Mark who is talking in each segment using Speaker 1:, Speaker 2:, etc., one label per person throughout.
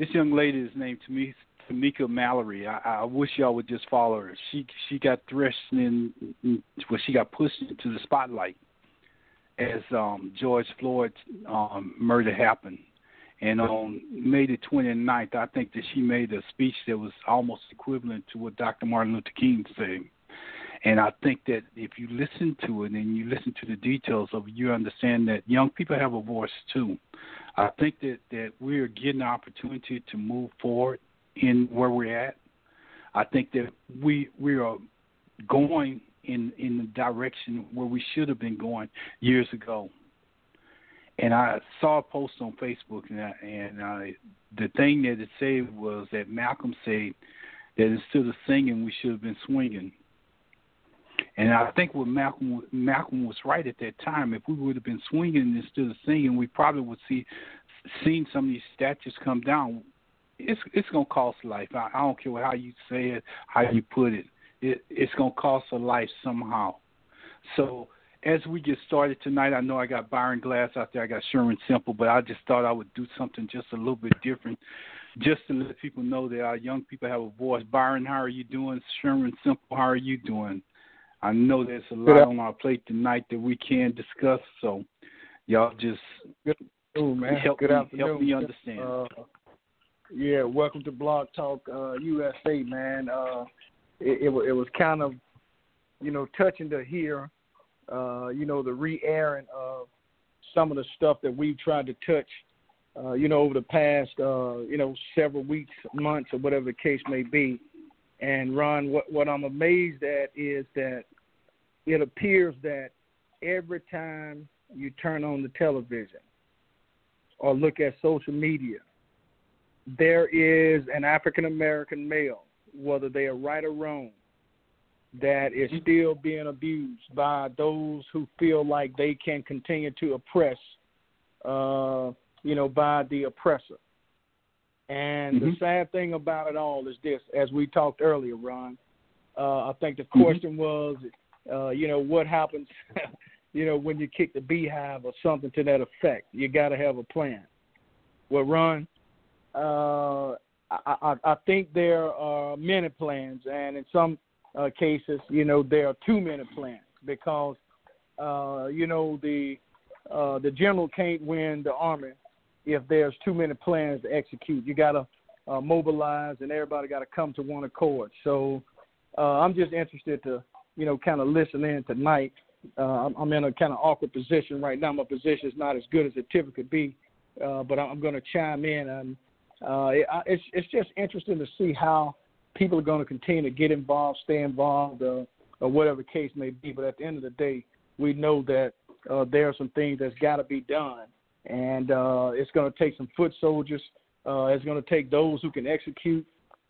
Speaker 1: This
Speaker 2: young lady is named Tami- Tamika Mallory. I, I wish y'all would just follow her. She she got thrust in well, she got pushed into the spotlight as um, George Floyd's um, murder happened. And on May the 29th, I think that she made a speech that was almost equivalent to what Dr. Martin Luther King said. And I think that if you listen to it and you listen to the details of it, you understand that young people have a voice too. I think that, that we're getting the opportunity to move forward in where we're at. I think that we we are going in in the direction where we should have been going years ago. And I saw a post on Facebook, and, I, and I, the thing that it said was that Malcolm said that instead of singing, we should have been swinging. And I think what Malcolm Malcolm was right at that time. If we would have been swinging instead of singing, we probably would see seen some of these statues come down. It's it's gonna cost life. I, I don't care how you say it, how you put it. It it's gonna cost a life somehow. So as we get started tonight, I know I got Byron Glass out there, I got Sherman Simple, but I just thought I would do something just a little bit different, just to let people know that our young people have a voice. Byron, how are you doing? Sherman Simple, how are you doing? I know there's a lot on our plate tonight that we can discuss, so y'all just
Speaker 3: Oh man,
Speaker 2: help
Speaker 3: good
Speaker 2: me
Speaker 3: afternoon.
Speaker 2: help me understand.
Speaker 3: Uh, yeah, welcome to Blog Talk uh, USA, man. Uh, it, it, it was kind of, you know, touching to hear, uh, you know, the re-airing of some of the stuff that we've tried to touch, uh, you know, over the past, uh, you know, several weeks, months, or whatever the case may be. And Ron, what what I'm amazed at is that it appears that every time you turn on the television or look at social media, there is an African American male, whether they are right or wrong, that is still being abused by those who feel like they can continue to oppress
Speaker 4: uh, you know, by the oppressor. And
Speaker 2: Mm-hmm.
Speaker 4: the sad thing about it all is this, as we talked earlier, Ron. Uh, I think the
Speaker 2: Mhm.
Speaker 4: question was, uh, you know, what happens, you know, when you kick the beehive or something to that effect. You got to have a plan. Well, Ron, uh, I, I, I think there are many plans, and in some uh, cases, you know, there are too many plans because, uh, you know, the uh, the general can't win the army if there's too many plans to execute. You got to uh, mobilize, and everybody got to come to one accord. So uh, I'm just interested to, you know, kind of listen in tonight. Uh, I'm, in a kind of awkward position right now. My position is not as good as it typically be, uh, but I'm going to chime in, and uh, it, it's it's just interesting to see how people are going to continue to get involved, stay involved, uh, or whatever case may be. But at the end of the day, we know that there are some things that's got to be done, and uh, it's going to take some foot soldiers. Uh, it's going to take those who can execute.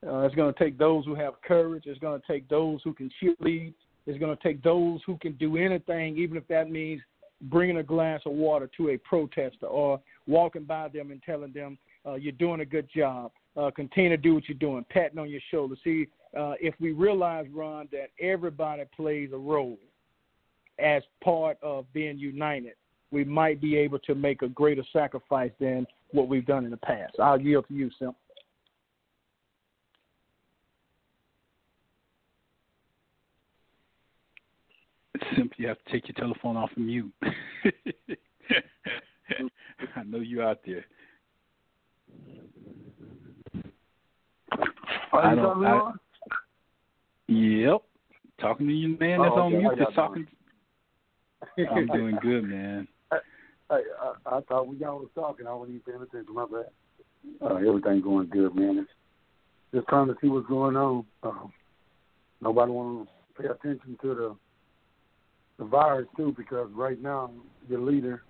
Speaker 4: Uh, it's going to take those who have courage. It's going to take those who can cheerlead. It's going to take those who can do anything, even if that means bringing a glass of water to a protester or walking by them and telling them uh, you're doing a good job. Uh, continue to do what you're doing, patting on your shoulder. See, uh, if we realize, Ron, that everybody plays a role as part of being united, we might be able to make a greater sacrifice than what we've done in the past. I'll yield to you, Sim.
Speaker 2: Simply have to take your telephone off of mute. I know you're out there.
Speaker 5: Are
Speaker 2: I
Speaker 5: you
Speaker 2: don't-
Speaker 5: talking
Speaker 2: I-
Speaker 5: on?
Speaker 2: Yep. Talking to you, man. That's
Speaker 5: Oh,
Speaker 2: on mute.
Speaker 5: I
Speaker 2: Just talking. I'm doing good, man.
Speaker 5: Hey, I, I thought we y'all was talking. I wasn't even paying attention. My bad. Uh, everything going good, man. It's just trying to see what's going on. Um, nobody want to pay attention to the the virus too, because right now your leader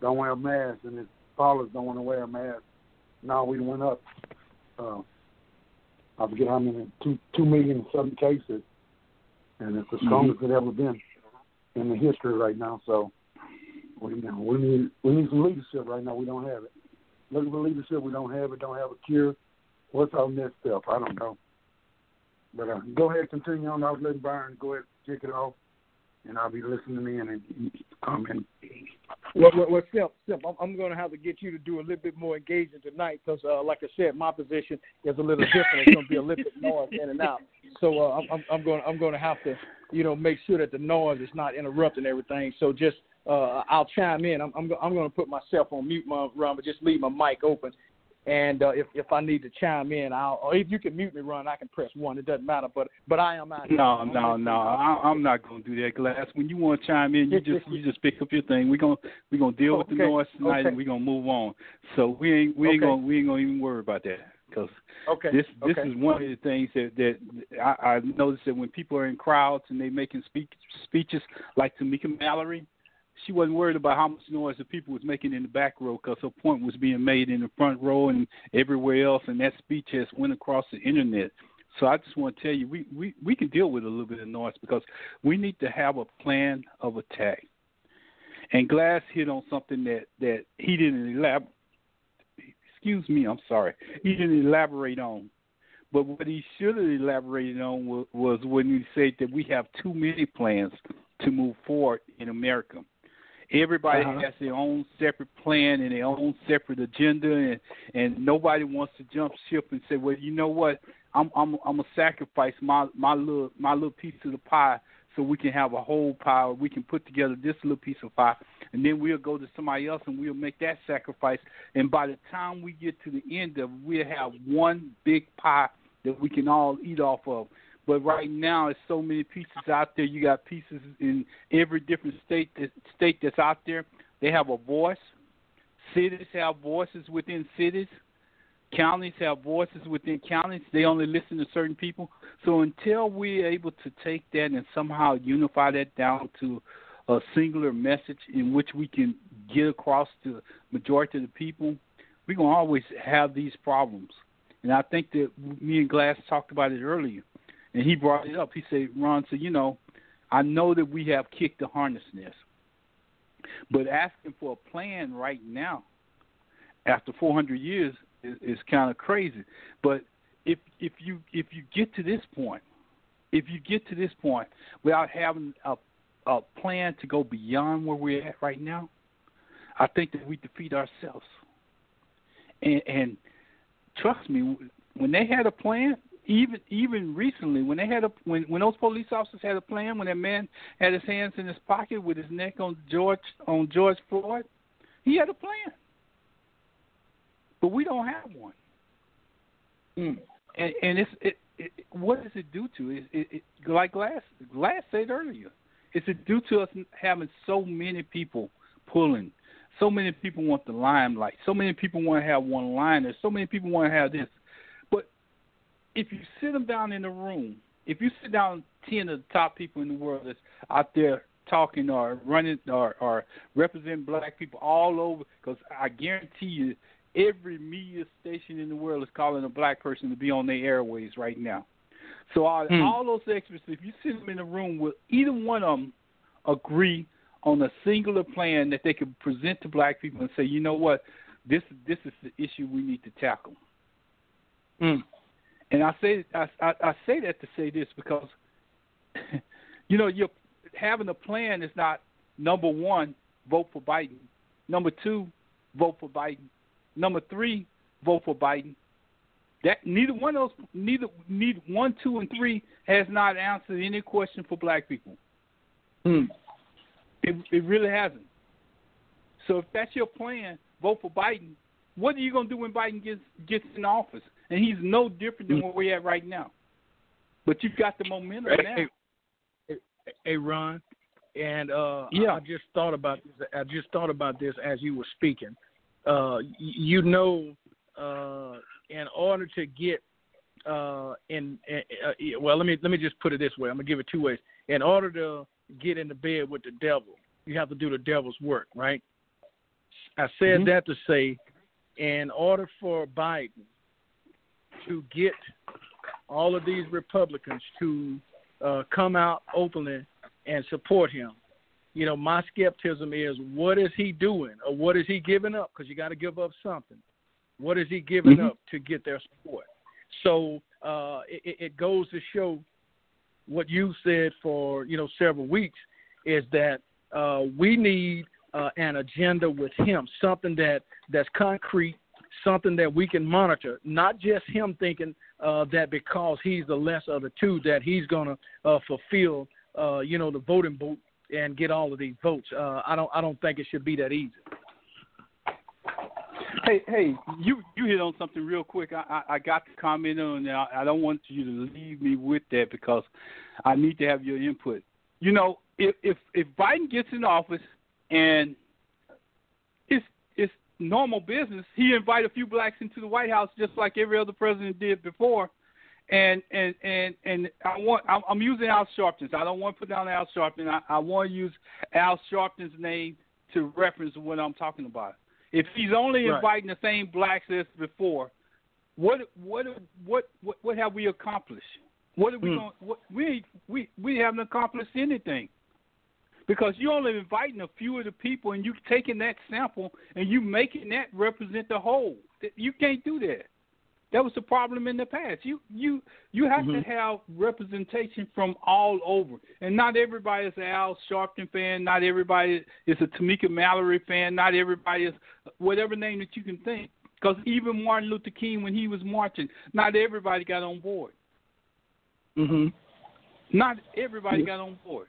Speaker 5: don't wear a mask, and his followers don't want to wear a mask. Now we went up. Uh, I forget how many two two million something cases, and it's the strongest it ever been in the history right now. So we we need we need some leadership right now. We don't have it. Looking for leadership, we don't have it. Don't have a cure. What's our next step? I don't know. But uh, go ahead, continue on. I was letting Byron go ahead, kick it off, and I'll be listening in and comment.
Speaker 4: Well, well, well Simp, I'm, I'm going to have to get you to do a little bit more engaging tonight because, uh, like I said, my position is a little different. It's going to be a little bit noise in and out. So uh, I'm- I'm going, I'm going to have to, you know, make sure that the noise is not interrupting everything. So just, uh, I'll chime in. I'm, I'm, go- I'm going to put myself on mute, my Ron, but just leave my mic open. And uh, if if I need to chime in, I'll. Or if you can mute me, Ron, I can press one. It doesn't matter. But but I am out. here.
Speaker 2: No,
Speaker 4: I'm
Speaker 2: no, no. I, I'm not gonna do that, Glass. When you want to chime in, you just you just pick up your thing. We're gonna we're gonna deal with the noise tonight,
Speaker 4: okay.
Speaker 2: and we're gonna move on. So we ain't we ain't
Speaker 4: Okay.
Speaker 2: gonna we ain't gonna even worry about that because
Speaker 4: Okay.
Speaker 2: this this
Speaker 4: okay.
Speaker 2: is one of the things that that I, I noticed that when people are in crowds and they making speeches like Tamika Mallory, she wasn't worried about how much noise the people was making in the back row because her point was being made in the front row and everywhere else, and that speech has went across the internet. So I just want to tell you, we, we, we can deal with a little bit of noise because we need to have a plan of attack. And Glass hit on something that, that he didn't elaborate. Excuse me, I'm sorry. He didn't elaborate on. But what he should have elaborated on was, was when he said that we have too many plans to move forward in America. Everybody
Speaker 4: Uh-huh.
Speaker 2: has their own separate plan and their own separate agenda, and and nobody wants to jump ship and say, well, you know what, I'm I'm I'm gonna sacrifice my my little my little piece of the pie so we can have a whole pie. Or we can put together this little piece of pie, and then we'll go to somebody else and we'll make that sacrifice. And by the time we get to the end of, it, we'll have one big pie that we can all eat off of. But right now, there's so many pieces out there. You got pieces in every different state that, state that's out there. They have a voice. Cities have voices within cities. Counties have voices within counties. They only listen to certain people. So until we're able to take that and somehow unify that down to a singular message in which we can get across to the majority of the people, we're going to always have these problems. And I think that me and Glass talked about it earlier. And he brought it up. He said, Ron said, you know, I know that we have kicked the harness nest. But asking for a plan right now after 400 years is, is kind of crazy. But if if you if you get to this point, if you get to this point without having a a plan to go beyond where we're at right now, I think that we defeat ourselves. And, and trust me, when they had a plan, even even recently, when they had a when when those police officers had a plan, when that man had his hands in his pocket with his neck on George on George Floyd, he had a plan. But we don't have one. Mm. And, and it's it, it, what does it do to it? it, it like Glass Glass said earlier, it's it due to us having so many people pulling. So many people want the limelight. So many people want to have one liners. So many people want to have this. If you sit them down in a room, if you sit down ten of the top people in the world that's out there talking or running or, or representing black people all over, because I guarantee you, every media station in the world is calling a black person to be on their airways right now. So all, mm. all those experts, if you sit them in a room, will either one of them agree on a singular plan that they could present to black people and say, you know what, this this is the issue we need to tackle. Mm. And I say I, I, I say that to say this because, you know, you're having a plan is not number one, vote for Biden. Number two, vote for Biden. Number three, vote for Biden. That neither one of those, neither neither one, two, and three has not answered any question for black people. Hmm. It it really hasn't. So if that's your plan, vote for Biden. What are you going to do when Biden gets gets in office? And he's no different than hmm. where we're at right now. But you've got the momentum
Speaker 4: hey,
Speaker 2: now.
Speaker 4: Hey, hey Ron, and uh,
Speaker 2: yeah.
Speaker 4: I just thought about this. I just thought about this as you were speaking. Uh, you know, uh, in order to get uh, in, in uh, well, let me let me just put it this way. I'm gonna give it two ways. In order to get into bed with the devil, you have to do the devil's work, right? I said mm-hmm. that to say, in order for Biden to get all of these Republicans to uh, come out openly and support him, you know, my skepticism is what is he doing or what is he giving up? Because you got to give up something. What is he giving mm-hmm. up to get their support? So uh, it, it goes to show what you said for you know several weeks is that uh, we need uh, an agenda with him, something that that's concrete, something that we can monitor, not just him thinking uh, that because he's the less of the two that he's going to uh, fulfill uh, you know the voting booth and get all of these votes. Uh, I don't I don't think it should be that easy.
Speaker 2: Hey, hey, you you hit on something real quick. I I, I got to comment on that. I, I don't want you to leave me with that because I need to have your input. You know, if if if Biden gets in office and normal business, he invite a few blacks into the White House just like every other president did before. And and and and I want I'm, I'm using Al Sharpton. I don't want to put down Al Sharpton. I, I want to use Al Sharpton's name to reference what I'm talking about. If he's only right. inviting the same blacks as before, what what what what what have we accomplished? What are we mm. going? What, we we we haven't accomplished anything because you're only inviting a few of the people, and you're taking that sample and you're making that represent the whole. You can't do that. That was the problem in the past. You you you have mm-hmm. to have representation from all over, and not everybody is an Al Sharpton fan. Not everybody is a Tamika Mallory fan. Not everybody is whatever name that you can think. Because even Martin Luther King, when he was marching, not everybody got on board.
Speaker 4: Mhm.
Speaker 2: Not everybody got on board.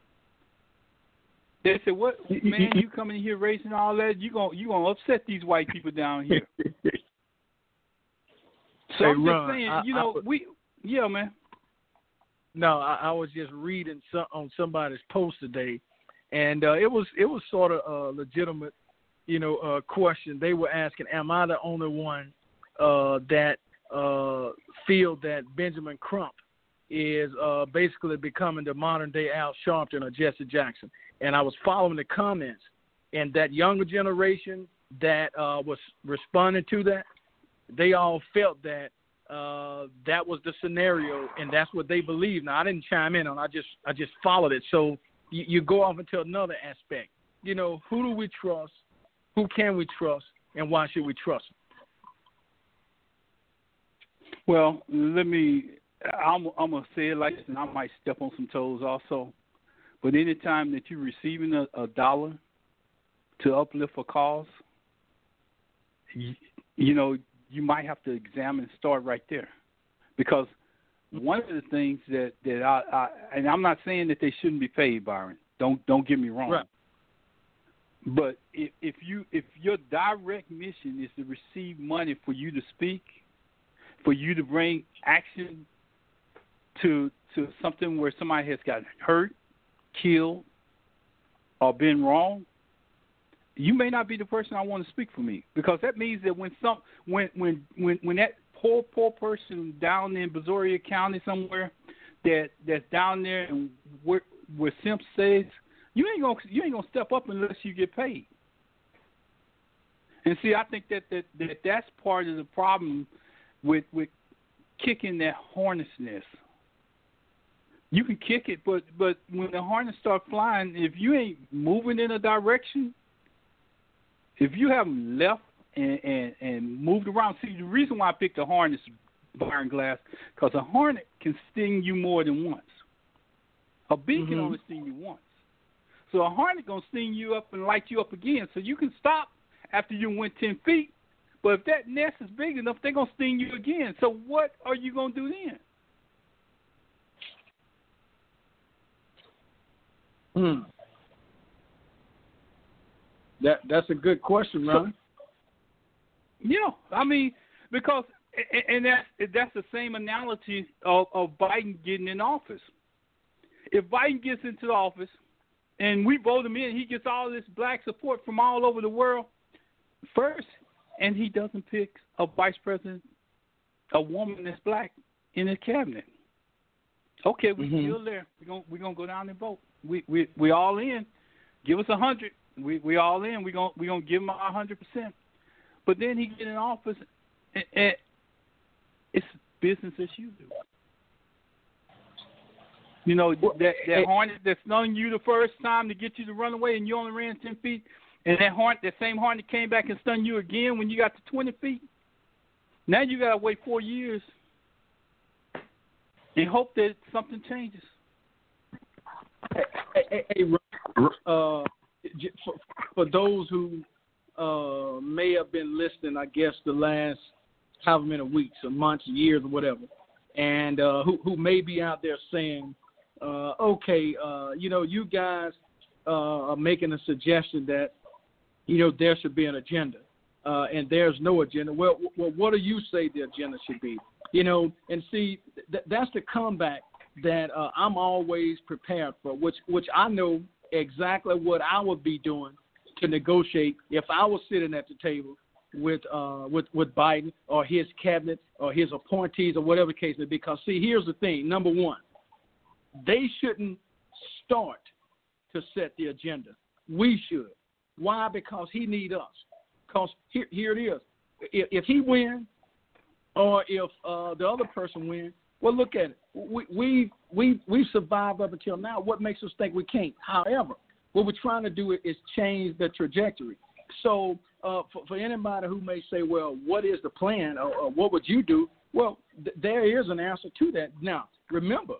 Speaker 2: They said, "What man? You coming here racing all that? You gonna you gonna upset these white people down here?" So
Speaker 4: hey,
Speaker 2: I'm
Speaker 4: Ron,
Speaker 2: just saying,
Speaker 4: I,
Speaker 2: you know,
Speaker 4: I,
Speaker 2: we yeah, man.
Speaker 4: No, I, I was just reading some, on somebody's post today, and uh, it was it was sort of a legitimate, you know, uh, question. They were asking, "Am I the only one uh, that uh, feel that Benjamin Crump is uh, basically becoming the modern day Al Sharpton or Jesse Jackson?" And I was following the comments, and that younger generation that uh, was responding to that they all felt that uh, that was the scenario, and that's what they believed. Now I didn't chime in on. I just I just followed it. So you, you go off into another aspect. You know, who do we trust? Who can we trust? And why should we trust?
Speaker 2: Well, let me. I'm I'm gonna say it like and I might step on some toes also. But anytime that you're receiving a, a dollar to uplift a cause, you, you know you might have to examine start right there, because one of the things that that I, I and I'm not saying that they shouldn't be paid, Byron. Don't don't get me wrong.
Speaker 4: Right.
Speaker 2: But if if you if your direct mission is to receive money for you to speak, for you to bring action to to something where somebody has got hurt, killed, or been wrong, you may not be the person I want to speak for me because that means that when some when when when when that poor poor person down in Brazoria County somewhere that that's down there and where where Simp says you ain't gonna you ain't gonna step up unless you get paid. And see, I think that that, that that's part of the problem with with kicking that hornet's nest. You can kick it, but but when the hornets start flying, if you ain't moving in a direction, if you haven't left and, and and moved around, see the reason why I picked the hornets, Byron Glass, because a hornet can sting you more than once. A bee
Speaker 4: Mhm.
Speaker 2: can only sting you once. So a hornet gonna sting you up and light you up again. So you can stop after you went ten feet, but if that nest is big enough, they're gonna sting you again. So what are you gonna do then?
Speaker 4: Hmm. That that's a good question, Ron.
Speaker 2: Yeah, I mean because and that's that's the same analogy of, of Biden getting in office. If Biden gets into the office and we vote him in, he gets all this black support from all over the world first, and he doesn't pick a vice president, a woman that's black in his cabinet. Okay, we
Speaker 4: Mhm.
Speaker 2: still there. We're gonna we're gonna go down and vote. We we we all in. Give us a hundred. We we all in. We gonna we gonna give him a hundred percent. But then he get in office, and, and it's business as usual. You know that that hornet that stung you the first time to get you to run away, and you only ran ten feet, and that hornet, that same hornet came back and stung you again when you got to twenty feet. Now you gotta wait four years and hope that something changes.
Speaker 4: Hey, hey, uh, for, for those who uh, may have been listening, I guess the last however many weeks or months, years, or whatever, and uh, who who may be out there saying, uh, okay, uh, you know, you guys uh, are making a suggestion that you know there should be an agenda, uh, and there's no agenda. Well, well, what do you say the agenda should be? You know, and see, th- that's the comeback that uh, I'm always prepared for, which which I know exactly what I would be doing to negotiate if I was sitting at the table with uh with with Biden or his cabinet or his appointees or whatever case may be. Because see, here's the thing: number one, they shouldn't start to set the agenda. We should. Why? Because he need us. Because here here it is. If, if he wins, or if uh, the other person wins, well, look at it. We we we we survived up until now. What makes us think we can't? However, what we're trying to do is change the trajectory. So, uh, for, for anybody who may say, "Well, what is the plan?" or, or "What would you do?" Well, th- there is an answer to that. Now, remember,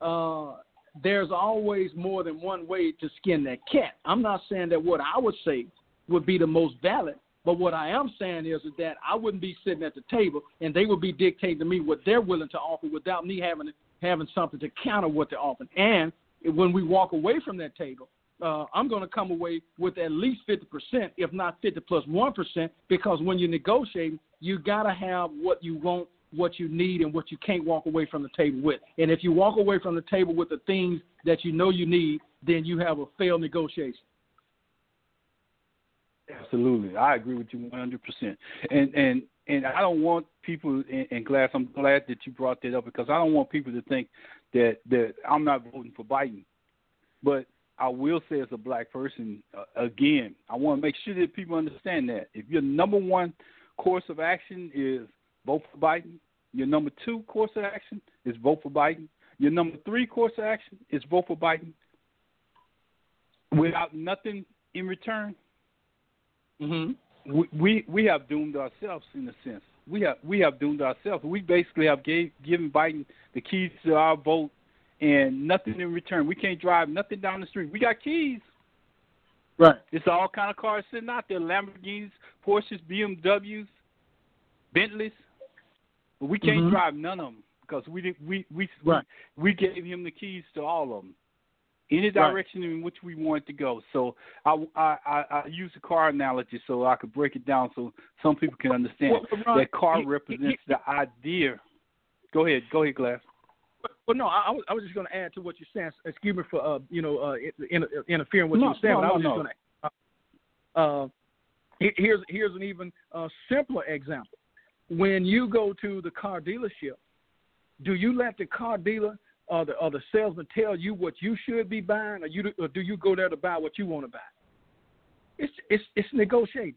Speaker 4: uh, there's always more than one way to skin that cat. I'm not saying that what I would say would be the most valid, but what I am saying is, that I wouldn't be sitting at the table and they would be dictating to me what they're willing to offer without me having having something to counter what they're offering. And when we walk away from that table, uh, I'm going to come away with at least 50%, if not 50 plus 1, because when you're negotiating, you got to have what you want, what you need, and what you can't walk away from the table with. And if you walk away from the table with the things that you know you need, then you have a failed negotiation.
Speaker 2: Absolutely, I agree with you 100. percent And and and I don't want people. And, Glass, I'm glad that you brought that up because I don't want people to think that that I'm not voting for Biden. But I will say, as a black person, uh, again, I want to make sure that people understand that if your number one course of action is vote for Biden, your number two course of action is vote for Biden. Your number three course of action is vote for Biden without nothing in return
Speaker 4: Mm-hmm.
Speaker 2: we, we we have doomed ourselves in a sense. We have we have doomed ourselves. We basically have gave, given Biden the keys to our vote and nothing in return. We can't drive nothing down the street. We got keys.
Speaker 4: Right.
Speaker 2: It's all kind of cars sitting out there: Lamborghinis, Porsches, BMWs, Bentleys. But we can't
Speaker 4: Mhm.
Speaker 2: drive none of them because we did, we we
Speaker 4: Right.
Speaker 2: we gave him the keys to all of them, any
Speaker 4: Right.
Speaker 2: direction in which we wanted to go. So I I I, I use the car analogy so I could break it down so some people can understand
Speaker 4: Well, Ron,
Speaker 2: that car represents the idea. Go ahead, go ahead, Glass.
Speaker 4: Well, no, I, I was, I was just going to add to what you're saying. Excuse me for uh, you know, uh, in, interfering with
Speaker 2: No,
Speaker 4: what you were saying.
Speaker 2: no,
Speaker 4: but I was
Speaker 2: no,
Speaker 4: just going to. Uh, uh, here's here's an even uh, simpler example. When you go to the car dealership, do you let the car dealer or the or the salesman tell you what you should be buying, or you do- or do you go there to buy what you want to buy? It's it's it's negotiating.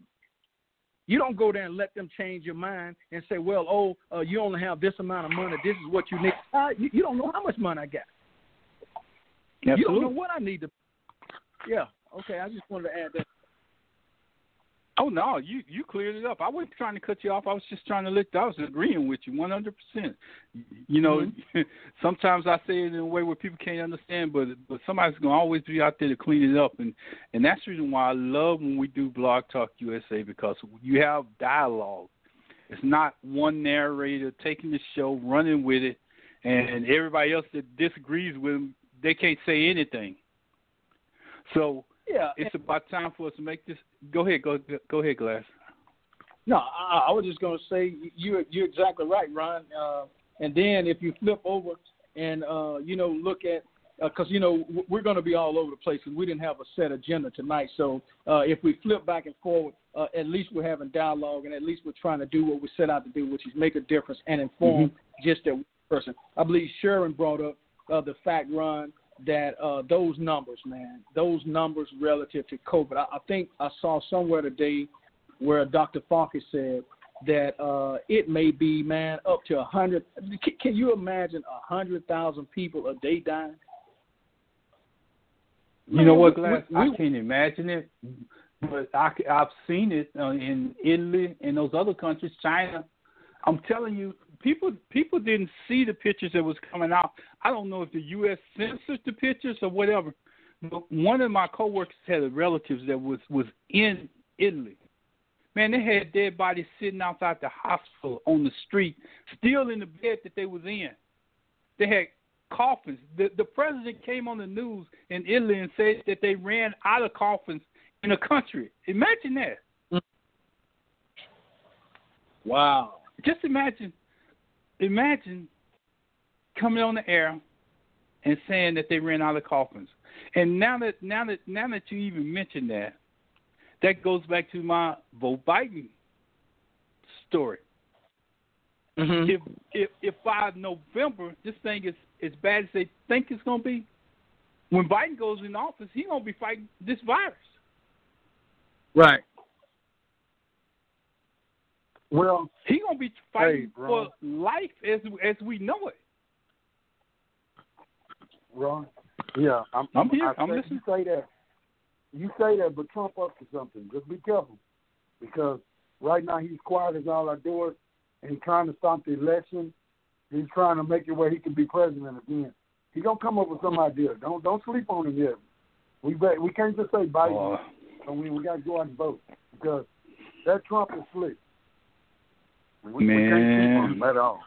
Speaker 4: You don't go there and let them change your mind and say, "Well, oh, uh, you only have this amount of money. This is what you need." Uh, you, you don't know how much money I got. You don't know what I need to. Yeah. Okay. I just wanted to add that.
Speaker 2: Oh no, you you cleared it up. I wasn't trying to cut you off. I was just trying to let. I was agreeing with you one hundred percent. You know,
Speaker 4: Mm-hmm.
Speaker 2: sometimes I say it in a way where people can't understand, but but somebody's gonna always be out there to clean it up, and and that's the reason why I love when we do Blog Talk USA because you have dialogue. It's not one narrator taking the show, running with it, and everybody else that disagrees with them, they can't say anything. So
Speaker 4: Yeah.
Speaker 2: it's about time for us to make this. Go ahead, go go ahead, Glass.
Speaker 4: No, I, I was just going to say you you're exactly right, Ron. Uh, and then if you flip over and uh, you know look at because you know we're going to be all over the place and we didn't have a set agenda tonight. So uh, if we flip back and forward, uh, at least we're having dialogue and at least we're trying to do what we set out to do, which is make a difference and inform just that person. I believe Sherman brought up uh, the fact, Ron, that uh, those numbers, man, those numbers relative to COVID. I, I think I saw somewhere today where Dr. Fauci said that uh, it may be, man, up to a hundred. Can, can you imagine a hundred thousand people a day dying?
Speaker 2: You know what, Glass?
Speaker 4: we-
Speaker 2: I can't imagine it, but I, have seen it uh, in Italy and those other countries, China. I'm telling you, people people didn't see the pictures that was coming out. I don't know if the U.S. censored the pictures or whatever. But one of my coworkers had a relatives that was was in Italy. Man, they had dead bodies sitting outside the hospital on the street, still in the bed that they was in. They had coffins. The the president came on the news in Italy and said that they ran out of coffins in the country. Imagine that. Mm.
Speaker 4: Wow.
Speaker 2: Just imagine, imagine coming on the air and saying that they ran out of coffins. And now that now that now that you even mentioned that, that goes back to my vote Biden story.
Speaker 4: Mm-hmm.
Speaker 2: If if if by November this thing is as bad as they think it's gonna be, when Biden goes in office, he's gonna be fighting this virus.
Speaker 4: Right.
Speaker 5: Well,
Speaker 2: he gonna be fighting
Speaker 5: Hey,
Speaker 2: for life as as we know it.
Speaker 5: Ron, yeah, I'm,
Speaker 2: I'm here.
Speaker 5: I
Speaker 2: I'm listening.
Speaker 5: You say that, you say that, but Trump up to something. Just be careful, because right now he's quiet as all I doors, and he's trying to stop the election. He's trying to make it where he can be president again. He's gonna come up with some idea. Don't don't sleep on him yet. We bet, we can't just say Biden.
Speaker 2: Uh,
Speaker 5: and we we got to go out and vote because that Trump is slick. We, we
Speaker 2: Man.
Speaker 5: can't sleep on at all.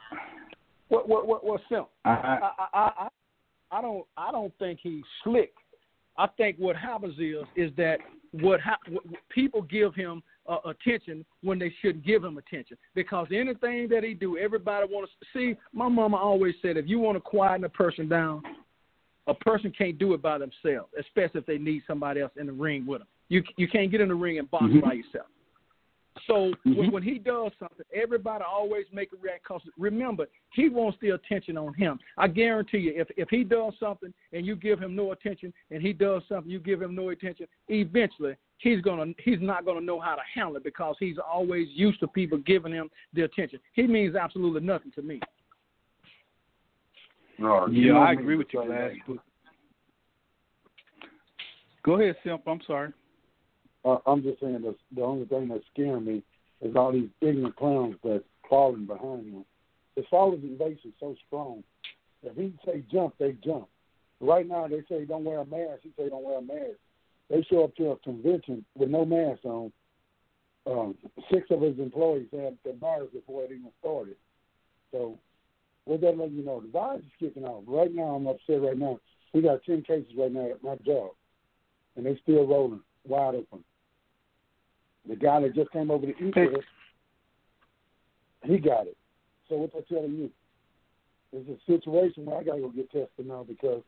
Speaker 4: What what what what's simple?
Speaker 2: I, I,
Speaker 4: I, I, I, I don't I don't think he's slick. I think what happens is is that what, hap- what what people give him uh, attention when they shouldn't give him attention because anything that he do, everybody wants to see. My mama always said, if you want to quieten a person down, a person can't do it by themselves, especially if they need somebody else in the ring with them. You you can't get in the ring and box
Speaker 2: Mhm.
Speaker 4: by yourself. So when,
Speaker 2: Mhm.
Speaker 4: when he does something, everybody always make a react. Cause remember, he wants the attention on him. I guarantee you, if if he does something and you give him no attention, and he does something you give him no attention, eventually he's gonna he's not gonna know how to handle it because he's always used to people giving him the attention. He means absolutely nothing to me.
Speaker 5: No,
Speaker 2: yeah,
Speaker 5: don't
Speaker 2: I agree with you,
Speaker 5: say
Speaker 2: Glass. Go ahead, Simp. I'm sorry.
Speaker 5: Uh, I'm just saying the the only thing that's scaring me is all these ignorant clowns that's falling behind him. His father's base is so strong. If he say jump, they jump. Right now they say don't wear a mask. He say don't wear a mask. They show up to a convention with no mask on. Um, six of his employees had the virus before it even started. So what that let you know? The virus is kicking off. Right now I'm upset right now. We got ten cases right now at my job. And they still rolling, wide open. The guy that just came over to eat with us, he got it. So what they're telling you? It's a situation where I gotta go get tested now because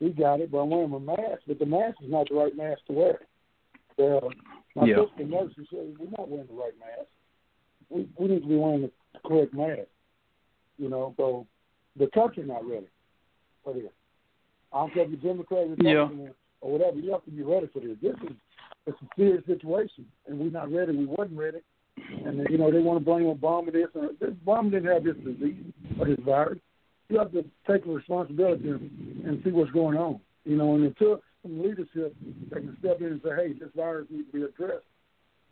Speaker 5: he got it, but I'm wearing my mask, but the mask is not the right mask to wear. Uh, my
Speaker 2: Yeah.
Speaker 5: sister nurse she said we're not wearing the right mask. We we need to be wearing the correct mask. You know, so the country not ready for this. I don't care if you're Democrat, Republican, or whatever. You have to be ready for this. This is it's a serious situation, and we're not ready. We wasn't ready, and you know they want to blame Obama this. And this Obama didn't have this disease or this virus. You have to take responsibility and, and see what's going on. You know, and until some leadership that can step in and say, "Hey, this virus needs to be addressed,"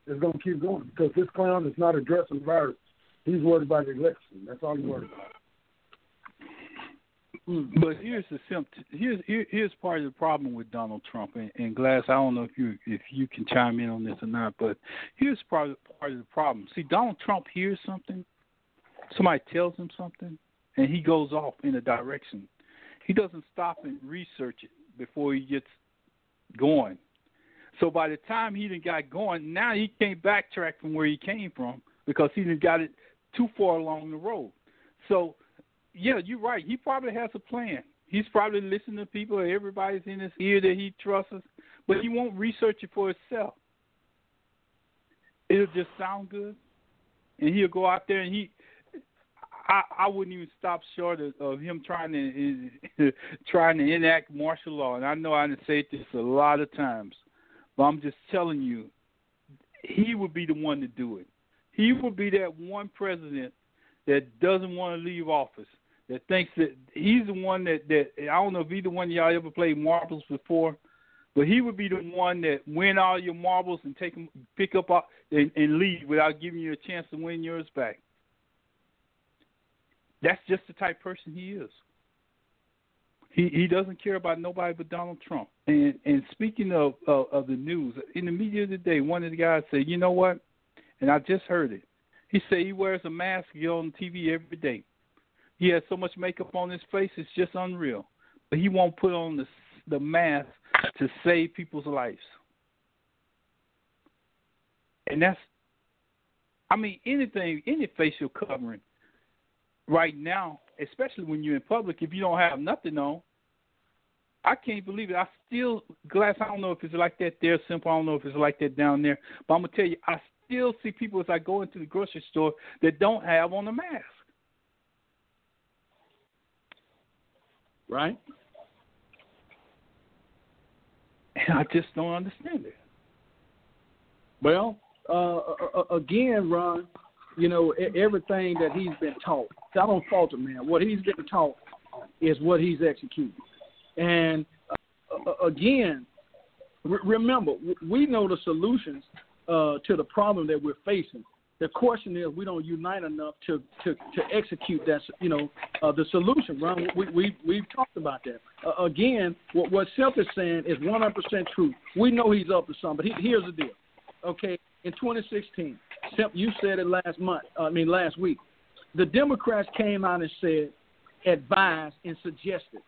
Speaker 5: it's going to keep going because this clown is not addressing the virus. He's worried about the election. That's all he's worried about. Mm-hmm.
Speaker 2: But here's the symptom. Here's here, here's part of the problem with Donald Trump and, and Glass. I don't know if you if you can chime in on this or not, but here's part of, part of the problem. See, Donald Trump hears something, somebody tells him something, and he goes off in a direction. He doesn't stop and research it before he gets going. So by the time he done got going, now he can't backtrack from where he came from because he done got it too far along the road. So yeah, you're right. He probably has a plan. He's probably listening to people. Everybody's in his ear that he trusts, but he won't research it for himself. It'll just sound good, and he'll go out there and he. I, I wouldn't even stop short of, of him trying to trying to enact martial law. And I know I done said this a lot of times, but I'm just telling you, he would be the one to do it. He would be that one president that doesn't want to leave office, that thinks that he's the one that that I don't know if either one of y'all ever played marbles before, but he would be the one that win all your marbles and take them, pick up all, and, and leave without giving you a chance to win yours back. That's just the type of person he is. He he doesn't care about nobody but Donald Trump. And and speaking of of, of the news in the media today, one of the guys said, you know what? And I just heard it. He said he wears a mask on TV every day. He has so much makeup on his face, it's just unreal. But he won't put on the the mask to save people's lives. And that's, I mean, anything, any facial covering right now, especially when you're in public, if you don't have nothing on, I can't believe it. I still glass. I don't know if it's like that there, simple. I don't know if it's like that down there. But I'm gonna tell you, I still see people as I go into the grocery store that don't have on a mask.
Speaker 4: Right?
Speaker 2: And I just don't understand it.
Speaker 4: Well, uh, uh, again, Ron, you know everything that he's been taught. I don't fault him, man. What he's been taught is what he's executing. And uh, uh, again, re- remember, we know the solutions uh, to the problem that we're facing. The question is, we don't unite enough to to, to execute that. You know, uh, the solution. Ron, we we we've talked about that. Uh, again, what what Self is saying is 100% true. We know he's up to something. But he, here's the deal. Okay, in 2016, Simp, you said it last month. I mean last week. The Democrats came out and said, advised and suggested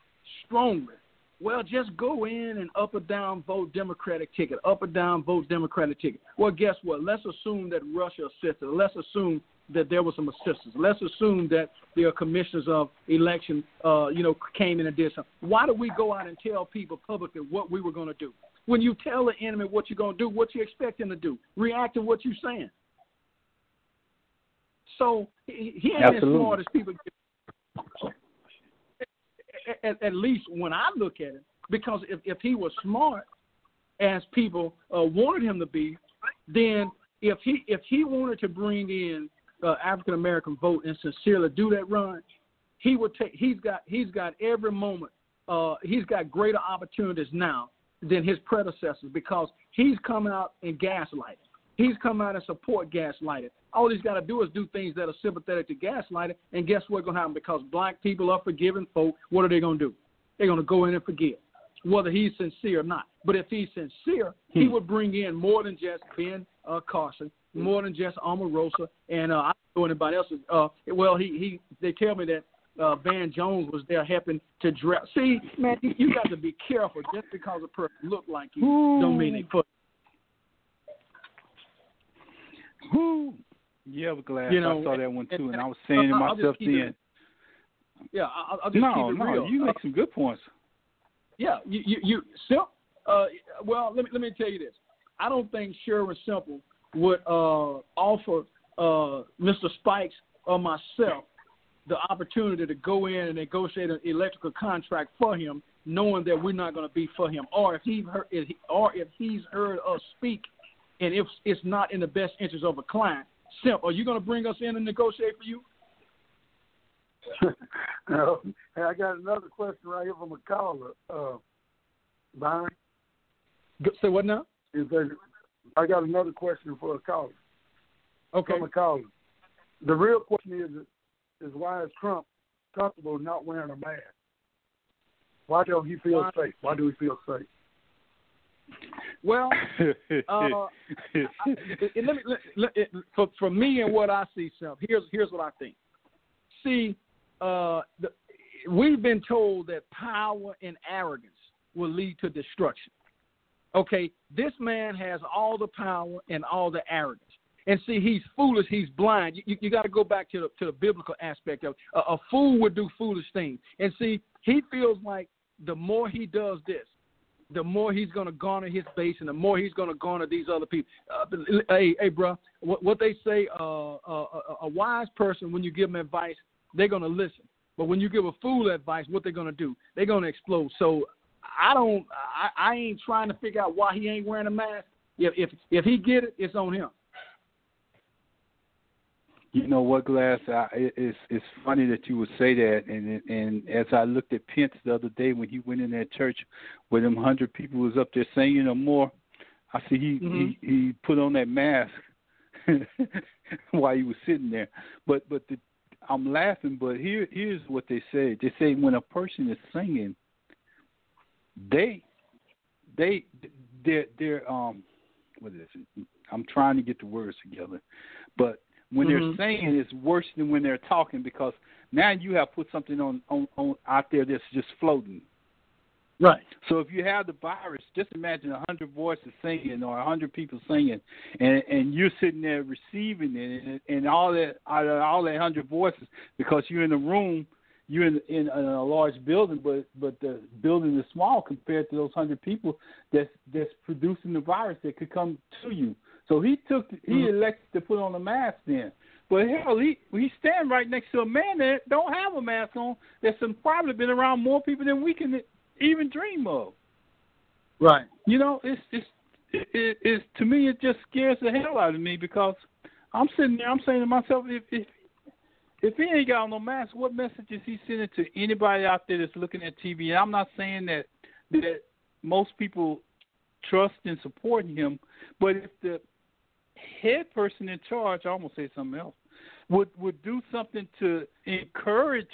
Speaker 4: strongly. Well, just go in and up or down vote Democratic ticket, up or down vote Democratic ticket. Well, guess what? Let's assume that Russia assisted. Let's assume that there was some assistance. Let's assume that the commissioners of election, uh, you know, came in and did something. Why do we go out and tell people publicly what we were going to do? When you tell the enemy what you're going to do, what you expect him to do, react to what you're saying. So he, he ain't
Speaker 2: Absolutely.
Speaker 4: as smart as people get at, at least when I look at it, because if, if he was smart, as people uh, wanted him to be, then if he if he wanted to bring in uh, African American vote and sincerely do that run, he would take. He's got he's got every moment. Uh, he's got greater opportunities now than his predecessors because he's come out and gaslighted. He's come out and support gaslighting. All he's got to do is do things that are sympathetic to gaslighting, and guess what's going to happen? Because black people are forgiving folk, what are they going to do? They're going to go in and forgive, whether he's sincere or not. But if he's sincere, hmm. he would bring in more than just Ben uh, Carson, more than just Omarosa, and uh, I don't know anybody else. Uh, well, he he. They tell me that uh, Van Jones was there helping to dress. See, man, you, got to be careful. Just because a person look like you, Ooh. don't mean they put.
Speaker 2: Who? Yeah, but glad you know, I saw that one too, and, and, and I was saying to myself then.
Speaker 4: Yeah, I'll, I'll just
Speaker 2: no,
Speaker 4: keep it
Speaker 2: no,
Speaker 4: real.
Speaker 2: you make some good points.
Speaker 4: Yeah, you you, you simple. Uh, well, let me let me tell you this. I don't think Sherman Simple would uh, offer uh, Mr. Spikes or myself the opportunity to go in and negotiate an electrical contract for him, knowing that we're not going to be for him, or if he heard, if he, or if he's heard us speak, and if it's not in the best interest of a client. Simp, are you going to bring us in and negotiate for you?
Speaker 5: no. Hey, I got another question right here from a caller, uh, Byron.
Speaker 4: Say what now?
Speaker 5: Is there, I got another question for a caller.
Speaker 4: Okay.
Speaker 5: From a caller. The real question is is why is Trump comfortable not wearing a mask? Why don't he feel safe? Why do he feel safe?
Speaker 4: Well, uh, let me, let, let, for for me and what I see, self here's here's what I think. See, uh, the, we've been told that power and arrogance will lead to destruction. Okay, this man has all the power and all the arrogance. And see, he's foolish. He's blind. You, you, you got to go back to the to the biblical aspect of a, a fool would do foolish things. And see, he feels like the more he does this, the more he's going to garner his base, and the more he's going to garner these other people. Uh, hey, hey, bro, what, what they say, uh, uh, a, a wise person, when you give them advice, they're going to listen. But when you give a fool advice, what they're going to do? They're going to explode. So I don't, I, I ain't trying to figure out why he ain't wearing a mask. If if if he get it, it's on him.
Speaker 2: You know what, Glass? I, it's it's funny that you would say that, and and as I looked at Pence the other day when he went in that church, where them hundred people was up there singing or more, I see he mm-hmm. he he put on that mask while he was sitting there. But but the, I'm laughing. But here here's what they say. They say when a person is singing, they they they're they're um what is it? I'm trying to get the words together, but when mm-hmm. they're saying it's worse than when they're talking because now you have put something on, on, on out there that's just floating.
Speaker 4: Right.
Speaker 2: So if you have the virus, just imagine a hundred voices singing or a hundred people singing, and and you're sitting there receiving it, and, and all that all that hundred voices because you're in a room, you're in, in in a large building, but but the building is small compared to those hundred people that's that's producing the virus that could come to you. So he took he mm-hmm. elected to put on a mask then. But hell, he he stand right next to a man that don't have a mask on. That's probably been around more people than we can even dream of.
Speaker 4: Right.
Speaker 2: You know, it's just it, it, it's to me it just scares the hell out of me because I'm sitting there I'm saying to myself if if if he ain't got no mask, what message is he sending to anybody out there that's looking at TV? And I'm not saying that that most people trust and support him, but if the head person in charge, I almost say something else, would would do something to encourage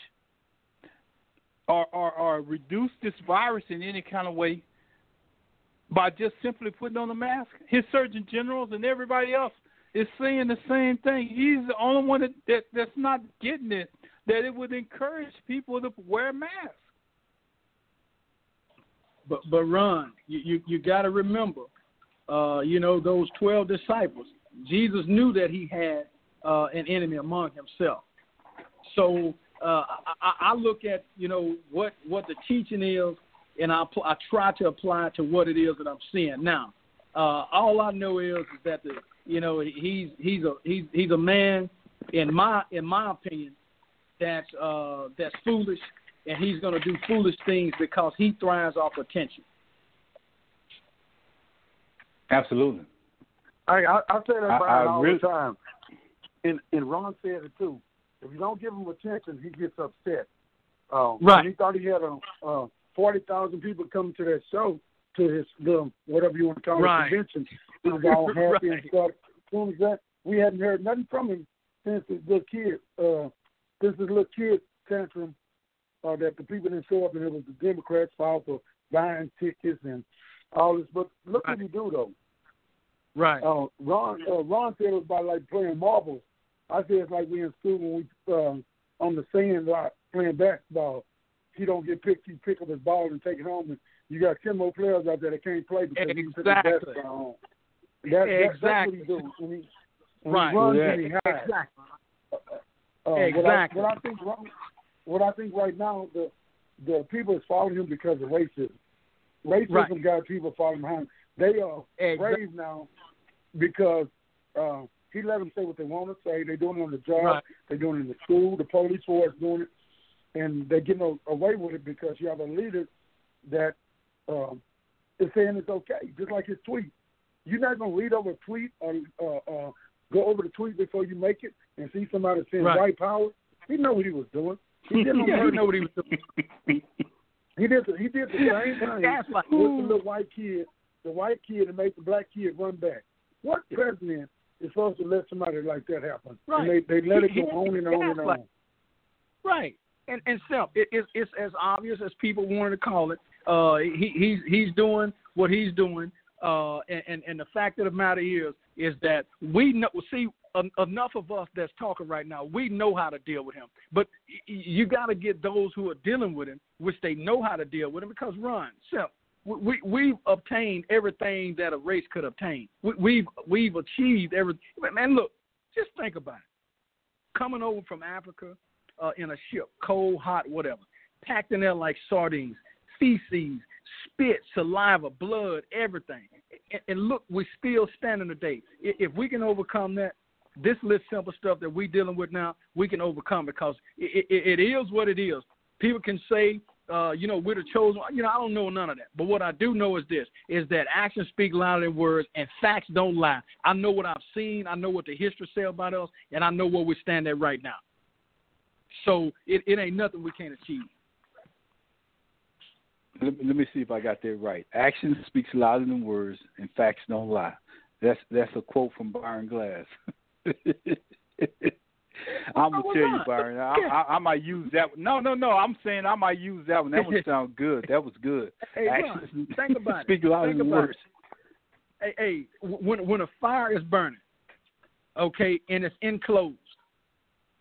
Speaker 2: or, or, or reduce this virus in any kind of way by just simply putting on a mask. His surgeon generals and everybody else is saying the same thing. He's the only one that, that that's not getting it. That it would encourage people to wear masks.
Speaker 4: But but Ron, you you, you got to remember, uh, you know those twelve disciples. Jesus knew that he had uh, an enemy among himself. So uh, I, I look at you know what what the teaching is, and I I try to apply it to what it is that I'm seeing now. Uh, all I know is, is that the you know he's he's a he's he's a man in my in my opinion that's uh, that's foolish, and he's going to do foolish things because he thrives off attention.
Speaker 2: Absolutely.
Speaker 5: I I, I say that I, all really, the time, and and Ron said it too. If you don't give him attention, he gets upset. Uh,
Speaker 4: right.
Speaker 5: He thought he had a uh, forty thousand people coming to that show to his little whatever you want to call
Speaker 4: Right.
Speaker 5: it convention. He was all happy
Speaker 4: Right.
Speaker 5: and stuff. As soon as that, we hadn't heard nothing from him since his little kid, uh, since his little kid tantrum, uh, that the people didn't show up and it was the Democrats' fault for buying tickets and all this. But look what he do though.
Speaker 4: Right.
Speaker 5: Uh, Ron uh, Ron said it was about like playing marbles. I said it's like we in school when we um, on the sand lot playing basketball. He don't get picked, he pick up his ball and take it home, and you got ten more players out there that can't play because he took his basketball home. That, that,
Speaker 4: Exactly.
Speaker 5: That's what he do. When he, when
Speaker 4: Right.
Speaker 5: he runs
Speaker 2: Yeah.
Speaker 5: and he hides.
Speaker 4: Exactly.
Speaker 5: Uh,
Speaker 4: Exactly.
Speaker 5: What I, what I think, wrong- what I think right now, the the people is following him because of racism. Racism
Speaker 4: Right.
Speaker 5: got people following behind. They are
Speaker 4: Exactly.
Speaker 5: brave now because uh, he let them say what they want to say. They're doing it on the job.
Speaker 4: Right.
Speaker 5: They're doing it in the school. The police force doing it, and they're getting away with it because you have a leader that um, is saying it's okay, just like his tweet. You're not going to read over a tweet or uh, uh, go over the tweet before you make it and see somebody saying
Speaker 4: Right.
Speaker 5: white power. He know what he was doing. He did
Speaker 4: Yeah, know what he was doing.
Speaker 5: he did the, he did the same thing with the little white kid, the white kid that made the black kid run back. What president is supposed to let somebody like that happen?
Speaker 4: Right.
Speaker 5: And they they let it go on and on and on.
Speaker 4: Right. And and Simp, it, it's it's as obvious as people wanted to call it. Uh, he he's he's doing what he's doing. Uh, and, and and the fact of the matter is is that we know. See, en- enough of us that's talking right now, we know how to deal with him. But you got to get those who are dealing with him, which they know how to deal with him. Because Ron, Simp, we, we we've obtained everything that a race could obtain. We, we've we've achieved everything. Man, look, just think about it. Coming over from Africa uh, in a ship, cold, hot, whatever, packed in there like sardines, feces, spit, saliva, blood, everything. And, and look, we're still standing today. If we can overcome that, this little simple stuff that we're dealing with now, we can overcome because it, it, it is what it is. People can say, uh, you know, we're the chosen. You know, I don't know none of that. But what I do know is this: is that actions speak louder than words, and facts don't lie. I know what I've seen. I know what the history says about us, and I know where we stand at right now. So it, it ain't nothing we can't achieve.
Speaker 2: let, me- let me see if I got that right. Action speaks louder than words, and facts don't lie. That's that's a quote from Byron Glass. I'm gonna tell you. Byron. I, I, I might use that. One. No, no, no. I'm saying I might use that one. That one sound good. That was good.
Speaker 4: Hey, Ron, think about it.
Speaker 2: speak louder
Speaker 4: Think about
Speaker 2: words.
Speaker 4: Hey, hey, when when a fire is burning, okay, and it's enclosed,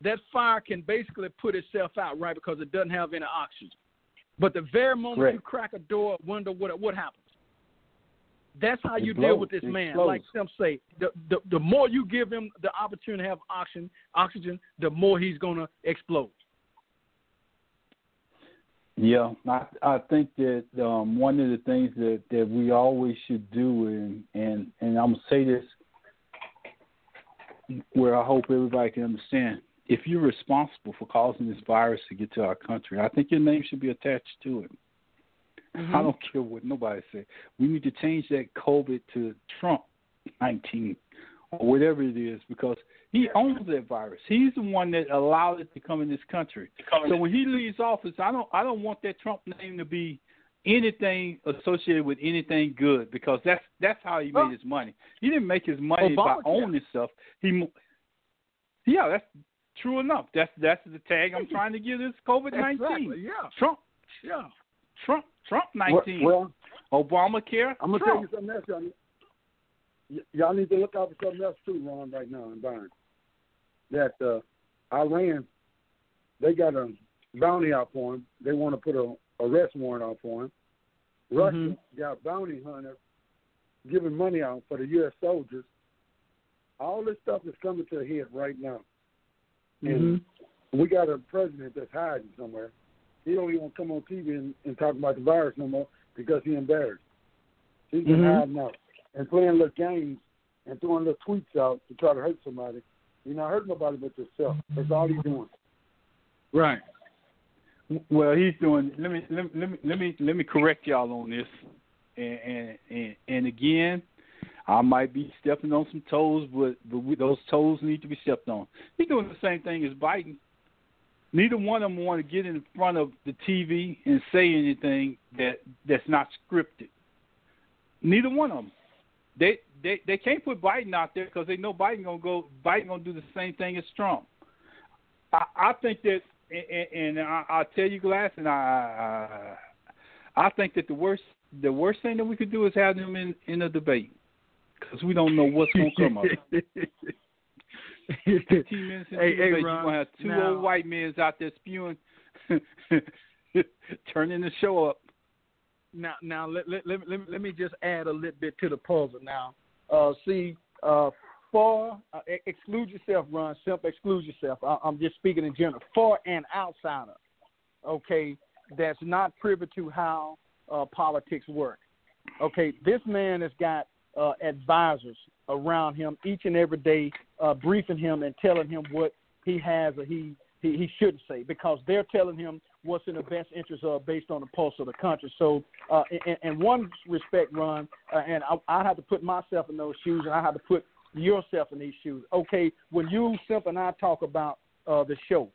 Speaker 4: that fire can basically put itself out, right? Because it doesn't have any oxygen. But the very moment you crack a door, window, what what happens? That's how
Speaker 2: It
Speaker 4: you deal with this
Speaker 2: It
Speaker 4: man.
Speaker 2: explodes.
Speaker 4: Like some say, the, the the more you give him the opportunity to have oxygen, oxygen, the more he's gonna explode.
Speaker 2: Yeah, I I think that um, one of the things that, that we always should do, and and and I'm gonna say this where I hope everybody can understand. If you're responsible for causing this virus to get to our country, I think your name should be attached to it. I don't care what nobody say. We need to change that COVID to Trump 19 or whatever it is because he owns that virus. He's the one that allowed it to come in this country. So when he leaves office, I don't I don't want that Trump name to be anything associated with anything good because that's that's how he made his money. He didn't make his money by
Speaker 4: Obamacare.
Speaker 2: owning stuff. He yeah, that's true enough. That's that's the tag I'm trying to give this COVID nineteen.
Speaker 4: Exactly, yeah.
Speaker 2: Trump,
Speaker 4: Yeah.
Speaker 2: Trump, Trump nineteen.
Speaker 5: Well,
Speaker 2: Obamacare.
Speaker 5: I'm gonna
Speaker 2: Trump.
Speaker 5: tell you something else, y'all. Y- y'all need to look out for something else too, Ron, right now in Byron. That uh, Iran, they got a bounty out for him. They want to put a arrest warrant out for him. Russia
Speaker 4: Mhm.
Speaker 5: got bounty hunters giving money out for the U.S. soldiers. All this stuff is coming to a head right now. And we got a president that's hiding somewhere. He don't even come on TV and, and talk about the virus no more because he's embarrassed. He's been
Speaker 4: Mhm.
Speaker 5: hiding out and playing little games and throwing little tweets out to try to hurt somebody. You're not hurting nobody but yourself. That's all he's doing.
Speaker 4: Right.
Speaker 2: Well, he's doing. Let me let me let me let me, let me correct y'all on this. And, and and and again, I might be stepping on some toes, but but we, those toes need to be stepped on. He's doing the same thing as Biden. Neither one of them want to get in front of the TV and say anything that that's not scripted. Neither one of them. They they they can't put Biden out there because they know Biden gonna go. Biden gonna do the same thing as Trump. I, I think that, and, and I, I'll tell you, Glass, and I, I I think that the worst the worst thing that we could do is have them in in a debate because we don't know what's gonna come of it. Fifteen minutes into
Speaker 4: Hey,
Speaker 2: the
Speaker 4: hey, Ron,
Speaker 2: you're gonna have two
Speaker 4: now-
Speaker 2: old white men out there spewing, turning the show up.
Speaker 4: now now let let let, let, me- let me just add a little bit to the puzzle now. Uh, see, uh, for uh, exclude yourself, Ron. Simp, exclude yourself. I, I'm just speaking in general. For an outsider, okay, that's not privy to how uh, politics work. Okay, this man has got uh, advisors around him each and every day, uh, briefing him and telling him what he has or he, he he shouldn't say because they're telling him what's in the best interest of based on the pulse of the country. So, uh, in, in one respect, Ron, uh, and I, I have to put myself in those shoes, and I have to put yourself in these shoes. Okay, when you, Simp, and I talk about uh, the show,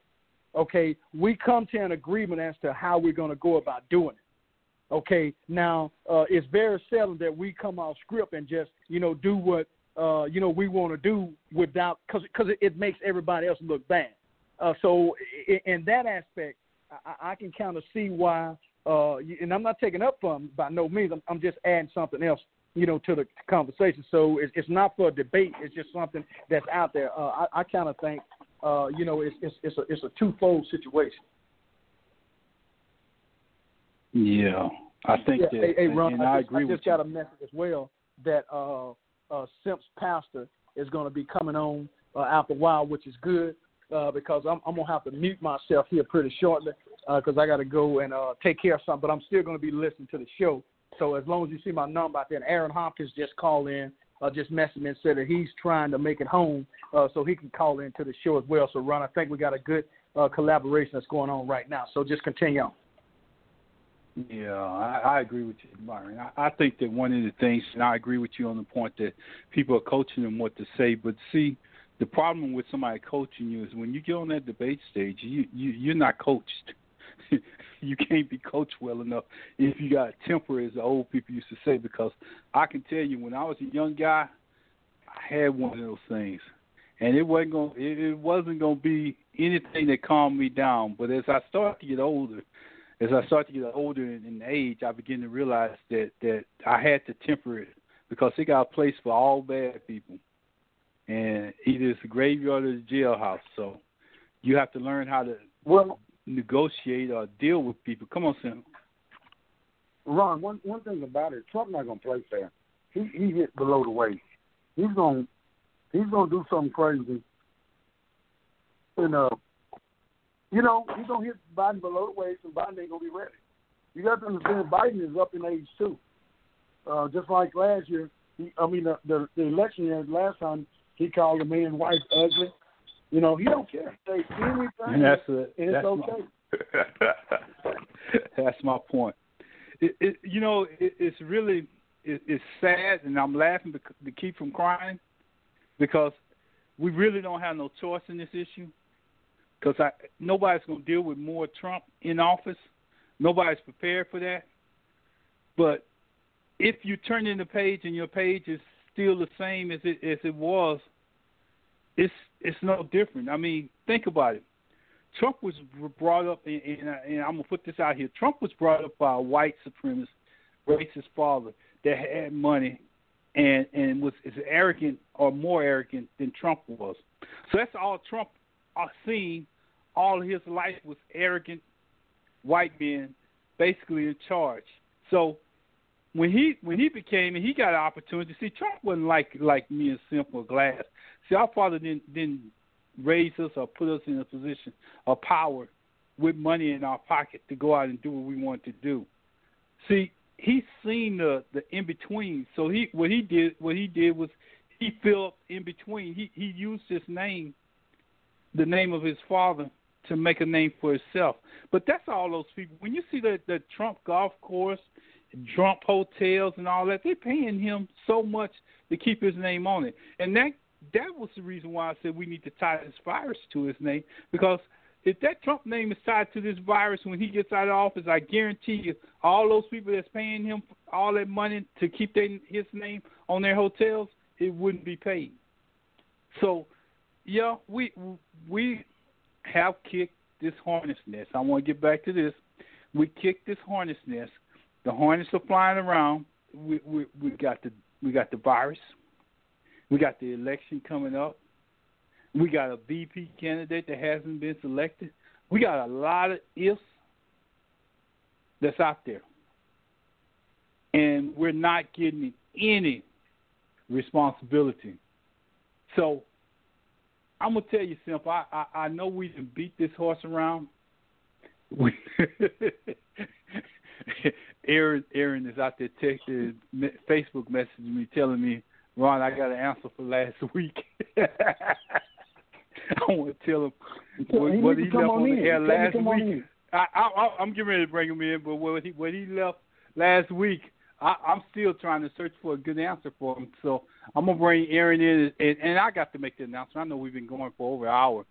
Speaker 4: okay, we come to an agreement as to how we're going to go about doing it. Okay, now uh, it's very seldom that we come off script and just you know do what uh, you know we want to do without because because it, it makes everybody else look bad. Uh, so in, in that aspect, I, I can kind of see why. Uh, and I'm not taking up from by no means. I'm, I'm just adding something else, you know, to the conversation. So it's, it's not for a debate. It's just something that's out there. Uh, I, I kind of think, uh, you know, it's it's it's a it's a twofold situation.
Speaker 2: Yeah, I think
Speaker 4: Yeah,
Speaker 2: that,
Speaker 4: hey, hey, Ron,
Speaker 2: and
Speaker 4: I,
Speaker 2: I,
Speaker 4: just,
Speaker 2: agree
Speaker 4: I
Speaker 2: with
Speaker 4: just
Speaker 2: you.
Speaker 4: got a message as well that uh, uh, Simp's pastor is going to be coming on uh, after a while, which is good uh, because I'm, I'm going to have to mute myself here pretty shortly because I got to go and uh, take care of something. But I'm still going to be listening to the show. So as long as you see my number out there, and Aaron Hopkins just called in, uh, just messaged me and said that he's trying to make it home uh, so he can call into the show as well. So, Ron, I think we got a good uh, collaboration that's going on right now. So just continue on.
Speaker 2: Yeah, I, I agree with you, Byron. I, I think that one of the things, and I agree with you on the point that people are coaching them what to say. But see, the problem with somebody coaching you is when you get on that debate stage, you, you you're not coached. you can't be coached well enough if you got temper, as the old people used to say. Because I can tell you, when I was a young guy, I had one of those things, and it wasn't going it, it wasn't going to be anything that calmed me down. But as I started to get older, as I start to get older in, in age, I begin to realize that that I had to temper it because it got a place for all bad people, and either it's the graveyard or the jailhouse. So you have to learn how to
Speaker 5: Well,
Speaker 2: negotiate or deal with people. Come on, Sam.
Speaker 5: Ron, one one thing about it, Trump not gonna play fair. He he hit below the waist. He's gonna he's gonna do something crazy. And uh, you know, he's gonna hit Biden below the waist, and Biden ain't gonna be ready. You got to understand, Biden is up in age too. Uh, just like last year, he, I mean the, the the election year last time, he called the man wife ugly. You know, he don't care. Say anything,
Speaker 2: And that's a,
Speaker 5: and it's
Speaker 2: that's
Speaker 5: okay.
Speaker 2: My, that's my point. It, it, you know, it, it's really it, it's sad, and I'm laughing to, to keep from crying because we really don't have no choice in this issue. Because I nobody's going to deal with more Trump in office. Nobody's prepared for that. But if you turn in the page and your page is still the same as it as it was, it's it's no different. I mean, think about it. Trump was brought up, and, and, and I'm gonna put this out here. Trump was brought up by a white supremacist, racist father that had money, and and was as arrogant or more arrogant than Trump was. So that's all Trump uh, seen. All his life was arrogant white men, basically in charge. So when he when he became and he got an opportunity, see Trump wasn't like like me and Simple Glass. See, our father didn't didn't raise us or put us in a position of power with money in our pocket to go out and do what we want to do. See, he's seen the the in between. So he what he did what he did was he filled in between. He he used his name, the name of his father, to make a name for himself. But that's all those people. When you see the the Trump golf course, Trump hotels, and all that, they're paying him so much to keep his name on it, and that that was the reason why I said we need to tie this virus to his name because if that Trump name is tied to this virus when he gets out of office, I guarantee you, all those people that's paying him all that money to keep their, his name on their hotels, it wouldn't be paid. So, yeah, we we have kicked this hornet's nest. I want to get back to this. We kicked this hornet's nest. The hornets are flying around. We we we got the we got the virus. We got the election coming up. We got a VP candidate that hasn't been selected. We got a lot of ifs that's out there. And we're not getting any responsibility. So I'm gonna tell you something. I I, I know we can beat this horse around. Aaron Aaron is out there texting Facebook messaging me telling me, Ron, I got an answer for last week. I want to tell him what, what he left on, on the air last week. I, I, I'm getting ready to bring him in, but what he what he left last week, I, I'm still trying to search for a good answer for him. So I'm gonna bring Aaron in, and, and I got to make the announcement. I know we've been going for over an hour.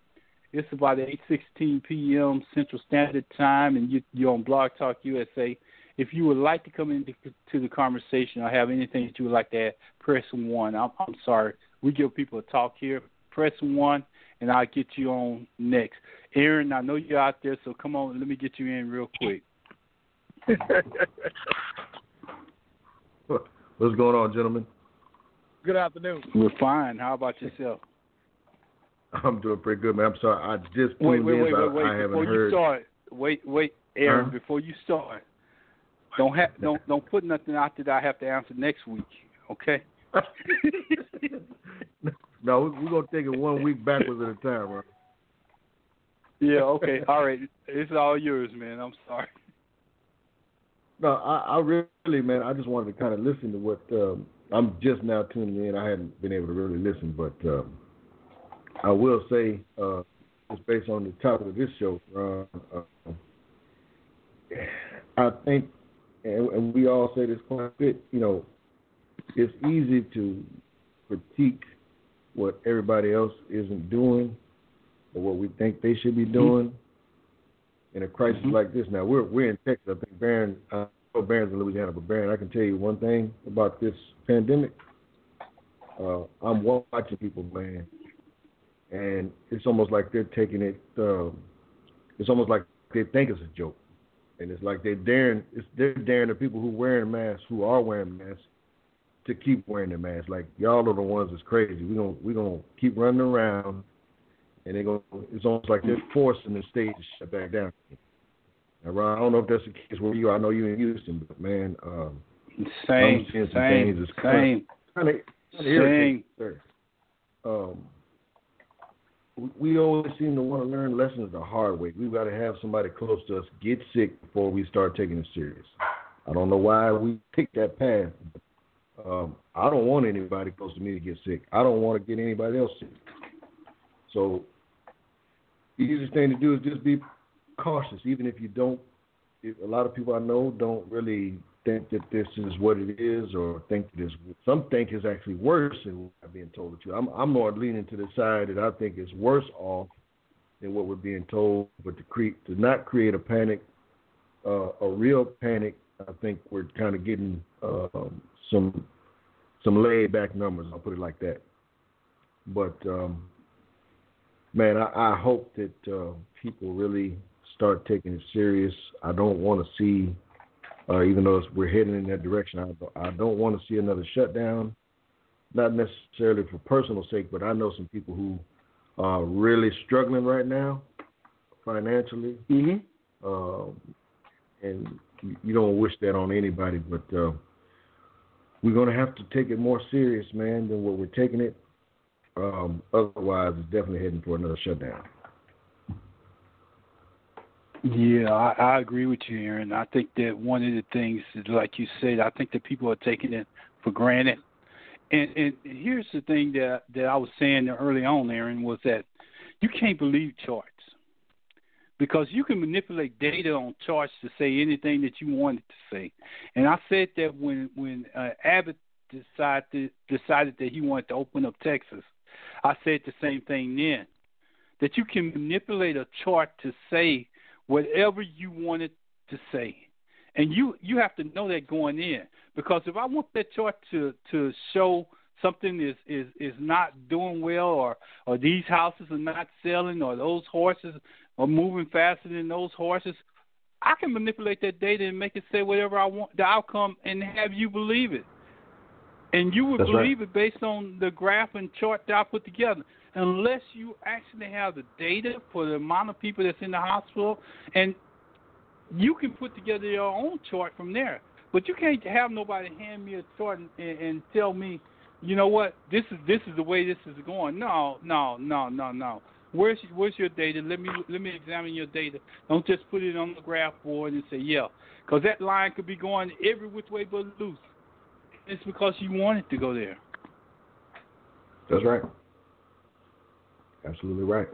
Speaker 2: It's about 8:16 p.m. Central Standard Time, and you, you're on Blog Talk USA. If you would like to come into to the conversation or have anything that you would like to add, press one. I'm, I'm sorry, we give people a talk here. Press one and I'll get you on next. Aaron, I know you're out there, so come on, let me get you in real quick.
Speaker 6: What's going on, gentlemen?
Speaker 4: Good afternoon.
Speaker 2: We're fine. How about yourself?
Speaker 6: I'm doing pretty good, man. I'm sorry. I just
Speaker 2: wait, wait, wait,
Speaker 6: wait,
Speaker 2: wait.
Speaker 6: I, I
Speaker 2: before
Speaker 6: heard.
Speaker 2: you start, wait, wait, Aaron.
Speaker 6: Huh?
Speaker 2: Before you start, don't have don't don't put nothing out that I have to answer next week. Okay.
Speaker 6: no, we're gonna take it one week backwards at a time, right?
Speaker 2: Yeah. Okay. All right. It's all yours, man. I'm sorry.
Speaker 6: No, I, I really, man, I just wanted to kind of listen to what um, I'm just now tuning in. I hadn't been able to really listen, but um, I will say, uh, just based on the topic of this show, uh, uh, I think, and, and we all say this quite a bit, you know, it's easy to critique what everybody else isn't doing or what we think they should be
Speaker 2: Mm-hmm.
Speaker 6: In a crisis
Speaker 2: Mhm.
Speaker 6: like this. Now we're we're in Texas. I think Baron, uh, know Baron's in Louisiana, but Baron, I can tell you one thing about this pandemic. Uh, I'm watching people, man, and it's almost like they're taking it. Um, it's almost like they think it's a joke, and it's like they're daring. It's they're daring the people who wearing masks, who are wearing masks, to keep wearing their masks. Like y'all are the ones that's crazy. We gonna we gonna keep running around, and they going It's almost like they're forcing the state to shut back down. Now, Ron, I don't know if that's the case where you. are. I know you in Houston, but man, um,
Speaker 2: Same,
Speaker 6: I'm seeing some
Speaker 2: same, same,
Speaker 6: kind of
Speaker 2: same.
Speaker 6: sir. Um, we- we always seem to want to learn lessons the hard way. We've got to have somebody close to us get sick before we start taking it serious. I don't know why we picked that path. Um, I don't want anybody close to me to get sick. I don't want to get anybody else sick. So the easiest thing to do is just be cautious, even if you don't. If a lot of people I know don't really think that this is what it is, or think that it's some think it's actually worse than what I'm being told the truth. I'm I'm more leaning to the side that I think it's worse off than what we're being told. But to create to not create a panic, uh, a real panic, I think we're kind of getting uh, some some laid back numbers. I'll put it like that. But um, man, I, I hope that uh, people really start taking it serious. I don't want to see, uh, even though it's, we're heading in that direction, I, don't- I don't want to see another shutdown. Not necessarily for personal sake, but I know some people who are really struggling right now financially,
Speaker 2: Mm-hmm.
Speaker 6: um, and you- you don't wish that on anybody. But uh, we're going to have to take it more serious, man, than what we're taking it. Um, otherwise, it's definitely heading for another shutdown.
Speaker 2: Yeah, I, I agree with you, Aaron. I think that one of the things, like you said, I think that people are taking it for granted. And, and here's the thing that that I was saying early on, Aaron, was that you can't believe charts because you can manipulate data on charts to say anything that you wanted to say. And I said that when when uh, Abbott decided decided that he wanted to open up Texas, I said the same thing then that you can manipulate a chart to say whatever you want it to say. And you you have to know that going in because if I want that chart to to show something is is is not doing well or or these houses are not selling or those horses are moving faster than those horses, I can manipulate that data and make it say whatever I want the outcome and have you believe it. And you would
Speaker 6: That's
Speaker 2: believe
Speaker 6: right.
Speaker 2: it based on the graph and chart that I put together. Unless you actually have the data for the amount of people that's in the hospital and you can put together your own chart from there. But you can't have nobody hand me a chart and, and, and tell me, you know what, this is this is the way this is going. No, no, no, no, no. Where's where's your data? Let me let me examine your data. Don't just put it on the graph board and say yeah, because that line could be going every which way but loose. It's because you wanted to go there.
Speaker 6: That's right. Absolutely right.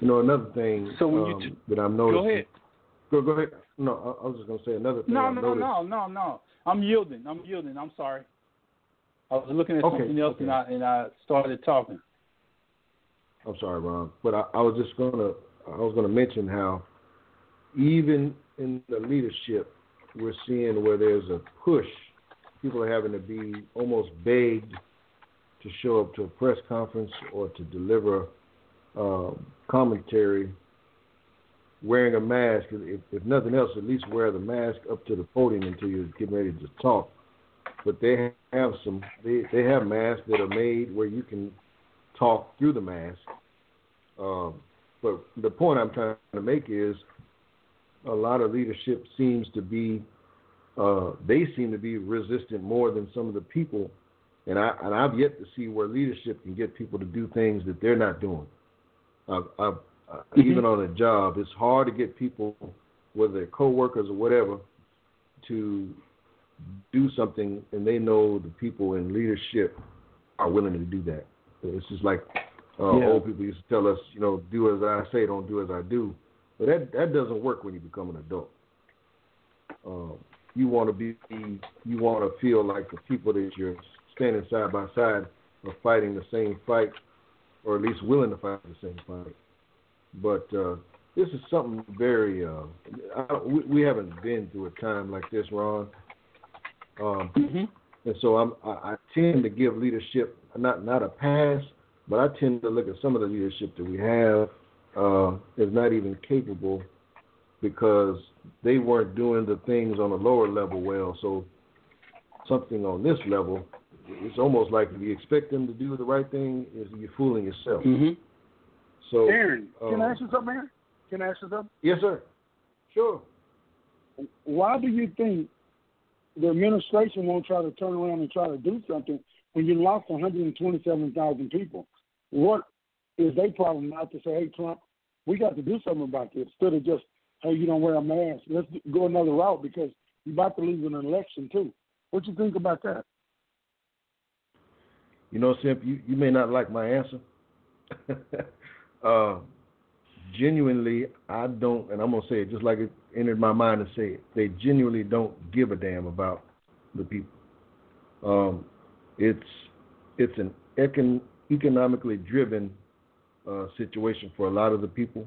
Speaker 6: You know, another thing
Speaker 2: So when you
Speaker 6: um,
Speaker 2: t-
Speaker 6: that I'm noticing.
Speaker 2: Go ahead.
Speaker 6: Go, go ahead. No, I, I was just going to say another thing.
Speaker 2: No,
Speaker 6: I've
Speaker 2: no, no,
Speaker 6: noticed.
Speaker 2: no, no, no. I'm yielding. I'm yielding. I'm sorry. I was looking at
Speaker 6: Okay,
Speaker 2: something else
Speaker 6: okay.
Speaker 2: and I and I started talking.
Speaker 6: I'm sorry, Ron, but I, I was just gonna I was gonna mention how even in the leadership we're seeing where there's a push, people are having to be almost begged to show up to a press conference or to deliver um, commentary wearing a mask. If, if nothing else, at least wear the mask up to the podium until you're getting ready to talk. But they have some they, they have masks that are made where you can talk through the mask. Um, but the point I'm trying to make is a lot of leadership seems to be uh, they seem to be resistant more than some of the people, and I and I've yet to see where leadership can get people to do things that they're not doing. I've, I've, uh, Even on a job, it's hard to get people, whether they're coworkers or whatever, to do something, and they know the people in leadership are willing to do that. It's just like uh,
Speaker 2: Yeah.
Speaker 6: old people used to tell us, you know, do as I say, don't do as I do. But that that doesn't work when you become an adult. Um, you want to be, you want to feel like the people that you're standing side by side are fighting the same fight, or at least willing to fight the same fight. But uh, this is something very. Uh, I, we, we haven't been through a time like this, Ron. Um, And so I'm, I, I tend to give leadership not not a pass, but I tend to look at some of the leadership that we have uh, as not even capable because they weren't doing the things on a lower level well. So something on this level, it's almost like if you expect them to do the right thing, is you're fooling yourself.
Speaker 2: Mm-hmm.
Speaker 6: So
Speaker 5: Aaron, can I
Speaker 6: um,
Speaker 5: ask you something, Aaron? Can I ask you something?
Speaker 6: Yes, sir. Sure.
Speaker 5: Why do you think the administration won't try to turn around and try to do something when you lost 127,000 people? What is their problem not to say, hey, Trump, we got to do something about this instead of just, hey, you don't wear a mask. Let's go another route because you're about to lose an election, too. What you think about that?
Speaker 6: You know, Simp, you, you may not like my answer. uh, genuinely, I don't, and I'm going to say it just like it entered my mind to say it. They genuinely don't give a damn about the people. Um, it's it's an econ- economically driven uh, situation for a lot of the people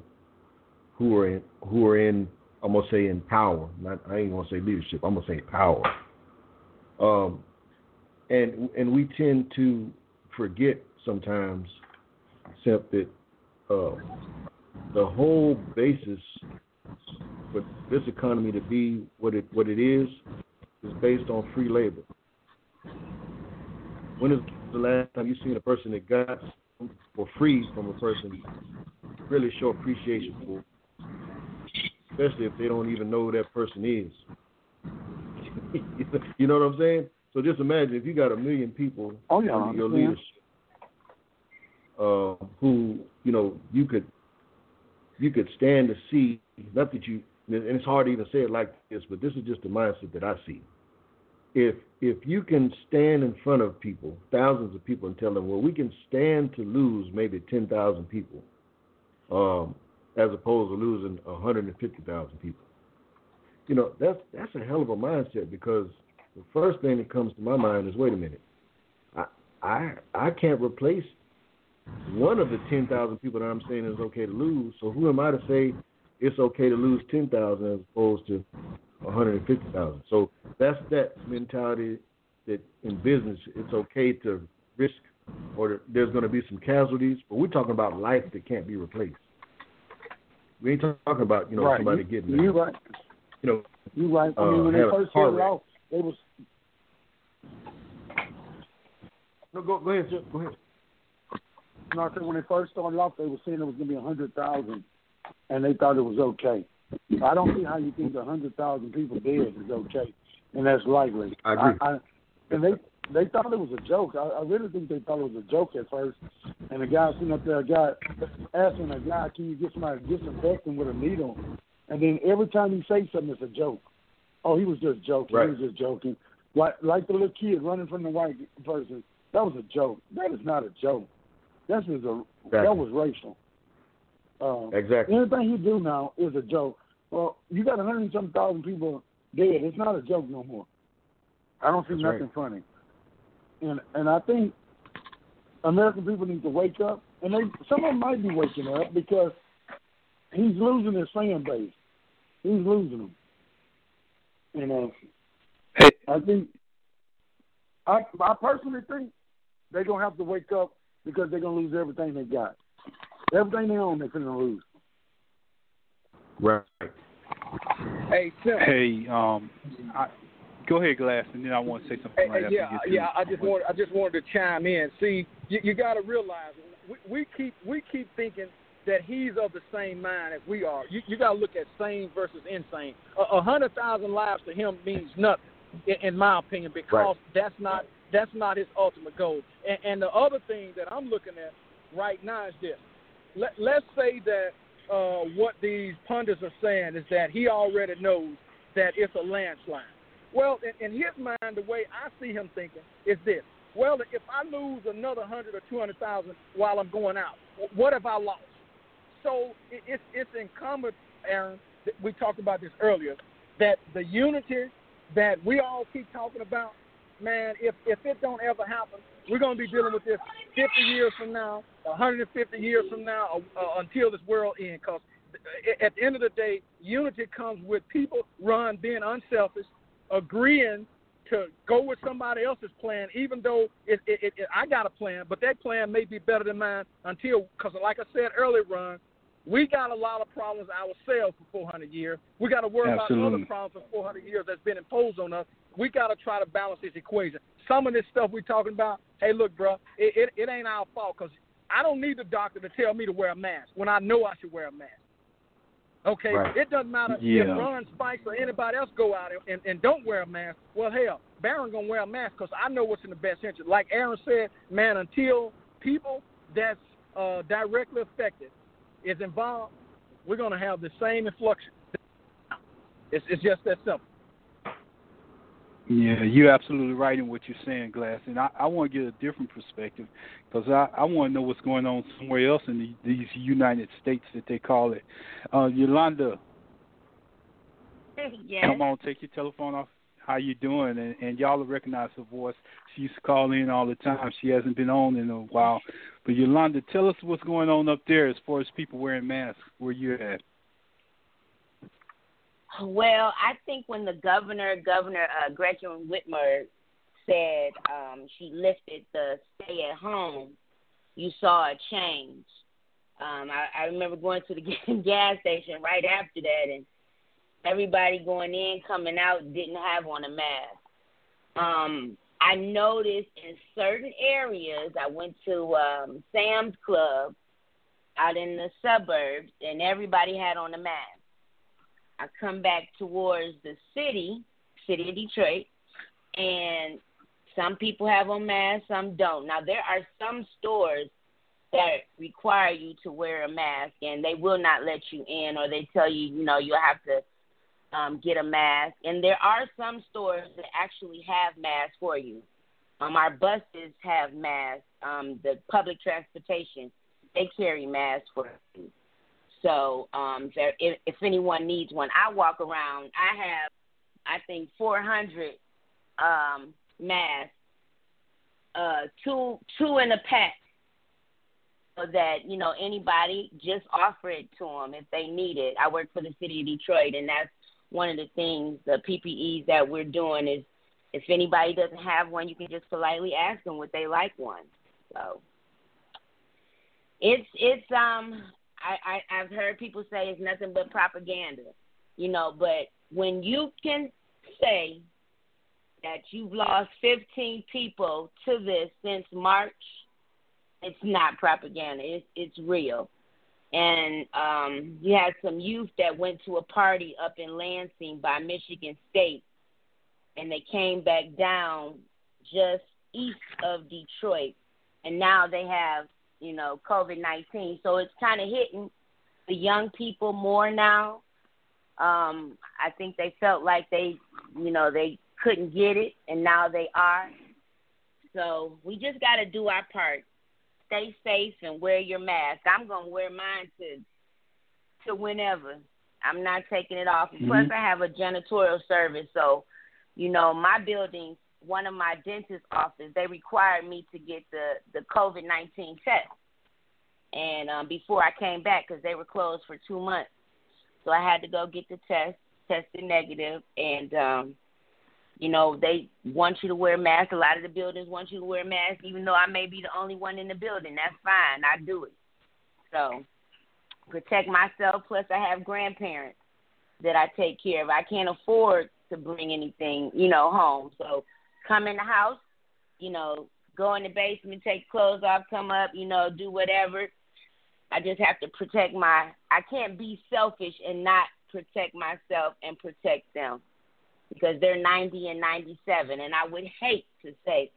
Speaker 6: who are in who are in I'm gonna say in power. Not I ain't gonna say leadership. I'm gonna say power. Um, and and we tend to forget sometimes, except that uh, the whole basis for this economy to be what it what it is is based on free labor. When is the last time you seen a person that got for free from a person really show appreciation for? Especially if they don't even know who that person is. you know what I'm saying? So just imagine if you got a million people
Speaker 5: Oh, yeah,
Speaker 6: under your leadership, uh, who you know you could you could stand to see. Not that you, and it's hard to even say it like this, but this is just the mindset that I see. If if you can stand in front of people, thousands of people, and tell them, well, we can stand to lose maybe ten thousand people, um, as opposed to losing hundred and fifty thousand people. You know, that's that's a hell of a mindset because the first thing that comes to my mind is, wait a minute, I I I can't replace one of the ten thousand people that I'm saying is okay to lose. So who am I to say it's okay to lose ten thousand as opposed to one hundred and fifty thousand? So that's that mentality that in business it's okay to risk or there's going to be some casualties, but we're talking about life that can't be replaced. We ain't talking about you know
Speaker 5: right.
Speaker 6: somebody getting
Speaker 5: you right.
Speaker 6: You know,
Speaker 5: you right. I
Speaker 6: uh,
Speaker 5: mean, when they first started off, they was
Speaker 6: No, go go ahead, sir. Go ahead.
Speaker 5: No, I said when they first started off, they were saying it was going to be a hundred thousand, and they thought it was okay. I don't see how you think a hundred thousand people dead is okay, and that's likely.
Speaker 6: I agree.
Speaker 5: I, and they they thought it was a joke. I, I really think they thought it was a joke at first. And the guy sitting up there, a guy asking a guy, "Can you get somebody to disinfect him with a needle?" And then every time he say something, it's a joke. Oh, he was just joking.
Speaker 6: Right.
Speaker 5: He was just joking. Like like the little kid running from the white person. That was a joke. That is not a joke. That was a that was racial. Um,
Speaker 6: Exactly.
Speaker 5: Anything you do now is a joke. Well, you got a hundred and some thousand people dead. It's not a joke no more. I don't see
Speaker 6: That's
Speaker 5: nothing funny. And and I think American people need to wake up. And they some of them might be waking up because he's losing his fan base. He's losing them. You know.
Speaker 2: Hey,
Speaker 5: I think I I personally think they're gonna have to wake up because they're gonna lose everything they got. Everything they own they're gonna lose.
Speaker 6: Right.
Speaker 4: Hey, Tim.
Speaker 2: hey, um, I, go ahead, Glass, and then I want to say something right
Speaker 4: hey,
Speaker 2: after
Speaker 4: yeah,
Speaker 2: you get through.
Speaker 4: yeah. I just want, I just wanted to chime in. See, you, you got to realize we, we keep, we keep thinking that he's of the same mind as we are. You, you got to look at sane versus insane. A, a hundred thousand lives to him means nothing, in, in my opinion, because
Speaker 6: Right.
Speaker 4: that's not, that's not his ultimate goal. And, and the other thing that I'm looking at right now is this: Let, let's say that uh, what these pundits are saying is that he already knows that it's a landslide. Well, in, in his mind, the way I see him thinking is this: Well, if I lose another hundred or two hundred thousand while I'm going out, what have I lost? So it, it's it's incumbent, Aaron. That we talked about this earlier, that the unity that we all keep talking about, man. If if it don't ever happen, we're going to be dealing with this 50 years from now, 150 years from now, uh, uh, until this world ends. Because at the end of the day, unity comes with people run being unselfish, agreeing to go with somebody else's plan, even though it, it, it, it, I got a plan, but that plan may be better than mine. Until, because like I said earlier, Ron, we got a lot of problems ourselves for 400 years. We got to worry about
Speaker 2: Absolutely.
Speaker 4: other problems for 400 years that's been imposed on us. We got to try to balance this equation. Some of this stuff we're talking about, hey, look, bro, it, it, it ain't our fault because I don't need the doctor to tell me to wear a mask when I know I should wear a mask. Okay,
Speaker 6: Right.
Speaker 4: it doesn't matter
Speaker 2: Yeah.
Speaker 4: if Ron Spikes or anybody else go out and, and don't wear a mask. Well, hell, Baron gonna wear a mask because I know what's in the best interest. Like Aaron said, man, until people that's uh, directly affected is involved, we're gonna have the same influx. It's, it's just that simple.
Speaker 2: Yeah, you're absolutely right in what you're saying, Glass. And I, I want to get a different perspective because I, I want to know what's going on somewhere else in the, these United States that they call it. Uh, Yolanda,
Speaker 7: yes.
Speaker 2: come on, take your telephone off. How you doing? And, and y'all will recognize her voice. She used to call in all the time. She hasn't been on in a while. But Yolanda, tell us what's going on up there as far as people wearing masks where you're at.
Speaker 7: Well, I think when the governor, Governor uh, Gretchen Whitmer, said um, she lifted the stay at home, you saw a change. Um, I, I remember going to the gas station right after that, and everybody going in, coming out didn't have on a mask. Um, I noticed in certain areas, I went to um, Sam's Club out in the suburbs, and everybody had on a mask. I come back towards the city, city of Detroit, and some people have on masks, some don't. Now there are some stores that require you to wear a mask, and they will not let you in, or they tell you, you know, you'll have to um, get a mask. And there are some stores that actually have masks for you. Um, our buses have masks. Um, the public transportation they carry masks for you. So um, there, if, if anyone needs one, I walk around. I have, I think, 400 um, masks, uh, two two in a pack. so that you know anybody just offer it to them if they need it. I work for the city of Detroit, and that's one of the things the PPEs that we're doing is if anybody doesn't have one, you can just politely ask them would they like one. So it's it's um I, I I've heard people say it's nothing but propaganda, you know, but when you can say that you've lost 15 people to this since March it's not propaganda. It's it's real. And um, you had some youth that went to a party up in Lansing by Michigan State, and they came back down just east of Detroit, and now they have you know COVID nineteen. So it's kind of hitting the young people more now. Um, I think they felt like they, you know, they couldn't get it, and now they are. So we just got to do our part stay safe and wear your mask. I'm gonna wear mine to to whenever. I'm not taking it off. Mm-hmm. Plus, I have a janitorial service, so you know my building. One of my dentist office, they required me to get the the COVID nineteen test, and um, before I came back because they were closed for two months, so I had to go get the test, tested negative, and um, you know, they want you to wear masks. A lot of the buildings want you to wear masks, even though I may be the only one in the building. That's fine. I do it. So protect myself. Plus, I have grandparents that I take care of. I can't afford to bring anything, you know, home. So come in the house, you know, go in the basement, take clothes off, come up, you know, do whatever. I just have to protect my. I can't be selfish and not protect myself and protect them because they're 90 and 97 and I would hate to say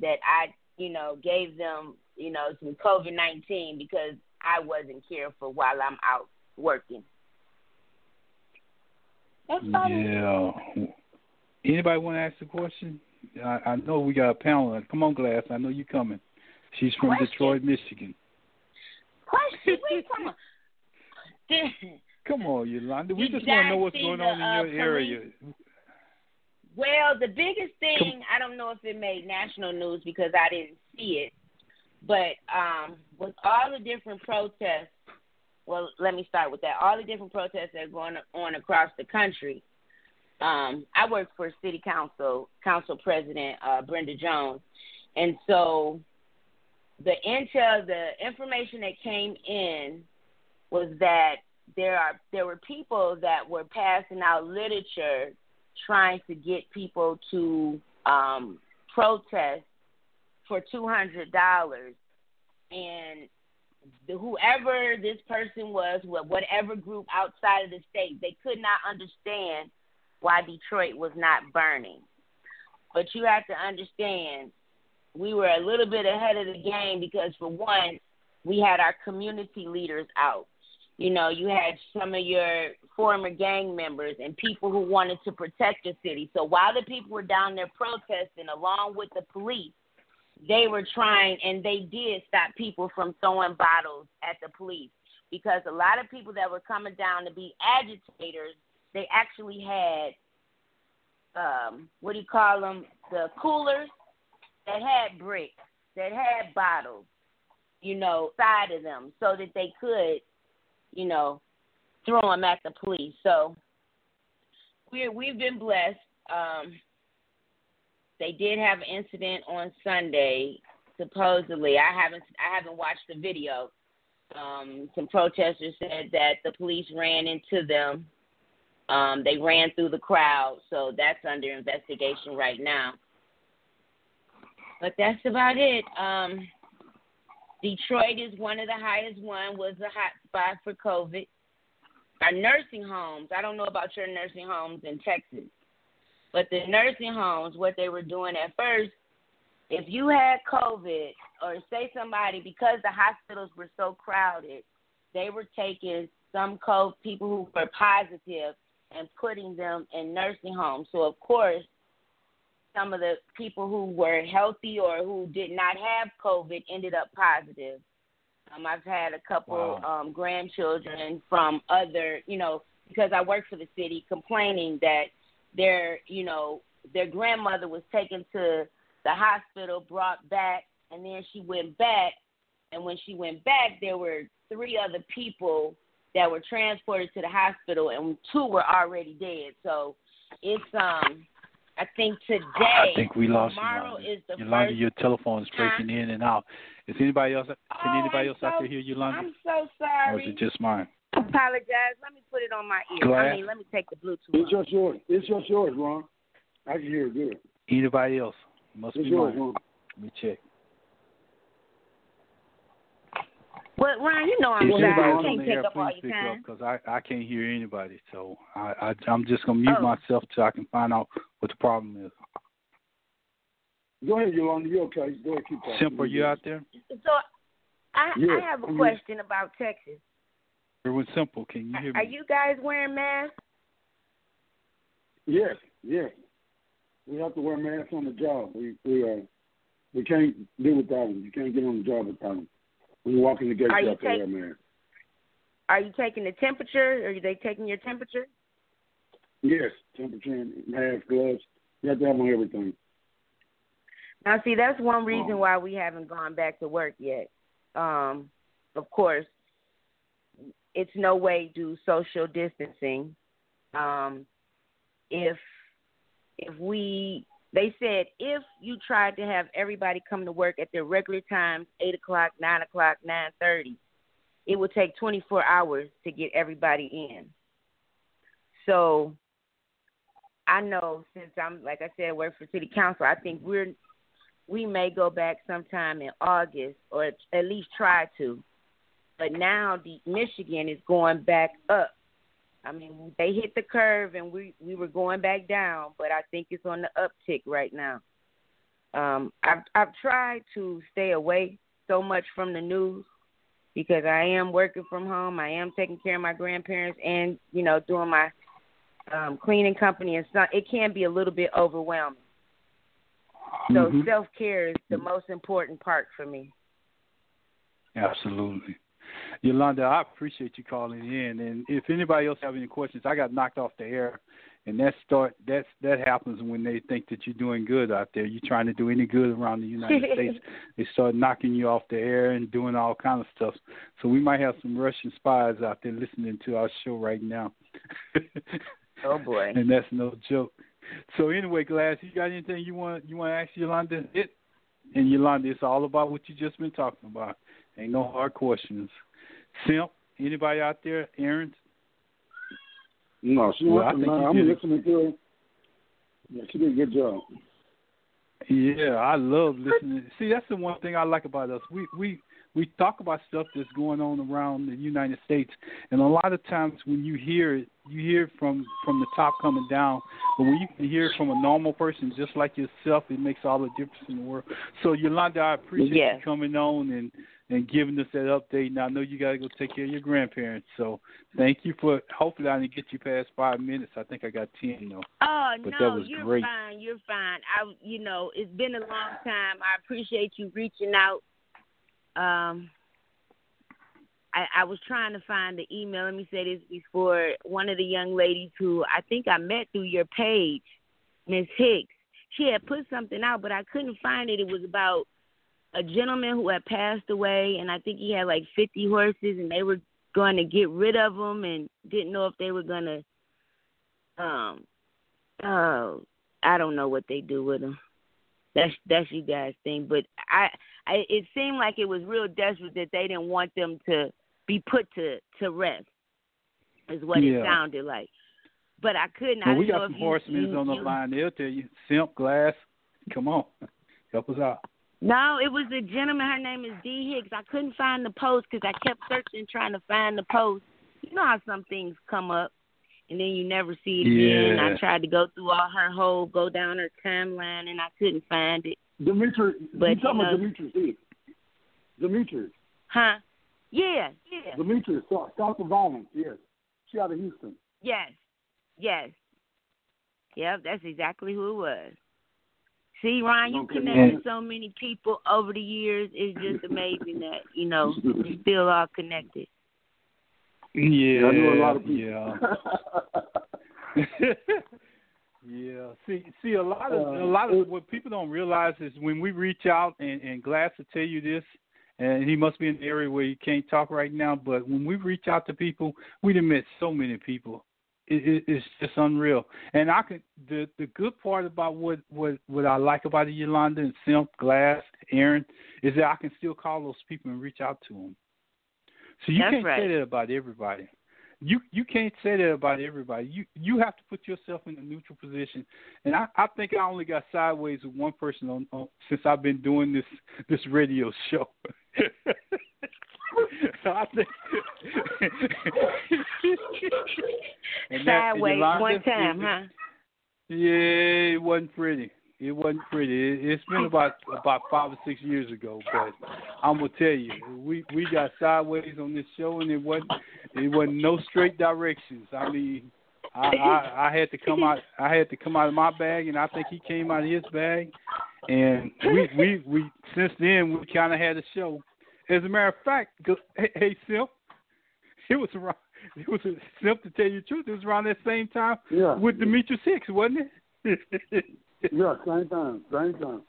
Speaker 7: that I, you know, gave them, you know, some COVID-19 because I wasn't careful while I'm out working.
Speaker 2: That's yeah. Anybody want to ask a question? I, I know we got a panel. Come on, Glass. I know you are coming. She's from
Speaker 7: question.
Speaker 2: Detroit, Michigan.
Speaker 7: Question? You talking
Speaker 2: Come on, Yolanda. We just want to know what's going on in
Speaker 7: uh,
Speaker 2: your area.
Speaker 7: Well, the biggest thing I don't know if it made national news because I didn't see it, but um, with all the different protests, well, let me start with that. All the different protests that are going on across the country. Um, I work for City Council, Council President uh, Brenda Jones, and so the intel, the information that came in was that there are there were people that were passing out literature trying to get people to um, protest for two hundred dollars, and whoever this person was, whatever group outside of the state, they could not understand why Detroit was not burning. But you have to understand, we were a little bit ahead of the game because, for one, we had our community leaders out you know, you had some of your former gang members and people who wanted to protect the city. So while the people were down there protesting along with the police, they were trying and they did stop people from throwing bottles at the police because a lot of people that were coming down to be agitators, they actually had um what do you call them? The coolers that had bricks, that had bottles, you know, side of them so that they could you know, throw them at the police. So we we've been blessed. Um, they did have an incident on Sunday, supposedly. I haven't I haven't watched the video. Um, some protesters said that the police ran into them. Um, they ran through the crowd, so that's under investigation right now. But that's about it. Um, Detroit is one of the highest one, was a hot spot for COVID. Our nursing homes, I don't know about your nursing homes in Texas, but the nursing homes, what they were doing at first, if you had COVID, or say somebody, because the hospitals were so crowded, they were taking some COVID, people who were positive and putting them in nursing homes. So, of course, some of the people who were healthy or who did not have COVID ended up positive. Um, I've had a couple wow. um, grandchildren from other, you know, because I work for the city, complaining that their, you know, their grandmother was taken to the hospital, brought back, and then she went back and when she went back, there were three other people that were transported to the hospital, and two were already dead. So it's um, I think today.
Speaker 2: I think we lost
Speaker 7: tomorrow
Speaker 2: Yolanda.
Speaker 7: is the
Speaker 2: Yolanda,
Speaker 7: first.
Speaker 2: your telephone is breaking in and out. Is anybody else? Can
Speaker 7: Oh,
Speaker 2: anybody
Speaker 7: I'm
Speaker 2: else out there hear Yolanda?
Speaker 7: I'm so sorry.
Speaker 2: Or is it just mine?
Speaker 7: Apologize. Let me put it on my ear.
Speaker 2: Go
Speaker 7: I mean, let me take the Bluetooth.
Speaker 5: It's
Speaker 7: off.
Speaker 5: just yours. It's just yours, Ron. I can hear it good.
Speaker 2: Anybody else? Must
Speaker 5: It's
Speaker 2: be
Speaker 5: yours,
Speaker 2: mine.
Speaker 5: Ron.
Speaker 2: Let me check.
Speaker 7: Well, Ron, you know I'm
Speaker 2: If
Speaker 7: shy.
Speaker 2: anybody
Speaker 7: I
Speaker 2: on
Speaker 7: can't
Speaker 2: the
Speaker 7: take
Speaker 2: air,
Speaker 7: up all your time.
Speaker 2: because I, I can't hear anybody. So I, I I'm just gonna mute
Speaker 7: Oh.
Speaker 2: myself till I can find out what the problem is.
Speaker 5: Go ahead, Yolanda. You're okay. Go ahead, keep talking.
Speaker 2: Simple, you out there?
Speaker 7: So, I,
Speaker 5: Yeah,
Speaker 7: I have a
Speaker 5: I'm
Speaker 7: question about Texas.
Speaker 2: Everyone, simple. Can you hear me?
Speaker 7: Are you guys wearing masks?
Speaker 5: Yes, yes. We have to wear masks on the job. We we uh we can't do without them. You can't get on the job without them. When you walk in the gate,
Speaker 7: Are
Speaker 5: you
Speaker 7: you
Speaker 5: have to wear a.
Speaker 7: Are you taking the temperature? Are they taking your temperature?
Speaker 5: Yes, temperature, and mask, gloves. You have to have on everything.
Speaker 7: Now, see, that's one reason
Speaker 5: Oh.
Speaker 7: why we haven't gone back to work yet. Um, of course, it's no way do social distancing. Um, if if we, they said if you tried to have everybody come to work at their regular times, eight o'clock, nine o'clock, nine thirty, it would take twenty four hours to get everybody in. So I know since I'm like I said, work for city council, I think we're we may go back sometime in August or at least try to. But now the Michigan is going back up. I mean, they hit the curve and we we were going back down, but I think it's on the uptick right now. Um, I've I've tried to stay away so much from the news because I am working from home. I am taking care of my grandparents and you know doing my um, cleaning company, and so it can be a little bit overwhelming. So
Speaker 2: Mhm.
Speaker 7: self care is the most important part for me.
Speaker 2: Absolutely. Yolanda, I appreciate you calling in. And if anybody else have any questions, I got knocked off the air, and that start that's that happens when they think that you're doing good out there. You're trying to do any good around the United States. They start knocking you off the air and doing all kind of stuff. So we might have some Russian spies out there listening to our show right now.
Speaker 7: Oh boy.
Speaker 2: and that's no joke. So anyway, Glass, you got anything you want you want to ask Yolanda? It and Yolanda, it's all about what you just been talking about. Ain't no hard questions. Simp, anybody out there? Aaron?
Speaker 5: No, she
Speaker 2: Well, I
Speaker 5: wants
Speaker 2: think
Speaker 5: to
Speaker 2: you
Speaker 5: I'm
Speaker 2: did it.
Speaker 5: listening to her. Yeah, she did a good job.
Speaker 2: Yeah, I love listening. See, that's the one thing I like about us. We we we talk about stuff that's going on around the United States, and a lot of times when you hear it, you hear it from from the top coming down. But when you can hear it from a normal person just like yourself, it makes all the difference in the world. So Yolanda, I appreciate
Speaker 7: Yes.
Speaker 2: you coming on and and giving us that update. And I know you got to go take care of your grandparents. So thank you for. Hopefully, I didn't get you past five minutes. I think I got ten though.
Speaker 7: Oh
Speaker 2: But
Speaker 7: no, you're
Speaker 2: great.
Speaker 7: fine. You're fine. I, you know, it's been a long time. I appreciate you reaching out. Um, I, I was trying to find the email. Let me say this before one of the young ladies who I think I met through your page, Miss Hicks. She had put something out, but I couldn't find it. It was about a gentleman who had passed away, and I think he had like 50 horses, and they were going to get rid of them, and didn't know if they were going to um oh I don't know what they do with them. That's that's you guys thing, but I, I it seemed like it was real desperate that they didn't want them to be put to to rest. Is what it sounded like. But I couldn't. I
Speaker 2: Well, we got some horsemen on the
Speaker 7: you-
Speaker 2: line. They'll tell you, Simp, Glass, come on, help us out.
Speaker 7: No, it was a gentleman. Her name is D Hicks. I couldn't find the post because I kept searching, trying to find the post. You know how some things come up, and then you never see it again.
Speaker 2: Yeah.
Speaker 7: I tried to go through all her whole, go down her timeline, and I couldn't find it.
Speaker 5: Demetrius,
Speaker 7: But,
Speaker 5: you talking about Demetrius Hicks. Demetrius.
Speaker 7: Huh? Yeah, yeah,
Speaker 5: Demetrius, stop, stop the violence, yes. She out of Houston.
Speaker 7: yes, yes. Yep, that's exactly who it was. See, Ron, you connected so many people over the years. It's just amazing that you know we're still all connected.
Speaker 2: Yeah,
Speaker 5: I knew a lot of people.
Speaker 2: Yeah. yeah. See, see, a lot of
Speaker 5: Uh,
Speaker 2: a lot
Speaker 5: it-
Speaker 2: of what people don't realize is when we reach out and, and Glass will tell you this, and he must be in the area where he can't talk right now. But when we reach out to people, we have met so many people. It, it, it's just unreal. And I can the the good part about what what what I like about Yolanda and Simp, Glass, Aaron, is that I can still call those people and reach out to them. So you
Speaker 7: That's
Speaker 2: can't
Speaker 7: right.
Speaker 2: say that about everybody. You you can't say that about everybody. You you have to put yourself in a neutral position. And I I think I only got sideways with one person on, on since I've been doing this this radio show. I think that-
Speaker 7: Sideways one time,
Speaker 2: it-
Speaker 7: huh?
Speaker 2: Yeah, it wasn't pretty. It wasn't pretty. It, it's been about about five or six years ago, but I'm gonna tell you, we we got sideways on this show, and it wasn't it wasn't no straight directions. I mean, I, I I had to come out I had to come out of my bag, and I think he came out of his bag, and we we we since then we kind of had a show. As a matter of fact, hey, hey Simp, it was around. It was a, Simp to tell you the truth. It was around that same time
Speaker 5: Yeah.
Speaker 2: with Demetrius Hicks, wasn't it?
Speaker 5: Yeah, same time, same time.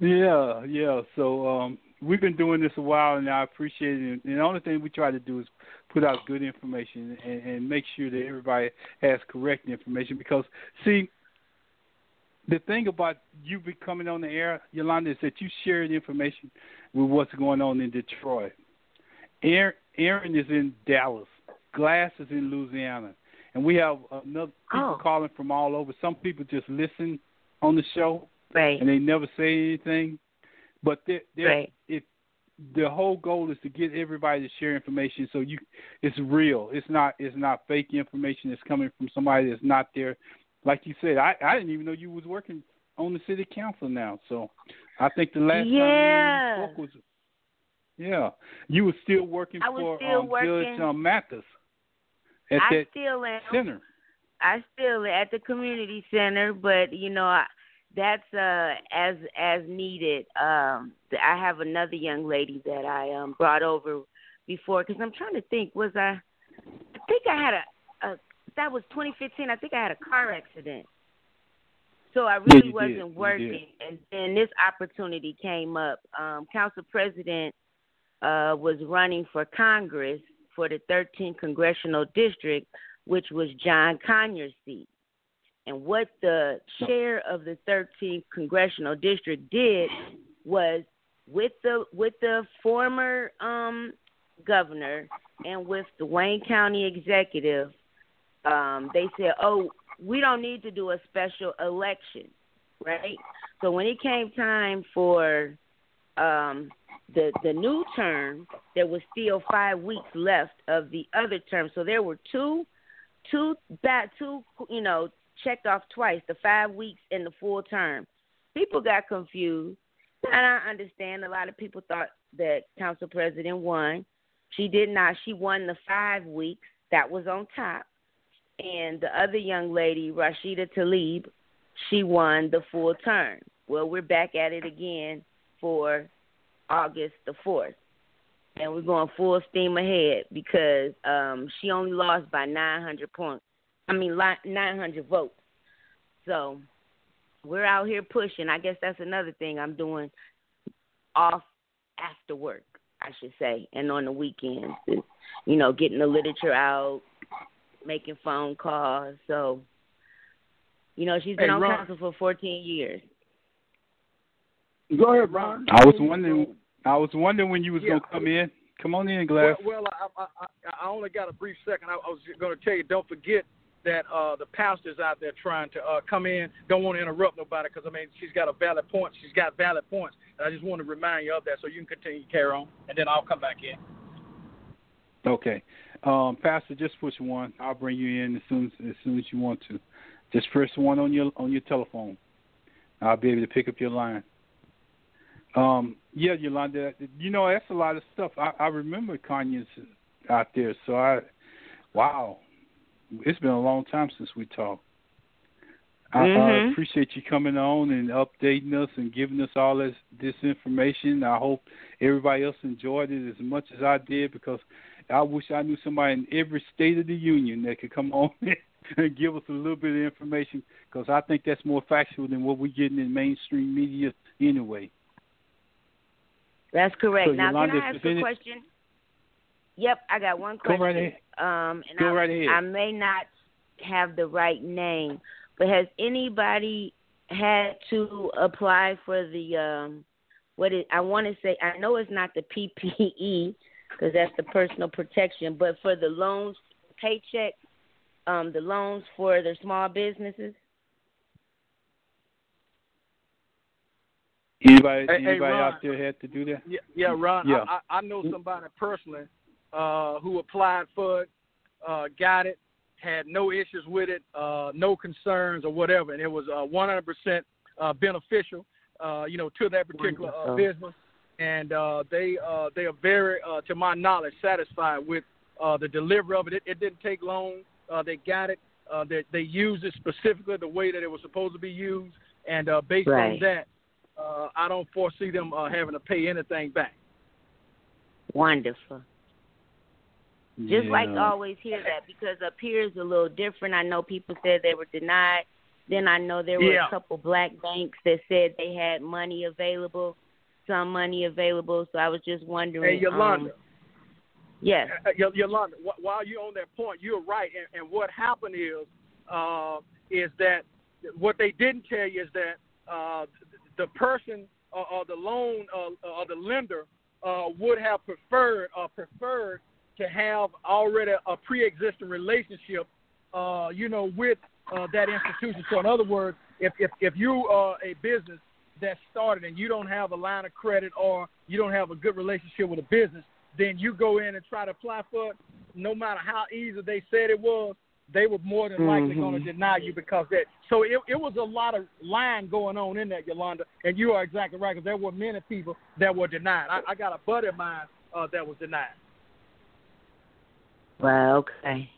Speaker 2: Yeah, yeah. So um, we've been doing this a while, and I appreciate it. And the only thing we try to do is put out good information and, and make sure that everybody has correct information. Because see, the thing about you becoming on the air, Yolanda, is that you share the information with what's going on in Detroit. Aaron, Aaron is in Dallas. Glass is in Louisiana, and we have another people
Speaker 7: Oh.
Speaker 2: calling from all over. Some people just listen on the show
Speaker 7: Right.
Speaker 2: and they never say anything. But they're, they're,
Speaker 7: Right.
Speaker 2: it, the whole goal is to get everybody to share information so you it's real. It's not it's not fake information that's coming from somebody that's not there. Like you said, I I didn't even know you was working on the city council now. So I think the last
Speaker 7: Yeah.
Speaker 2: time you spoke was yeah, you were still working
Speaker 7: I was
Speaker 2: for
Speaker 7: still
Speaker 2: um,
Speaker 7: working.
Speaker 2: Judge um, Mathis at
Speaker 7: I
Speaker 2: that
Speaker 7: still am.
Speaker 2: center.
Speaker 7: I still at the community center, but you know, I, that's uh as as needed. Um, I have another young lady that I um brought over before because I'm trying to think. Was I? I think I had a, a that was 2015. I think I had a car accident. So I really
Speaker 2: did.
Speaker 7: wasn't
Speaker 2: did.
Speaker 7: working, and then this opportunity came up. Um, Council President uh, was running for Congress for the 13th congressional district, which was John Conyers' seat. And what the chair of the 13th congressional district did was with the with the former um, governor and with the Wayne County executive, um, they said, "Oh, we don't need to do a special election, right?" So when it came time for um, the the new term, there was still five weeks left of the other term. So there were two, two back two, you know, checked off twice, the five weeks and the full term. People got confused, and I understand. A lot of people thought that council president won. She did not. She won the five weeks. That was on top. And the other young lady, Rashida Tlaib, she won the full term. Well, we're back at it again for August the 4th. And we're going full steam ahead because um, she only lost by 900 points. I mean, 900 votes. So we're out here pushing. I guess that's another thing I'm doing off after work, I should say, and on the weekends. Is, you know, getting the literature out, making phone calls. So, you know, she's been
Speaker 4: Hey,
Speaker 7: on
Speaker 4: Ron.
Speaker 7: council for 14 years.
Speaker 5: Go ahead, Brian.
Speaker 2: I was wondering I was wondering when you was
Speaker 4: Yeah.
Speaker 2: gonna come in. Come on in, Glass.
Speaker 4: well I, I, I, I only got a brief second. I, I was going to tell you, don't forget that uh, the pastor's out there trying to uh, come in. Don't want to interrupt nobody because I mean she's got a valid point. She's got valid points, and I just want to remind you of that so you can continue to carry on, and then I'll come back in.
Speaker 2: Okay. Um, Pastor, just push one. I'll bring you in as soon as, as soon as you want to. Just press one on your on your telephone. I'll be able to pick up your line. Um, yeah, Yolanda, you know that's a lot of stuff. I, I remember Kanye's out there, so I, wow, it's been a long time since we talked. I, I
Speaker 7: Mhm.
Speaker 2: appreciate you coming on and updating us and giving us all this this information. I hope everybody else enjoyed it as much as I did because I wish I knew somebody in every state of the union that could come on and give us a little bit of information because I think that's more factual than what we're getting in mainstream media anyway.
Speaker 7: That's correct.
Speaker 2: So,
Speaker 7: now,
Speaker 2: Yolanda,
Speaker 7: can I ask a question? Yep, I got one
Speaker 2: Go
Speaker 7: question.
Speaker 2: right ahead.
Speaker 7: Um, and
Speaker 2: Go
Speaker 7: I,
Speaker 2: right ahead.
Speaker 7: I may not have the right name, but has anybody had to apply for the um, what is? I want to say I know it's not the PPE because that's the personal protection, but for the loans, paycheck, um, the loans for the small businesses.
Speaker 2: Anybody,
Speaker 4: Hey, hey,
Speaker 2: anybody
Speaker 4: Ron.
Speaker 2: out there had to do that?
Speaker 4: Yeah, yeah, Ron.
Speaker 2: Yeah.
Speaker 4: I, I I know somebody personally uh, who applied for it, uh, got it, had no issues with it, uh, no concerns or whatever, and it was uh, 100% uh, beneficial, uh, you know, to that particular uh, business. And uh, they uh, they are very, uh, to my knowledge, satisfied with uh, the delivery of it. It, it didn't take long. Uh, they got it. Uh, they they used it specifically the way that it was supposed to be used, and uh, based on that, uh, I don't foresee them uh, having to pay anything back.
Speaker 7: Wonderful. Just like
Speaker 2: Yeah.
Speaker 7: always hear that because up here is a little different. I know people said they were denied. Then I know there were
Speaker 4: Yeah.
Speaker 7: a couple black banks that said they had money available, some money available. So I was just wondering.
Speaker 4: Hey, Yolanda.
Speaker 7: Um, yes.
Speaker 4: Uh, Y- Yolanda, wh- while you're on that point, you're right. And, and what happened is, uh, is that what they didn't tell you is that uh, the person uh, or the loan uh, or the lender uh, would have preferred uh, preferred to have already a pre-existing relationship, uh, you know, with uh, that institution. So, in other words, if if if you are a business that started and you don't have a line of credit or you don't have a good relationship with a business, then you go in and try to apply for it. No matter how easy they said it was, they were more than likely
Speaker 7: Mhm.
Speaker 4: going to deny you because that. So it it was a lot of lying going on in that, Yolanda, and you are exactly right because there were many people that were denied. I, I got a buddy of mine uh, that was denied.
Speaker 7: Well, okay.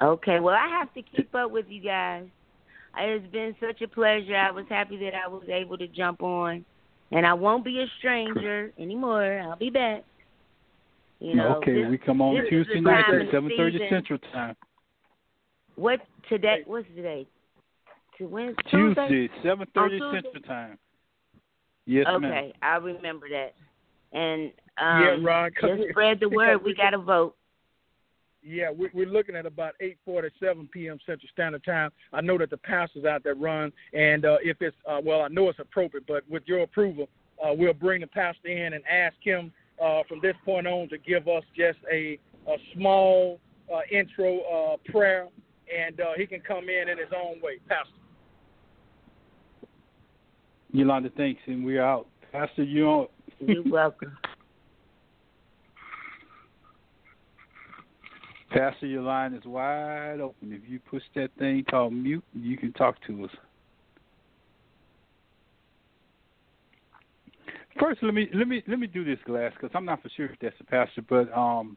Speaker 7: Okay. Well, I have to keep up with you guys. It's been such a pleasure. I was happy that I was able to jump on, and I won't be a stranger anymore. I'll be back. You know.
Speaker 2: okay,
Speaker 7: this-
Speaker 2: we come on Tuesday night at seven thirty. Central Time.
Speaker 7: What today? What's today? To when? Tuesday.
Speaker 2: Tuesday, seven thirty Central Time. Yes, ma'am.
Speaker 7: Okay, I'll remember that. And um,
Speaker 4: Yeah, Ron, 'cause
Speaker 7: just
Speaker 4: we-
Speaker 7: spread the word.
Speaker 4: we
Speaker 7: We got to vote.
Speaker 4: Yeah, we, we're looking at about 8:47 p.m. Central Standard Time. I know that the pastors out there run, and uh, if it's uh, well, I know it's appropriate, but with your approval, uh, we'll bring the pastor in and ask him uh, from this point on to give us just a a small uh, intro uh, prayer, and uh, he can come in in his own way, Pastor.
Speaker 2: Yolanda, thanks, and we're out. Pastor, you on?
Speaker 7: You're welcome.
Speaker 2: Pastor, your line is wide open. If you push that thing called mute, you can talk to us. First, let me let me let me do this, Glass, because I'm not for sure if that's the pastor, but um,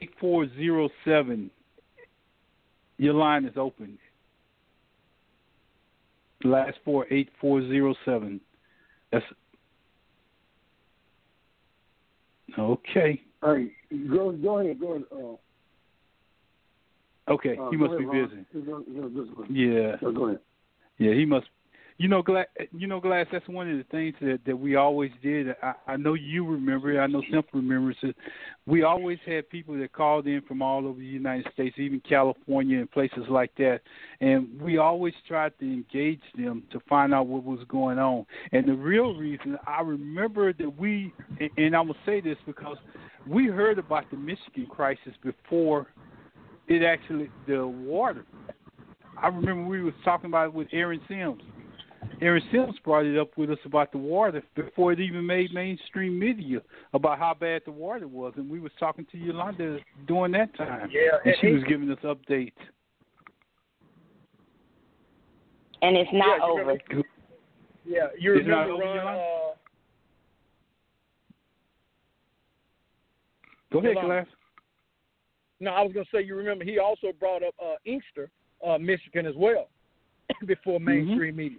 Speaker 2: eight four zero seven. Your line is open. Last four eight four zero seven. That's okay.
Speaker 5: Hey, go go ahead, go ahead. Uh,
Speaker 2: Okay,
Speaker 5: uh,
Speaker 2: he must be
Speaker 5: Ron.
Speaker 2: busy.
Speaker 5: Go- go- go- go-
Speaker 2: Yeah.
Speaker 5: Go ahead.
Speaker 2: Yeah, he must. You know, Glass. You know, Glass. That's one of the things that that we always did. I, I know you remember. it. I know Simple remembers it. We always had people that called in from all over the United States, even California and places like that. And we always tried to engage them to find out what was going on. And the real reason I remember that we, and- and I'm say this because we heard about the Michigan crisis before it actually the water. I remember we was talking about it with Aaron Sims. Aaron Sims brought it up with us about the water before it even made mainstream media about how bad the water was, and we was talking to Yolanda during that time.
Speaker 4: Yeah,
Speaker 2: and
Speaker 4: and
Speaker 2: she was giving us updates.
Speaker 7: And it's not
Speaker 4: Yeah,
Speaker 7: over.
Speaker 4: remember- Yeah, you
Speaker 2: It's not
Speaker 4: remember,
Speaker 2: over,
Speaker 4: Ron?
Speaker 2: Yolanda?
Speaker 4: Uh,
Speaker 2: Go ahead,
Speaker 4: Yolanda.
Speaker 2: Glass.
Speaker 4: no, I was going to say you remember he also brought up uh, Inkster, uh, Michigan as well, before
Speaker 2: Mm-hmm.
Speaker 4: mainstream media.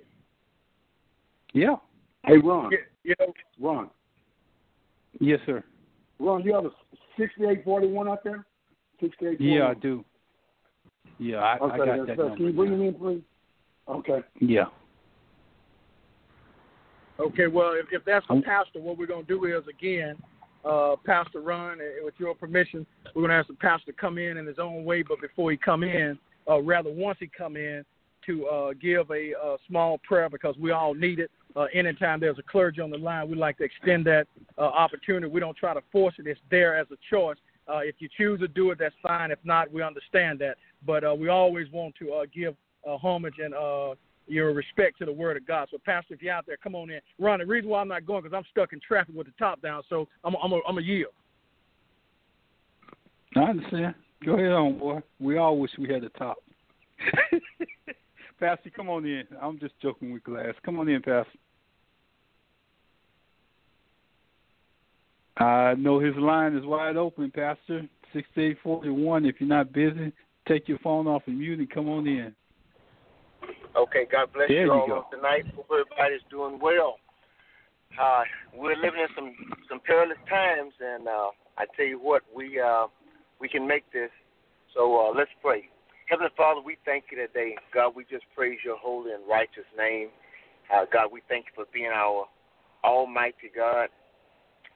Speaker 2: Yeah.
Speaker 5: Hey, Ron.
Speaker 4: Yeah, you know,
Speaker 5: Ron.
Speaker 2: Yes, sir.
Speaker 5: Ron, you have a 6841 out there? 6841.
Speaker 2: Yeah, I do. Yeah, I,
Speaker 5: Okay,
Speaker 2: I got that
Speaker 5: that's- Can you bring him in, please? Okay.
Speaker 2: Yeah.
Speaker 4: Okay, well, if, if that's the pastor, what we're going to do is, again, uh, Pastor Ron, uh, with your permission, we're going to ask the pastor to come in in his own way, but before he come in, uh, rather once he come in, to uh, give a, a small prayer because we all need it. Uh, anytime there's a clergy on the line, we like to extend that uh, opportunity. We don't try to force it. It's there as a choice. Uh, if you choose to do it, that's fine. If not, we understand that. But uh, we always want to uh, give uh, homage and uh, your respect to the Word of God. So, Pastor, if you're out there, come on in. Ron, the reason why I'm not going because I'm stuck in traffic with the top down, so I'm I'm a, I'm a yield.
Speaker 2: I understand. Go ahead on, boy. We all wish we had the top. Pastor, come on in. I'm just joking with Glass. Come on in, Pastor. I know his line is wide open, Pastor. Six eight forty one. If you're not busy, take your phone off and mute and come on in.
Speaker 8: Okay, God bless
Speaker 2: there
Speaker 8: you, all
Speaker 2: go.
Speaker 8: tonight. Hope everybody's doing well. Uh, we're living in some some perilous times, and uh, I tell you what, we uh, we can make this. So uh, let's pray. Heavenly Father, we thank you today. God, we just praise your holy and righteous name. Uh, God, we thank you for being our Almighty God.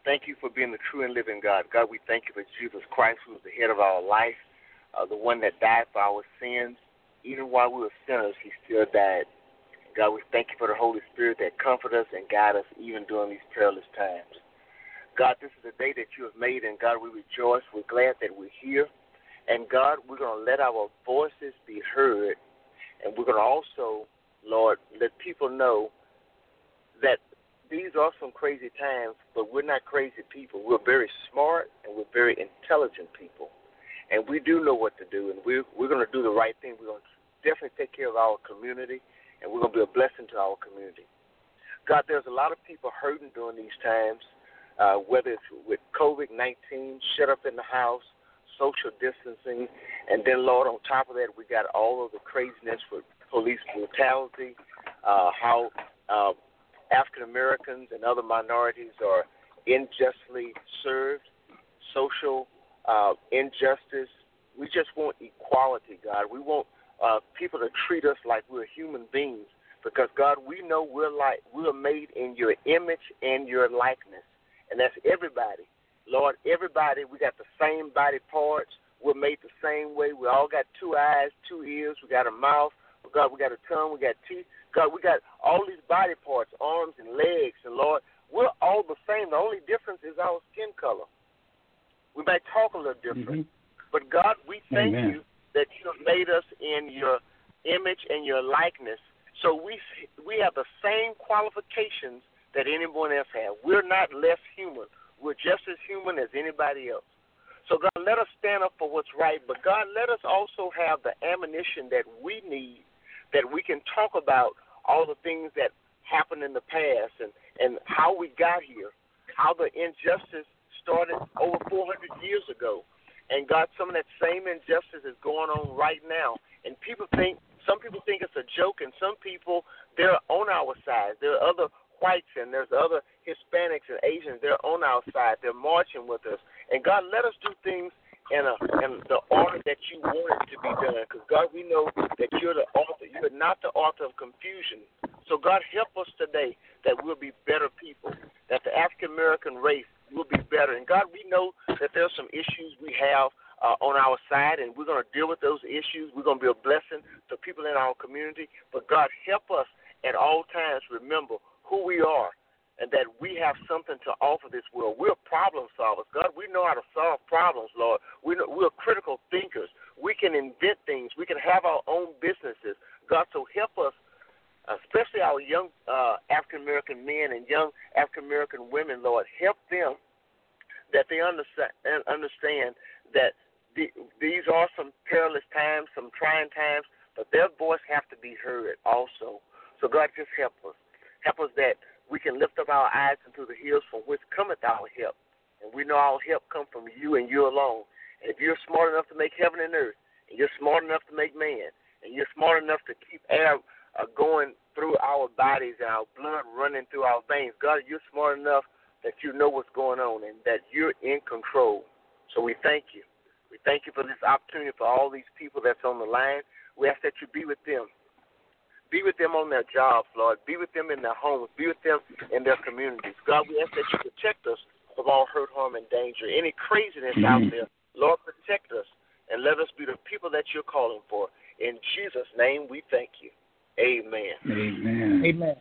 Speaker 8: Thank you for being the true and living God. God, we thank you for Jesus Christ, who is the head of our life, uh, the one that died for our sins. Even while we were sinners, he still died. God, we thank you for the Holy Spirit that comfort us and guide us even during these perilous times. God, this is a day that you have made, and God, we rejoice. We're glad that we're here. And God, we're going to let our voices be heard, and we're going to also, Lord, let people know that these are some crazy times, but we're not crazy people. We're very smart and we're very intelligent people, and we do know what to do, and we're we're going to do the right thing. We're going to definitely take care of our community, and we're going to be a blessing to our community. God, there's a lot of people hurting during these times, uh, whether it's with COVID 19, shut up in the house, social distancing, and then, Lord, on top of that, we got all of the craziness with police brutality, uh, how uh, African Americans and other minorities are unjustly served, social uh, injustice. We just want equality, God. We want uh, people to treat us like we're human beings because, God, we know we're like we're made in your image and your likeness, and that's everybody. Lord, everybody, we got the same body parts. We're made the same way. We all got two eyes, two ears. We got a mouth. God, we got a tongue. We got teeth. God, we got all these body parts, arms and legs. And Lord, we're all the same. The only difference is our skin color. We might talk a little different.
Speaker 2: Mm-hmm.
Speaker 8: But God, we thank
Speaker 2: Amen.
Speaker 8: you that you have made us in your image and your likeness. So we we have the same qualifications that anyone else has. We're not less human. We're just as human as anybody else. So God, let us stand up for what's right, but God, let us also have the ammunition that we need that we can talk about all the things that happened in the past and and how we got here, how the injustice started over 400 years ago. And God, some of that same injustice is going on right now. And people think, some people think it's a joke, and some people, they're on our side. There are other whites and there's other Hispanics and Asians. They're on our side. They're marching with us. And God, let us do things in a in the order that you want it to be done. Because God, we know that you're the author. You're not the author of confusion. So God, help us today that we'll be better people. That the African American race will be better. And God, we know that there's some issues we have uh, on our side, and we're going to deal with those issues. We're going to be a blessing to people in our community. But God, help us at all times remember who we are and that we have something to offer this world. We're problem solvers. God, we know how to solve problems, Lord. We know, we're critical thinkers. We can invent things. We can have our own businesses. God, so help us, especially our young uh, African American men and young African American women, Lord. Help them that they understand, understand that the, these are some perilous times, some trying times, but their voice have to be heard also. So God, just help us. Help us that we can lift up our eyes into the hills from which cometh our help. And we know our help come from you and you alone. And if you're smart enough to make heaven and earth, and you're smart enough to make man, and you're smart enough to keep air uh, going through our bodies and our blood running through our veins, God, you're smart enough that you know what's going on and that you're in control. So we thank you. We thank you for this opportunity for all these people that's on the line. We ask that you be with them. Be with them on their jobs, Lord. Be with them in their homes. Be with them in their communities. God, we ask that you protect us from all hurt, harm, and danger. Any craziness mm-hmm. out there, Lord, protect us and let us be the people that you're calling for. In Jesus' name, we thank you. Amen.
Speaker 2: Amen.
Speaker 4: Amen.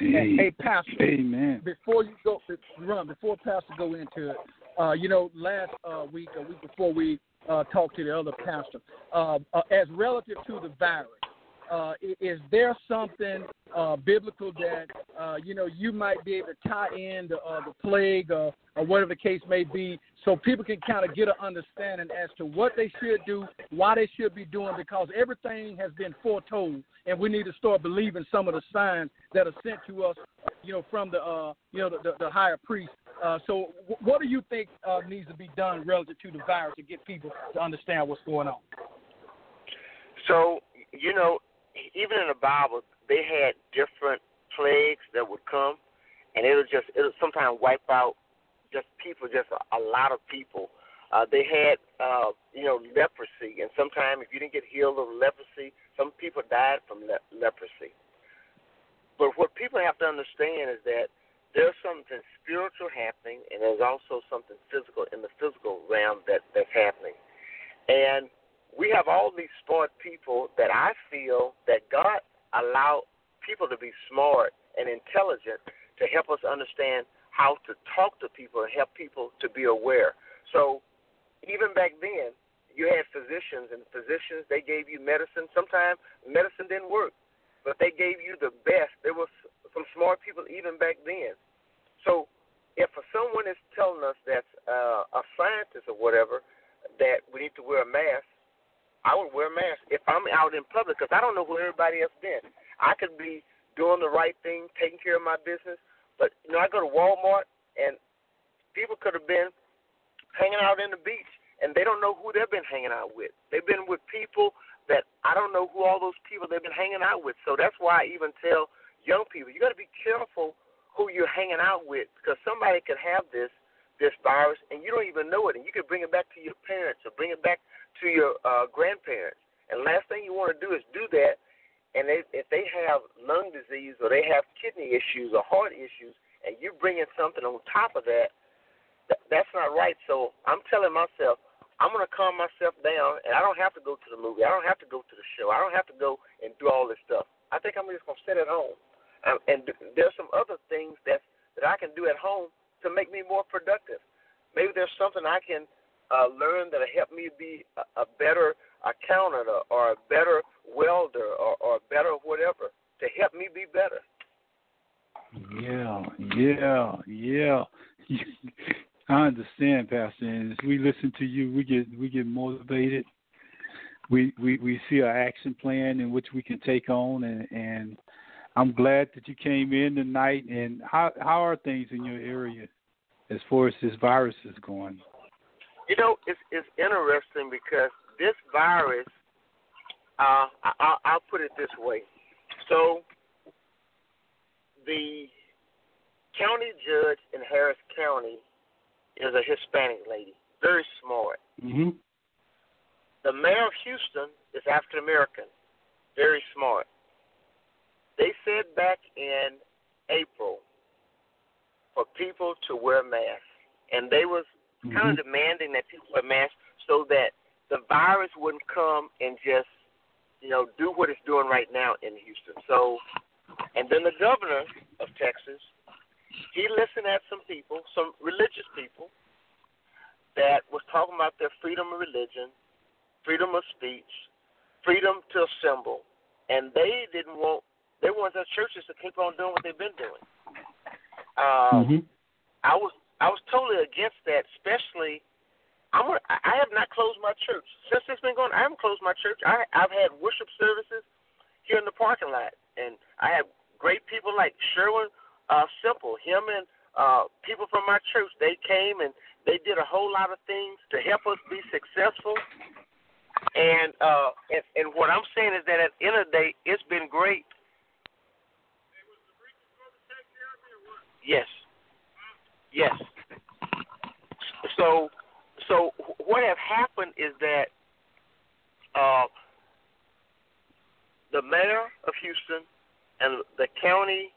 Speaker 4: Amen. Hey, Pastor.
Speaker 2: Amen.
Speaker 4: Before you go, run before Pastor go into it, uh, you know, last uh, week, a week before we uh, talked to the other pastor, uh, uh, as relative to the virus, uh, is there something uh, biblical that uh, you know you might be able to tie in the, uh, the plague or, or whatever the case may be, so people can kind of get an understanding as to what they should do, why they should be doing, because everything has been foretold, and we need to start believing some of the signs that are sent to us, you know, from the uh, you know the, the, the higher priest. Uh, so, w- what do you think uh, needs to be done relative to the virus to get people to understand what's going on?
Speaker 8: So, you know, even in the Bible, they had different plagues that would come, and it'll just it'll sometimes wipe out just people, just a, a lot of people. Uh, they had uh, you know leprosy, and sometimes if you didn't get healed of leprosy, some people died from le- leprosy. But what people have to understand is that there's something spiritual happening, and there's also something physical in the physical realm that that's happening. And we have all these smart people that I feel that God allowed people to be smart and intelligent to help us understand how to talk to people and help people to be aware. So even back then, you had physicians, and physicians they gave you medicine. Sometimes medicine didn't work, but they gave you the best. There was some smart people even back then. So if someone is telling us that's uh, a scientist or whatever that we need to wear a mask, I would wear a mask if I'm out in public because I don't know where everybody else been. I could be doing the right thing, taking care of my business, but you know I go to Walmart and people could have been hanging out in the beach and they don't know who they've been hanging out with. They've been with people that I don't know who all those people they've been hanging out with. So that's why I even tell young people you got to be careful who you're hanging out with because somebody could have this this virus and you don't even know it and you could bring it back to your parents or bring it back to your uh, grandparents. And last thing you want to do is do that. And if they have lung disease or they have kidney issues or heart issues, and you're bringing something on top of that, th- that's not right. So I'm telling myself, I'm going to calm myself down, and I don't have to go to the movie. I don't have to go to the show. I don't have to go and do all this stuff. I think I'm just going to sit at home. Um, and th- there's some other things that that I can do at home to make me more productive. Maybe there's something I can uh, learn that'll help me be a, a better accountant or, or a better welder or, or better whatever to help me be better.
Speaker 2: Yeah, yeah, yeah. I understand, Pastor. And as we listen to you, we get we get motivated. We we we see an action plan in which we can take on, and and I'm glad that you came in tonight. And how how are things in your area as far as this virus is going?
Speaker 8: You know, it's it's interesting because this virus. Uh, I, I'll put it this way. So, the county judge in Harris County is a Hispanic lady, very smart.
Speaker 2: Mm-hmm.
Speaker 8: The mayor of Houston is African American, very smart. They said back in April for people to wear masks, and they was mm-hmm. kind of demanding that people wear masks so that the virus wouldn't come and just, you know, do what it's doing right now in Houston. So, and then the governor of Texas, he listened at some people, some religious people, that was talking about their freedom of religion, freedom of speech, freedom to assemble, and they didn't want they wanted their churches to keep on doing what they've been doing. Um, mm-hmm. I was I was totally against that, especially. I'm gonna, have not closed my church since it's been going. I haven't closed my church. I I've had worship services here in the parking lot, and I have great people like Sherman uh, Simple. Him and uh, people from my church. They came and they did a whole lot of things to help us be successful. And uh, and, and what I'm saying is that at the end of the day, it's been great. Yes. Yes. So, so what have happened is that uh, the mayor of Houston and the county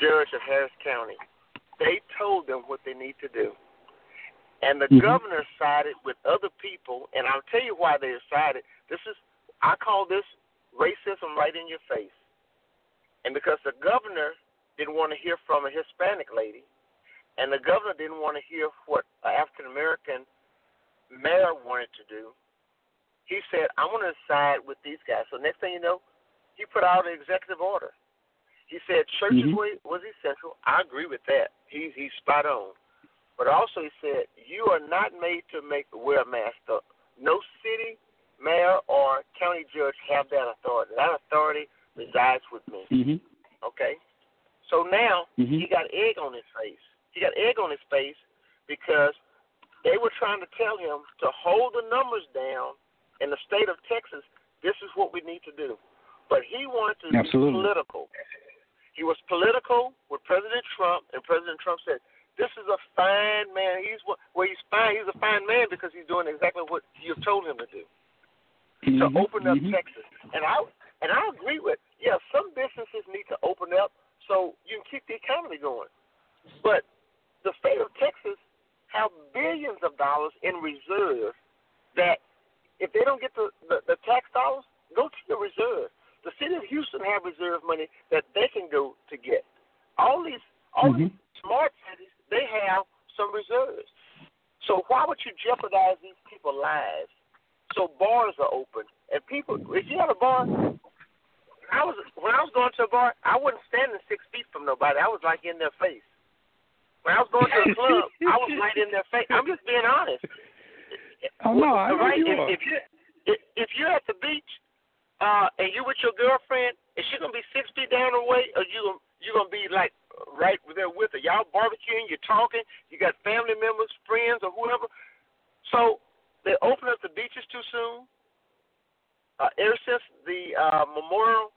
Speaker 8: judge of Harris County, they told them what they need to do. And the
Speaker 2: Mhm.
Speaker 8: governor sided with other people, and I'll tell you why they sided. This is, I call this racism right in your face. And because the governor didn't want to hear from a Hispanic lady, and the governor didn't want to hear what an African American mayor wanted to do, he said, I'm going to side with these guys. So next thing you know, he put out an executive order. He said churches
Speaker 2: Mhm.
Speaker 8: was, essential. I agree with that. He's he's spot on. But also he said you are not made to make wear a mask. No city mayor or county judge have that authority. That authority resides with me.
Speaker 2: Mhm.
Speaker 8: Okay. So now
Speaker 2: Mhm.
Speaker 8: he got egg on his face. He got egg on his face because they were trying to tell him to hold the numbers down in the state of Texas. This is what we need to do. But he wanted to
Speaker 2: Absolutely.
Speaker 8: be political. He was political with President Trump, and President Trump said, "This is a fine man. He's? Well, he's fine. He's a fine man because he's doing exactly what you've told him to do to
Speaker 2: Mhm.
Speaker 8: open up
Speaker 2: Mhm.
Speaker 8: Texas." And I and I agree with yeah, some businesses need to open up so you can keep the economy going. But the state of Texas have billions of dollars in reserve that if they don't get the, the, the tax dollars, go to the reserve. The city of Houston have reserve money that they can go to get. All these all these mm-hmm. smart cities, they have some reserves. So why would you jeopardize these people's lives? So bars are open and people if you have a bar I was when I was going to a bar, I wasn't standing six feet from nobody. I was like in their face. When I was going to a club, I was right in their face. I'm just being honest.
Speaker 2: Oh no, I know
Speaker 8: right?
Speaker 2: you
Speaker 8: if,
Speaker 2: are.
Speaker 8: if you if, if you're at the beach uh, and you with your girlfriend, is she gonna be six feet down the way, or you you gonna be like right there with her? Y'all barbecuing, you're talking, you got family members, friends, or whoever. So they open up the beaches too soon. Uh, ever since the uh, Memorial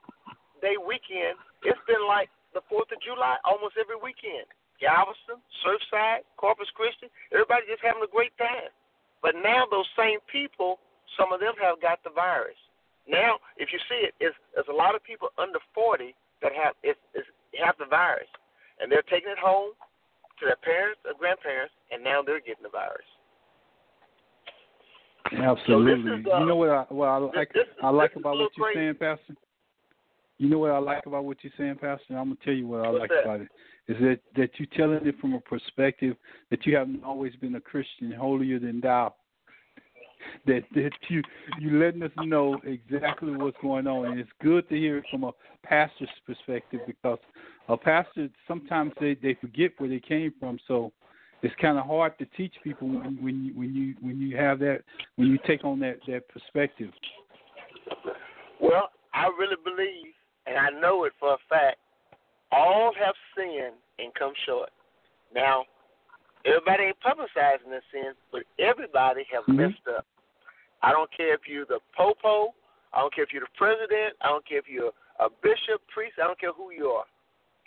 Speaker 8: Day weekend, it's been like the Fourth of July almost every weekend. Galveston, Surfside, Corpus Christi, everybody just having a great time. But now those same people, some of them have got the virus. Now, if you see it, it's, there's a lot of people under 40 that have it, it's, have the virus, and they're taking it home to their parents or grandparents, and now they're getting the virus.
Speaker 2: Absolutely.
Speaker 8: is, uh,
Speaker 2: you know what I what I like
Speaker 8: this is-
Speaker 2: I like
Speaker 8: this
Speaker 2: about what you're
Speaker 8: crazy.
Speaker 2: saying, Pastor. You know what I like about what you're saying, Pastor. I'm gonna tell you what I
Speaker 8: What's
Speaker 2: like
Speaker 8: that?
Speaker 2: about it is that that you're telling it from a perspective that you haven't always been a Christian, holier than thou. That that you you letting us know exactly what's going on, and it's good to hear it from a pastor's perspective because a pastor sometimes they they forget where they came from, so it's kind of hard to teach people when when you when you when you have that when you take on that that perspective.
Speaker 8: Well, I really believe, and I know it for a fact, all have sinned and come short. Now, everybody ain't publicizing their sin, but everybody have
Speaker 2: Mhm.
Speaker 8: messed up. I don't care if you're the popo, I don't care if you're the president, I don't care if you're a bishop, priest, I don't care who you are.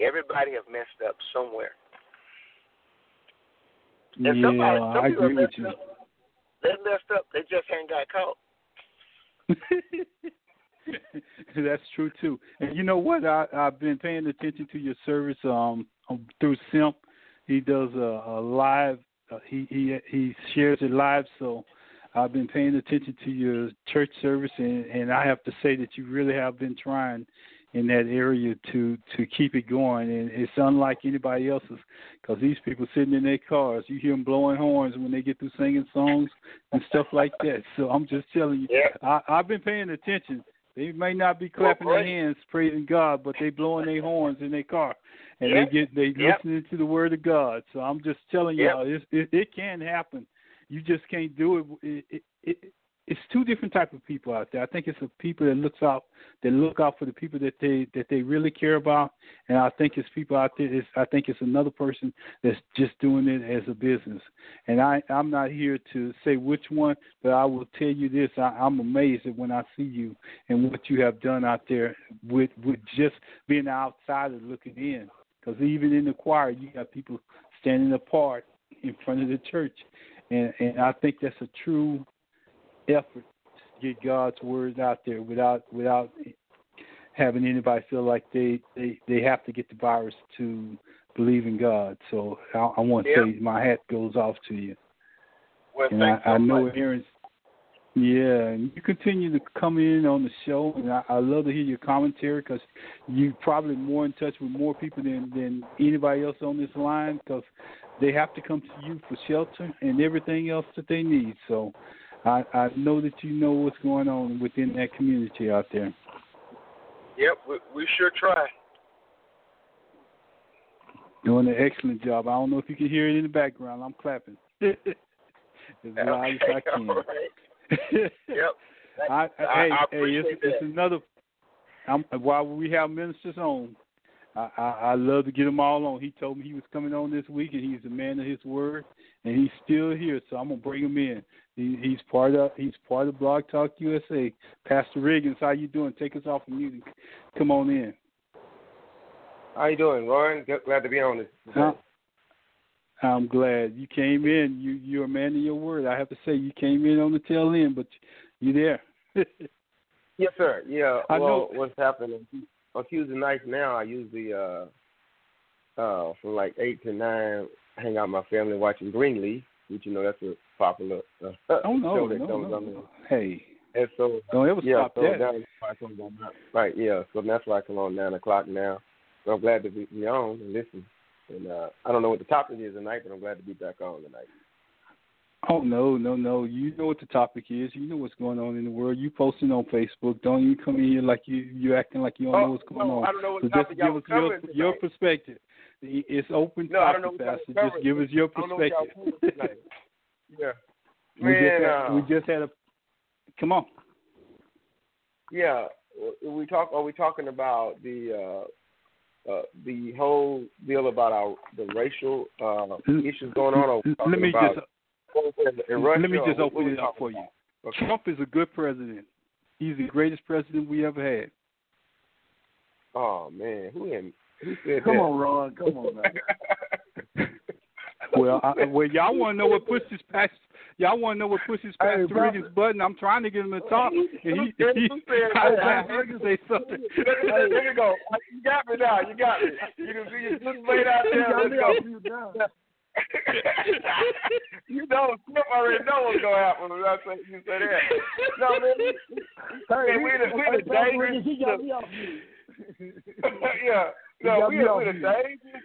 Speaker 8: Everybody have messed up somewhere. And
Speaker 2: yeah,
Speaker 8: somebody, some
Speaker 2: I agree with you.
Speaker 8: up. They messed up, they just ain't got caught.
Speaker 2: That's true too. And you know what? I I've been paying attention to your service um, um through Simp. He does a, a live. Uh, he he he shares it live. So I've been paying attention to your church service, and and I have to say that you really have been trying in that area to to keep it going. And it's unlike anybody else's because these people sitting in their cars, you hear them blowing horns when they get through singing songs and stuff like that. So I'm just telling you,
Speaker 8: Yeah.
Speaker 2: I, I've been paying attention. They may not be clapping their hands praising God, but they blowing their horns in their car, and
Speaker 8: Yeah.
Speaker 2: they get they
Speaker 8: Yep.
Speaker 2: listening to the word of God. So I'm just telling
Speaker 8: Yep.
Speaker 2: y'all, it, it it can happen. You just can't do it. It, it, it. It's two different type of people out there. I think it's the people that looks out that look out for the people that they that they really care about, and I think it's people out there. It's, I think it's another person that's just doing it as a business. And I I'm not here to say which one, but I will tell you this: I, I'm amazed at when I see you and what you have done out there with with just being an outsider looking in. Because even in the choir, you got people standing apart in front of the church, and and I think that's a true effort to get God's word out there without without having anybody feel like they they they have to get the virus to believe in God. So I, I want to
Speaker 9: Yeah.
Speaker 2: say my hat goes off to you.
Speaker 9: Well,
Speaker 2: and I,
Speaker 9: so
Speaker 2: I know. Aaron's. Yeah, and you continue to come in on the show, and I, I love to hear your commentary because you're probably more in touch with more people than than anybody else on this line because they have to come to you for shelter and everything else that they need. So I, I know that you know what's going on within that community out there.
Speaker 9: Yep, we, we sure try.
Speaker 2: Doing an excellent job. I don't know if you can hear it in the background. I'm clapping as loud as I can.
Speaker 9: right. Yep.
Speaker 2: I,
Speaker 9: I-
Speaker 2: hey,
Speaker 9: I
Speaker 2: hey,
Speaker 9: appreciate
Speaker 2: it's, it's another. I'm, while we have ministers on, I, I, I love to get them all on. He told me he was coming on this week, and he's a man of his word, and he's still here. So I'm gonna bring him in. He, he's part of he's part of Blog Talk USA. Pastor Riggins, how you doing? Take us off of mute. and Come on in.
Speaker 10: How you doing, Ron? Glad to be on this.
Speaker 2: Huh? I'm glad you came in. You you're a man of your word. I have to say you came in on the tail end, but you there.
Speaker 10: Yes, sir. Yeah.
Speaker 2: I
Speaker 10: well,
Speaker 2: know-
Speaker 10: what's happening on Tuesday nights now? I usually uh uh from like eight to nine hang out with my family watching Greenleaf, which you know that's a popular uh,
Speaker 2: oh no,
Speaker 10: show that
Speaker 2: no,
Speaker 10: comes
Speaker 2: no.
Speaker 10: on.
Speaker 2: Hey,
Speaker 10: And so
Speaker 2: don't ever
Speaker 10: yeah,
Speaker 2: stop
Speaker 10: so
Speaker 2: that.
Speaker 10: that's why I come on. Right, yeah. So that's why I come on nine o'clock now. So I'm glad to be, be on and listen. And uh I don't know what the topic is tonight, but I'm glad to be back on tonight.
Speaker 2: Oh no, no, no! You know what the topic is. You know what's going on in the world. You posting on Facebook. Don't you come in here like you you acting like you don't
Speaker 10: Oh,
Speaker 2: know what's going
Speaker 10: no,
Speaker 2: on.
Speaker 10: I don't know what
Speaker 2: so
Speaker 10: topic
Speaker 2: just
Speaker 10: y'all
Speaker 2: give us your your perspective. It's open
Speaker 10: No, I don't know what
Speaker 2: Pastor.
Speaker 10: was
Speaker 2: Just give us your
Speaker 10: I don't know what y'all
Speaker 2: perspective.
Speaker 10: Yeah.
Speaker 2: we just had,
Speaker 10: uh,
Speaker 2: we just had a. Come on.
Speaker 10: Yeah, we talk. Are we talking about the uh, uh, the whole deal about our the racial uh, issues going on?
Speaker 2: Let me just
Speaker 10: Russia,
Speaker 2: let me just open it up for you.
Speaker 10: about?
Speaker 2: Trump is a good president. He's the greatest president we ever had.
Speaker 10: Oh man, who in, who said
Speaker 5: Come
Speaker 10: that?
Speaker 5: on, Ron. Come on, man.
Speaker 2: Well, I, well, y'all want to know what pushes past. Y'all want to know what pushes
Speaker 5: Hey,
Speaker 2: Pastor
Speaker 5: brother.
Speaker 2: Button? I'm trying to get him to talk, and he, he,
Speaker 10: said
Speaker 2: I? I heard him say something.
Speaker 10: There there you go. You got me now. You got me. You can see you just laid out there. Let's go.
Speaker 5: off mute now.
Speaker 10: you know, Skip already know what's gonna happen when I say you say that. No, man, we,
Speaker 5: Hey,
Speaker 10: we the we the dangerous.
Speaker 5: Riggins, He got me off mute.
Speaker 10: yeah, no, we the, we the dangerous.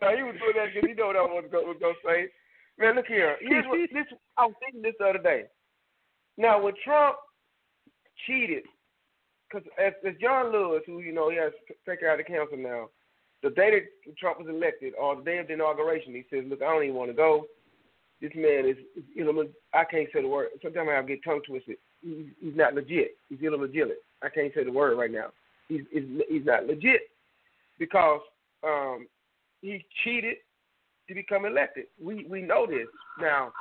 Speaker 10: No, he was doing that because he know what I was was gonna say. Man, look here. Here's what this. I was thinking this the other day. Now, when Trump cheated, because as, as John Lewis, who you know he has taken out of the council now, the day that Trump was elected, or the day of the inauguration, he says, "Look, I don't even want to go. This man is, you know, I can't say the word. Sometimes I get tongue twisted. He's, he's not legit. He's illegitimate. I can't say the word right now. He's he's, he's not legit because um, he cheated to become elected. We we know this now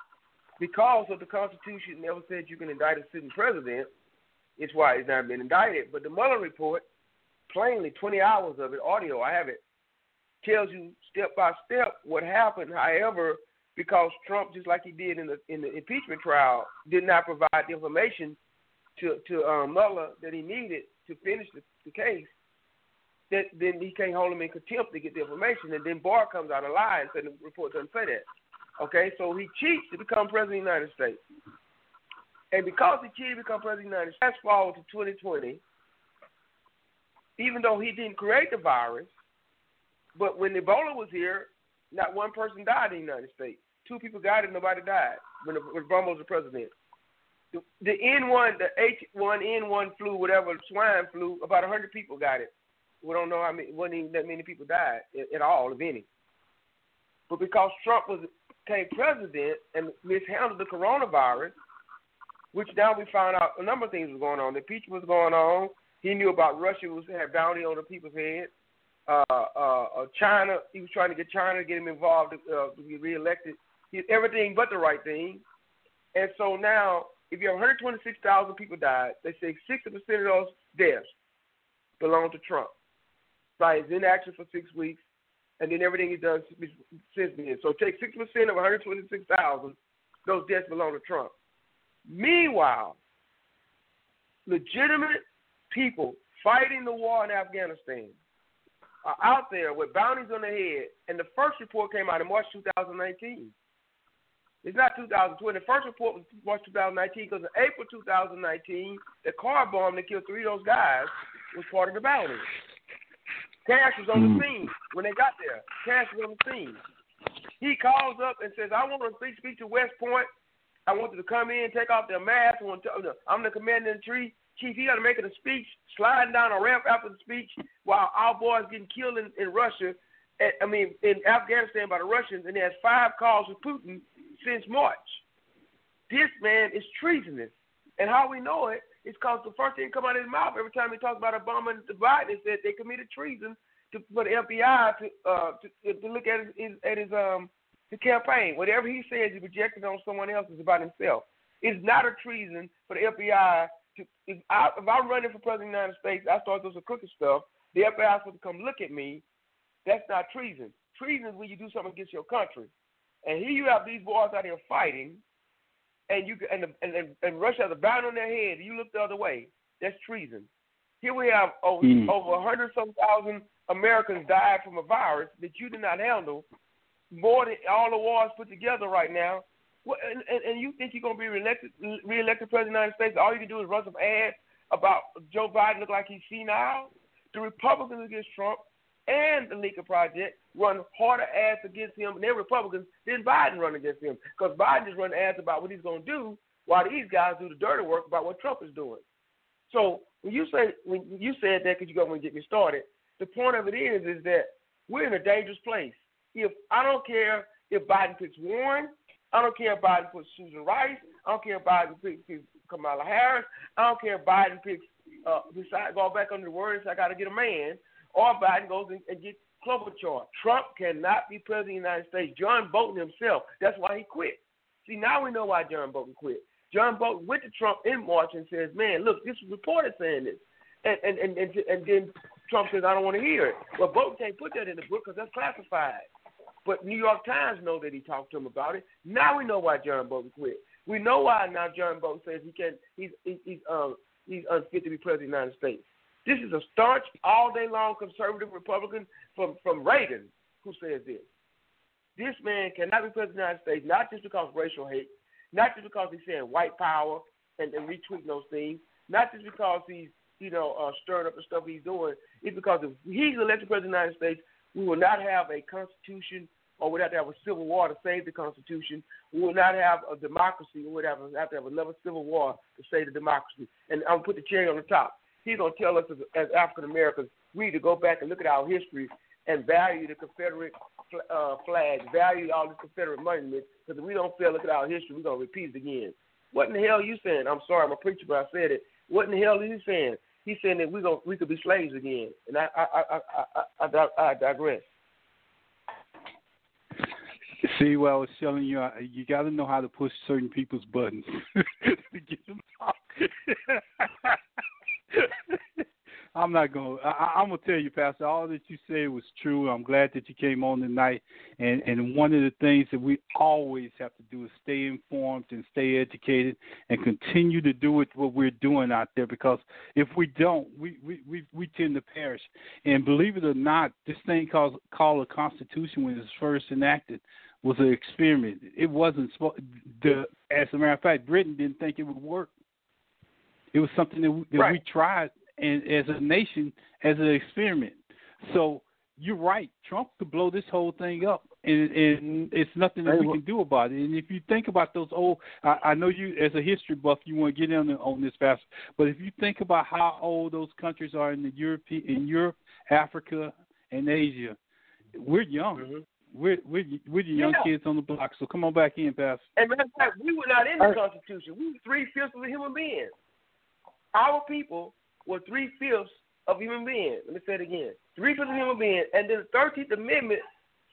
Speaker 10: because of the Constitution never said you can indict a sitting president. It's why he's not been indicted. But the Mueller report, plainly, 20 hours of it, audio, I have it, tells you step by step what happened. However, because Trump, just like he did in the in the impeachment trial, did not provide the information to to um, Mueller that he needed to finish the, the case, that then he can't hold him in contempt to get the information. And then Barr comes out a lie and said the report doesn't say that. Okay, so he cheats to become president of the United States. And because he cheated to become president of the United States, fast forward to 2020, even though he didn't create the virus, but when Ebola was here, not one person died in the United States. Two people got it, nobody died when, when Obama was the president. The, the N1, the H1N1 flu, whatever, swine flu, about 100 people got it. We don't know how many, wasn't even that many people died at, all, if any. But because Trump was became president and mishandled the coronavirus, which now we found out a number of things was going on. The impeachment was going on. He knew about Russia was had bounty on the people's head. Uh, uh, uh, China, he was trying to get China to get him involved uh, to be reelected. He, everything but the right thing. And so now, if you have 126,000 people died, they say 60% of those deaths belong to Trump. Right, he's in action for six weeks, and then everything he does since then. So take 6% of 126,000, those deaths belong to Trump. Meanwhile, legitimate people, fighting the war in Afghanistan are out there with bounties on their head, and the first report came out in March 2019. It's not 2020. The first report was March 2019 because in April 2019, the car bomb that killed three of those guys was part of the bounty. Cash was on the hmm. scene when they got there. Cash was on the scene. He calls up and says, I want to speak, speak to West Point. I want them to come in, take off their masks. I want to, I'm the commander in chief. Chief, he got to make it a speech, sliding down a ramp after the speech while our boys getting killed in, in Russia. I mean, in Afghanistan by the Russians, and he has five calls with Putin since March. This man is treasonous. And how we know it is because the first thing come out of his mouth every time he talks about Obama and Biden is that they committed treason to, for the FBI to uh, to, to look at his, his at his um the campaign. Whatever he says, he projected on someone else is about himself. It's not a treason for the FBI to. If, I, if I'm running for president of the United States, I start doing some crooked stuff. The FBI supposed to come look at me. That's not treason. Treason is when you do something against your country. And here you have these boys out here fighting, and you and and, and, and Russia has a ban on their head. You look the other way. That's treason. Here we have over mm. over a hundred some thousand Americans died from a virus that you did not handle, more than all the wars put together right now. What, and, and, and you think you're gonna be reelected reelected president of the United States? All you can do is run some ads about Joe Biden look like he's senile. The Republicans against Trump and the Lincoln Project run harder ads against him, and they're Republicans, then Biden run against him. Because Biden just run ads about what he's going to do, while these guys do the dirty work about what Trump is doing. So when you say when you said that, because you got to get me started, the point of it is is that we're in a dangerous place. If I don't care if Biden picks Warren, I don't care if Biden puts Susan Rice, I don't care if Biden picks, picks Kamala Harris, I don't care if Biden picks uh, decide go back under the words I got to get a man or Biden goes and, and gets Klobuchar. Trump cannot be president of the United States. John Bolton himself, that's why he quit. See, now we know why John Bolton quit. John Bolton went to Trump in March and says, man, look, this reporter saying this. And, and, and, and, and then Trump says, I don't want to hear it. Well, Bolton can't put that in the book because that's classified. But New York Times know that he talked to him about it. Now we know why John Bolton quit. We know why now John Bolton says he can he's he's um he's unfit to be president of the United States. This is a staunch, all day long conservative Republican from, from Reagan who says this. This man cannot be president of the United States, not just because of racial hate, not just because he's saying white power and, and retweeting those things, not just because he's, you know, uh, stirring up the stuff he's doing. It's because if he's elected president of the United States, we will not have a constitution or we'd have to have a civil war to save the Constitution. We would not have a democracy. We would have, have to have another civil war to save the democracy. And I'm going to put the cherry on the top he's going to tell us as, as African Americans, we need to go back and look at our history and value the Confederate uh, flag, value all the Confederate monuments, because if we don't fail, look at our history, we're going to repeat it again. What in the hell are you saying? I'm sorry, I'm a preacher, but I said it. What in the hell is he saying? He's saying that we going we could be slaves again, and I I I I, I, I digress.
Speaker 2: See, well, I was telling you, you got to know how to push certain people's buttons to get them talk. I'm not gonna. I, I'm gonna tell you, Pastor. All that you said was true. I'm glad that you came on tonight. And and one of the things that we always have to do is stay informed and stay educated and continue to do it what we're doing out there. Because if we don't, we we we, we tend to perish. And believe it or not, this thing called called a constitution when it was first enacted was an experiment. It wasn't the. As a matter of fact, Britain didn't think it would work. It was something that we, that
Speaker 10: right.
Speaker 2: we tried and as a nation as an experiment. So you're right. Trump could blow this whole thing up, and, and it's nothing that we can do about it. And if you think about those old, I, I know you as a history buff, you want to get in on this fast. But if you think about how old those countries are in the Europe, in Europe, Africa, and Asia, we're young.
Speaker 10: Mm-hmm.
Speaker 2: We're we're we're the young
Speaker 10: yeah.
Speaker 2: kids on the block. So come on back in, Pastor.
Speaker 10: And matter of fact, we were not in the Constitution. We were three fifths of a human being. Our people were three fifths of human beings. Let me say it again: three fifths of human beings. And then the Thirteenth Amendment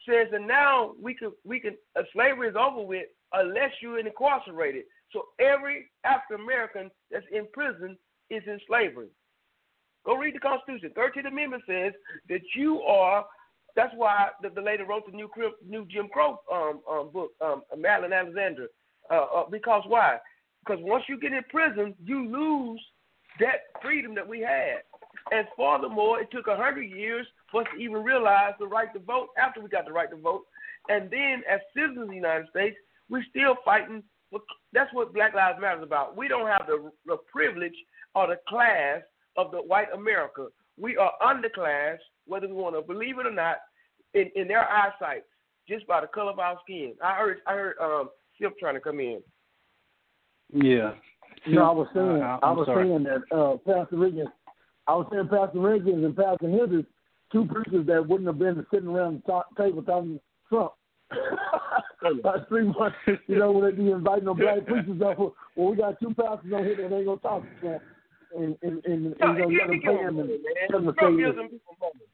Speaker 10: says that now we can we can uh, slavery is over with unless you're incarcerated. So every African American that's in prison is in slavery. Go read the Constitution. Thirteenth Amendment says that you are. That's why the, the lady wrote the new new Jim Crow um, um, book, um, Madeline Alexander. Uh, uh, because why? Because once you get in prison, you lose that freedom that we had. And furthermore, it took a hundred years for us to even realize the right to vote after we got the right to vote. And then, as citizens of the United States, we're still fighting. For, that's what Black Lives Matter is about. We don't have the, the privilege or the class of the white America. We are underclass, whether we want to believe it or not, in, in their eyesight, just by the color of our skin. I heard I heard um Simp trying to come in.
Speaker 2: Yeah.
Speaker 5: No, I was saying,
Speaker 2: I-
Speaker 5: I, was
Speaker 2: sorry.
Speaker 5: saying that uh, Pastor Riggins, I was saying Pastor Riggins and Pastor Hendricks, two preachers that wouldn't have been sitting around the top table talking to Trump. About three months, you know, when they be inviting them black preachers up. Well, we got two pastors on here that ain't gonna talk to Trump, and and and, and
Speaker 10: No,
Speaker 5: gonna
Speaker 10: he,
Speaker 5: let them
Speaker 10: gives
Speaker 5: pay
Speaker 10: them
Speaker 5: him
Speaker 10: money,
Speaker 5: and
Speaker 10: man.
Speaker 5: them to
Speaker 10: gives them people money.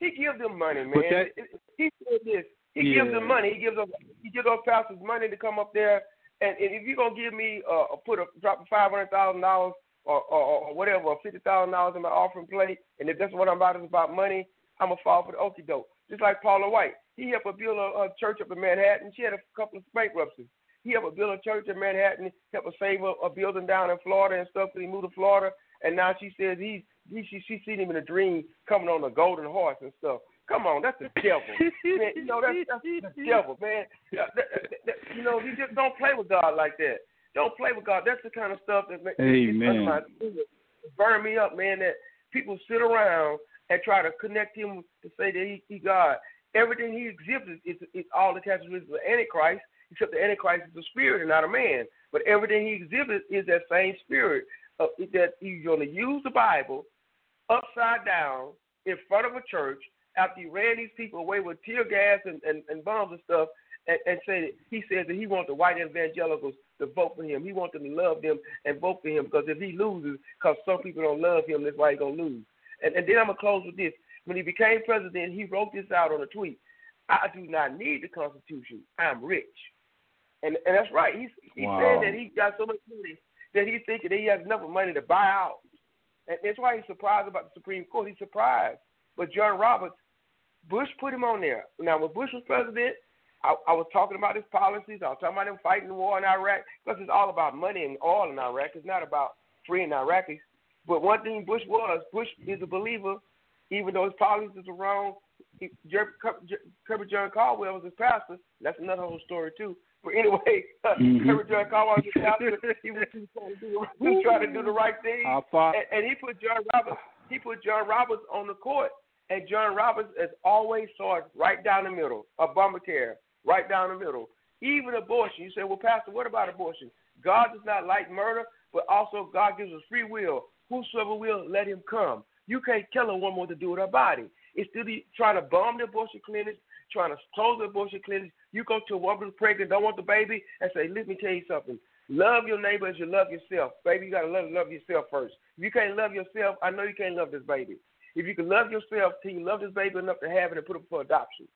Speaker 10: He gives them money, man.
Speaker 2: That-
Speaker 10: he said this. He gives them money. He gives them he gives those pastors money to come up there. And, and if you're gonna give me uh put a drop five hundred thousand dollars or, or whatever, fifty thousand dollars in my offering plate, and if that's what I'm about is about money, I'm gonna fall for the okie doke. Just like Paula White, he helped her build a, a church up in Manhattan. She had a couple of bankruptcies. He helped her build a church in Manhattan, helped her save a, a building down in Florida and stuff. So he moved to Florida, and now she says he's he she she seen him in a dream coming on a golden horse and stuff. Come on, that's the devil. man, you know that's, that's the devil, man. Uh, that- that- that- you know, you just don't play with God like that. Don't play with God. That's the kind of stuff that makes burn me up, man. That people sit around and try to connect him to say that he, he God. Everything he exhibits is, is all attached to the Antichrist, except the Antichrist is a spirit and not a man. But everything he exhibits is that same spirit of, that he's going to use the Bible upside down in front of a church after he ran these people away with tear gas and, and, and bombs and stuff and, and say he says that he wants the white evangelicals to vote for him. He wants them to love them and vote for him because if he loses, because some people don't love him, that's why he's going to lose. And, and then I'm going to close with this. When he became president, he wrote this out on a tweet. I do not need the Constitution. I'm rich. And and that's right. He's he
Speaker 2: Wow.
Speaker 10: said that he got so much money that he's thinking that he has enough money to buy out. And that's why he's surprised about the Supreme Court. He's surprised. But John Roberts, Bush put him on there. Now, when Bush was president, I, I was talking about his policies. I was talking about him fighting the war in Iraq because it's all about money and oil in Iraq. It's not about freeing Iraqis. But one thing Bush was, Bush is a believer, even though his policies are wrong. He, Jer- Jer- Kirbyjon Caldwell was his pastor. That's another whole story too. But anyway,
Speaker 2: Mhm.
Speaker 10: Kirbyjon Caldwell was his pastor. He was, trying to do, he was trying to do the right thing and, and he put John Roberts. He put John Roberts on the court, and John Roberts has always saw right down the middle. Obamacare, right down the middle. Even abortion. You say, well, Pastor, what about abortion? God does not like murder, but also God gives us free will. Whosoever will, let him come. You can't tell a woman what to do with her body. It's still trying to bomb the abortion clinics, trying to close the abortion clinics. You go to a woman who's pregnant, don't want the baby, and say, let me tell you something. Love your neighbor as you love yourself. Baby, you got to love, love yourself first. If you can't love yourself, I know you can't love this baby. If you can love yourself, can you love this baby enough to have it and put it for adoption?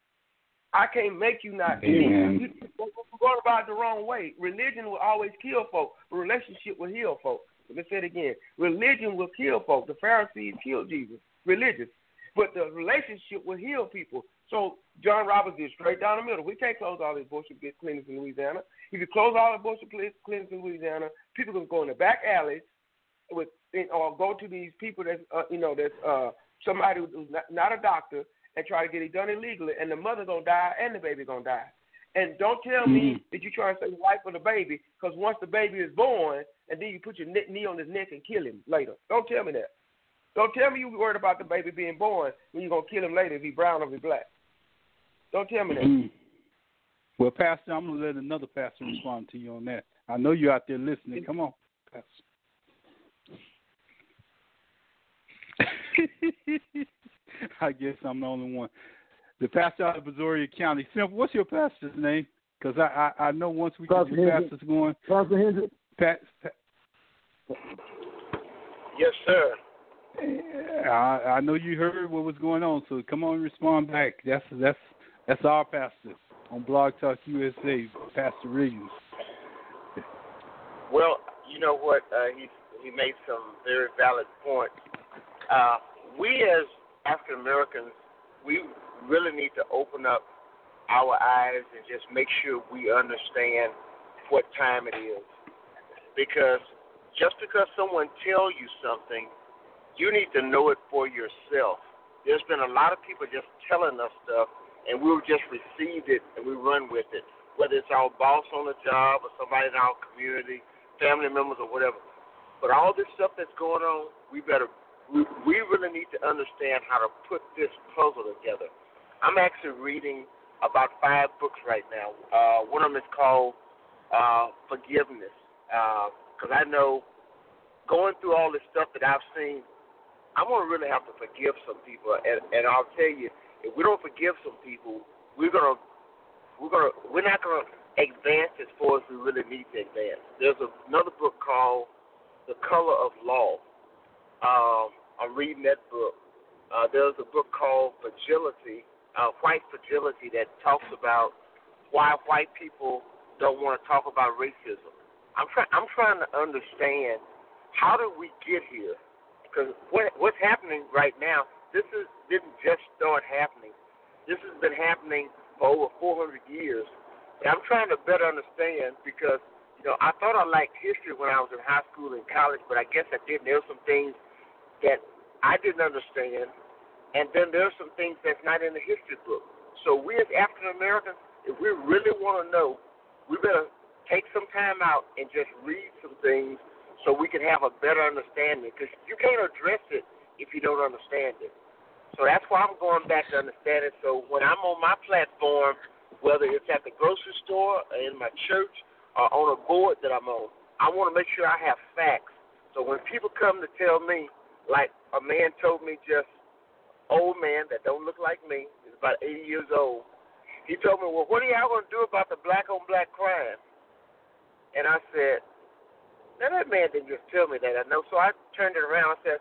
Speaker 10: I can't make you not.
Speaker 2: Amen.
Speaker 10: You, you're going about it the wrong way. Religion will always kill folk, but relationship will heal folk. Let's say it again. Religion will kill folk. The Pharisees killed Jesus. Religious. But the relationship will heal people. So John Roberts is straight down the middle. We can't close all the abortion clinics in Louisiana. If you close all the abortion clinics in Louisiana, people to go in the back alleys with or go to these people that's uh, you know that's uh, somebody who's not, not a doctor and try to get it done illegally, and the mother gonna die and the baby gonna die. And don't tell me that you're trying to save the life of the baby, because once the baby is born, and then you put your ne- knee on his neck and kill him later. Don't tell me that. Don't tell me you're worried about the baby being born when you're gonna kill him later if he brown or if he black. Don't tell me that.
Speaker 2: Mm. Well, Pastor, I'm gonna let another pastor respond to you on that. I know you're out there listening. Come on, Pastor. I guess I'm the only one. The pastor out of Brazoria County. Simple. What's your pastor's name? Because I, I I know once we get
Speaker 5: Pastor
Speaker 2: the
Speaker 5: Hendrick.
Speaker 2: pastors going,
Speaker 5: Pastor Hendrick.
Speaker 2: Pat, Pat,
Speaker 9: Yes, sir.
Speaker 2: I, I know you heard what was going on, so come on respond back. That's that's that's our pastor on Blog Talk USA, Pastor Riggins.
Speaker 9: Well, you know what? Uh, he he made some very valid points. Uh, we as African Americans, we really need to open up our eyes and just make sure we understand what time it is. Because just because someone tells you something
Speaker 8: You need to know it for yourself. There's been a lot of people just telling us stuff, and we've just received it and we run with it. Whether it's our boss on the job or somebody in our community, family members or whatever. But all this stuff that's going on, we better we, really need to understand how to put this puzzle together. I'm actually reading about five books right now. Uh, one of them is called uh, Forgiveness, because uh, I know going through all this stuff that I've seen, I'm gonna really have to forgive some people, and, and I'll tell you, if we don't forgive some people, we're gonna we're gonna we're not gonna advance as far as we really need to advance. There's another book called The Color of Law. Um, I'm reading that book. Uh, there's a book called Fragility, uh, White Fragility, that talks about why white people don't want to talk about racism. I'm trying. I'm trying to understand how did we get here? Because what what's happening right now? This is didn't just start happening. This has been happening for over 400 years. And I'm trying to better understand because you know I thought I liked history when I was in high school and college, but I guess I didn't. There were some things that I didn't understand, and then there's some things that's not in the history book. So we as African Americans, if we really want to know, we better take some time out and just read some things so we can have a better understanding. Because you can't address it if you don't understand it. So that's why I'm going back to understand it. So when I'm on my platform, whether it's at the grocery store, or in my church, or on a board that I'm on, I want to make sure I have facts. So when people come to tell me, like a man told me just old man that don't look like me, he's about 80 years old. He told me, well, what are y'all going to do about the black on black crime? And I said, now that man didn't just tell me that. I know. So I turned it around. I said,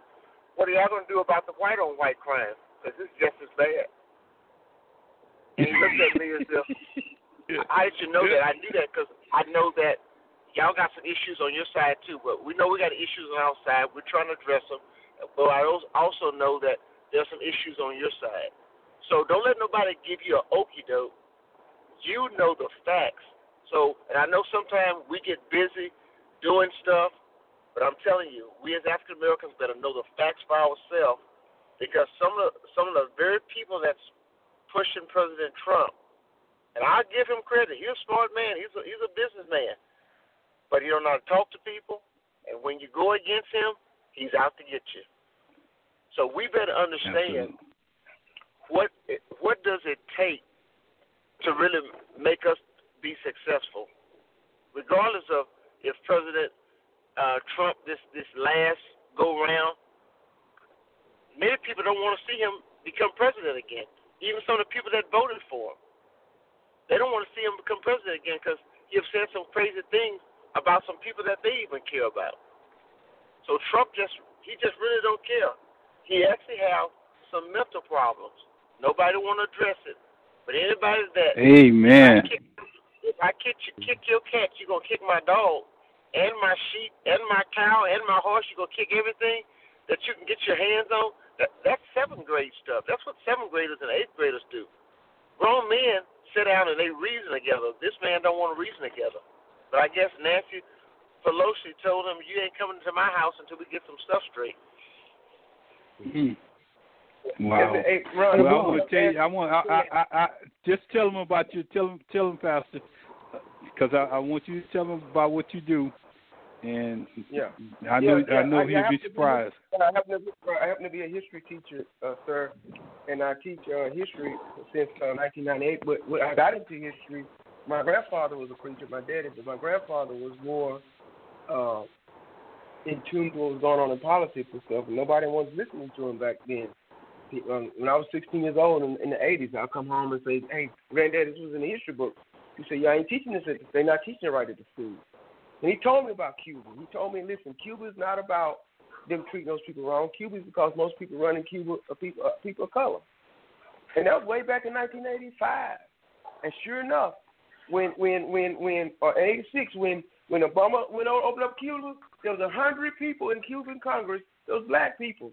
Speaker 8: what are y'all going to do about the white on white crime? Because it's just as bad. And he looked at me as if I should know that. I knew that because I know that y'all got some issues on your side too. But we know we got issues on our side. We're trying to address them. But I also know that there's some issues on your side. So don't let nobody give you an okey doke. You know the facts. So, and I know sometimes we get busy doing stuff, but I'm telling you, we as African Americans better know the facts for ourselves because some of the, some of the very people that's pushing President Trump, and I give him credit. He's a smart man. He's a, he's a businessman, but he don't know how to talk to people. And when you go against him, He's out to get you. So we better understand Absolutely. what what does it take to really make us be successful, regardless of if President uh, Trump this this last go round. Many people don't want to see him become president again. Even some of the people that voted for him, they don't want to see him become president again because he has said some crazy things about some people that they even care about. So Trump just he just really don't care. He actually have some mental problems. Nobody want to address it. But anybody that
Speaker 2: Amen.
Speaker 8: If I kick, if I kick, kick your cat, you gonna kick my dog and my sheep and my cow and my horse. You gonna kick everything that you can get your hands on. That, that's seventh grade stuff. That's what seventh graders and eighth graders do. Grown men sit down and they reason together. This man don't want to reason together. But I guess Nancy Pelosi told him, "You ain't coming to my house until we get some stuff straight."
Speaker 2: Mm-hmm. Wow.
Speaker 10: Hey, Ron,
Speaker 2: well, I want to tell you. I want. I, I, I, I just tell them about you. Tell them. Tell them, Pastor, because I, I want you to tell them about what you do. And
Speaker 10: yeah,
Speaker 2: I know.
Speaker 10: yeah, yeah.
Speaker 2: I know
Speaker 10: I,
Speaker 2: he'll
Speaker 10: I
Speaker 2: be surprised.
Speaker 10: Be, I happen to be, I happen to be a history teacher, uh, sir, and I teach uh, history since uh, 1998. But when I got into history, my grandfather was a preacher. My daddy, but my grandfather was more uh, in tune to what was going on in politics and stuff. And nobody was listening to him back then. He, um, when I was 16 years old in, in the 80s, I'd come home and say, "Hey, granddad, this was in the history book." He said, "Y'all ain't teaching this. At, they're not teaching it right at the school." And he told me about Cuba. He told me, "Listen, Cuba is not about them treating those people wrong. Cuba is because most people running Cuba are people, are people of color." And that was way back in 1985. And sure enough, when when when when or 86 when when Obama went on opened up Cuba, there was a hundred people in Cuban Congress. Those black people.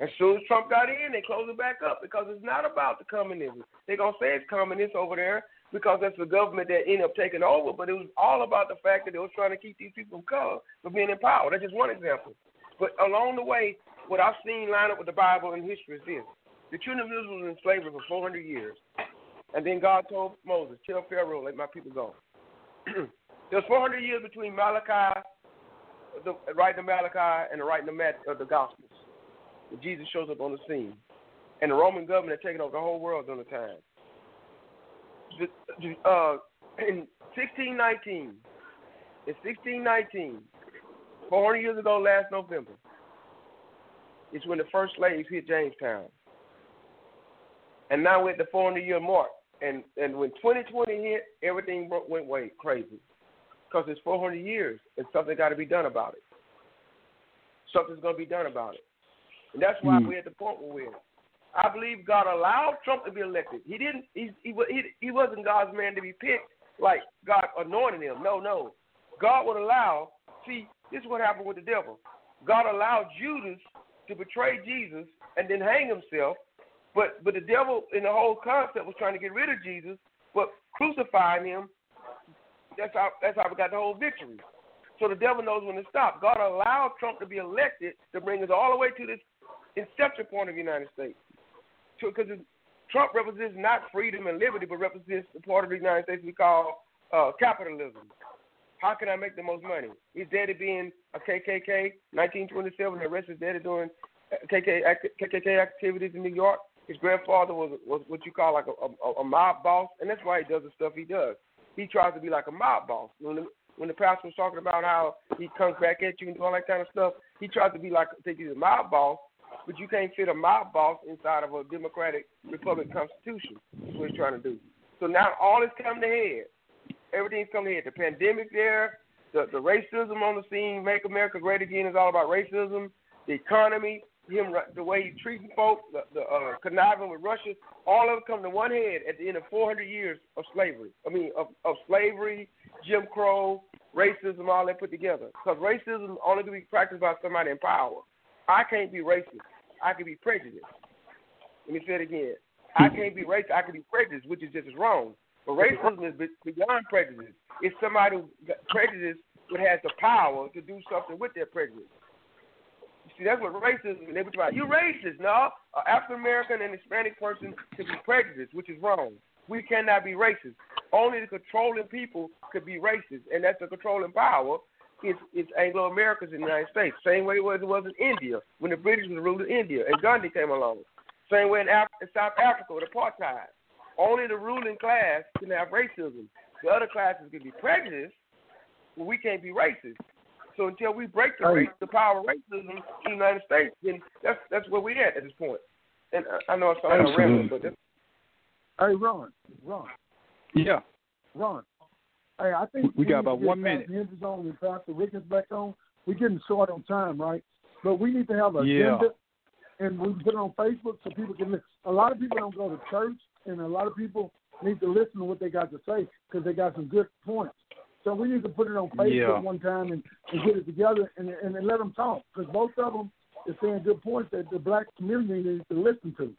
Speaker 10: As soon as Trump got in, they closed it back up because it's not about the communism. They're gonna say it's communist over there because that's the government that ended up taking over. But it was all about the fact that they was trying to keep these people of color from being in power. That's just one example. But along the way, what I've seen line up with the Bible and history is this: the children of Israel was in slavery for 400 years, and then God told Moses, "Tell Pharaoh, let my people go." There's 400 years between Malachi, the writing of Malachi, and the writing of, Matt, the Gospels. Jesus shows up on the scene, and the Roman government taking over the whole world during the time. Uh, in 1619, in 1619, 400 years ago, last November, is when the first slaves hit Jamestown. And now we're at the 400 year mark. And and when 2020 hit, everything went way crazy. Because it's 400 years and something got to be done about it. Something's going to be done about it. And that's why mm. we're at the point where we're I believe God allowed Trump to be elected. He didn't. He, he he he wasn't God's man to be picked like God anointed him. No, no. God would allow. See, this is what happened with the devil. God allowed Judas to betray Jesus and then hang himself. But but the devil in the whole concept was trying to get rid of Jesus, but crucifying him. That's how that's how we got the whole victory. So the devil knows when to stop. God allowed Trump to be elected to bring us all the way to this inception point of the United States. Because Trump represents not freedom and liberty, but represents the part of the United States we call uh, capitalism. How can I make the most money? His daddy being a KKK, 1927, arrested his daddy doing KKK, KKK activities in New York. His grandfather was was what you call like a, a, a mob boss, and that's why he does the stuff he does. He tries to be like a mob boss. When the, when the pastor was talking about how he comes back at you and all that kind of stuff, he tries to be like think he's a mob boss, but you can't fit a mob boss inside of a democratic republic constitution. That's what he's trying to do. So now all is coming to head. Everything's coming to head. The pandemic there, the, the racism on the scene, Make America Great Again is all about racism. The economy, him the way he's treating folks, the, the uh, conniving with Russia, all of it come to one head at the end of 400 years of slavery. I mean, of, of slavery, Jim Crow, racism, all that put together. Because racism only can be practiced by somebody in power. I can't be racist. I can be prejudiced. Let me say it again. I can't be racist. I can be prejudiced, which is just as wrong. But racism is beyond prejudice. It's somebody who prejudice but has the power to do something with their prejudice. See, that's what racism is. They would about you racist. No, an African American and Hispanic person can be prejudiced, which is wrong. We cannot be racist. Only the controlling people could be racist, and that's the controlling power it's, it's Anglo Americans in the United States. Same way it was, it was in India when the British was ruling India and Gandhi came along. Same way in, Af- in South Africa with apartheid. Only the ruling class can have racism. The other classes can be prejudiced, but we can't be racist. So until we break the oh, race, the power of racism in the United States, then that's that's where we're at at this point. And I know it's not a rambling, but that's...
Speaker 3: Hey, Ron, Ron.
Speaker 2: Yeah.
Speaker 3: Ron, Hey, I think
Speaker 2: we, we got about one minute.
Speaker 3: The Hinges on and Pastor Riggins back on. We're getting short on time, right? But we need to have a
Speaker 2: yeah.
Speaker 3: agenda, and we put it on Facebook so people can. listen. A lot of people don't go to church, and a lot of people need to listen to what they got to say because they got some good points. So we need to put it on Facebook
Speaker 2: yeah.
Speaker 3: one time and, and get it together and and then let them talk because both of them is saying good points that the black community needs to listen to.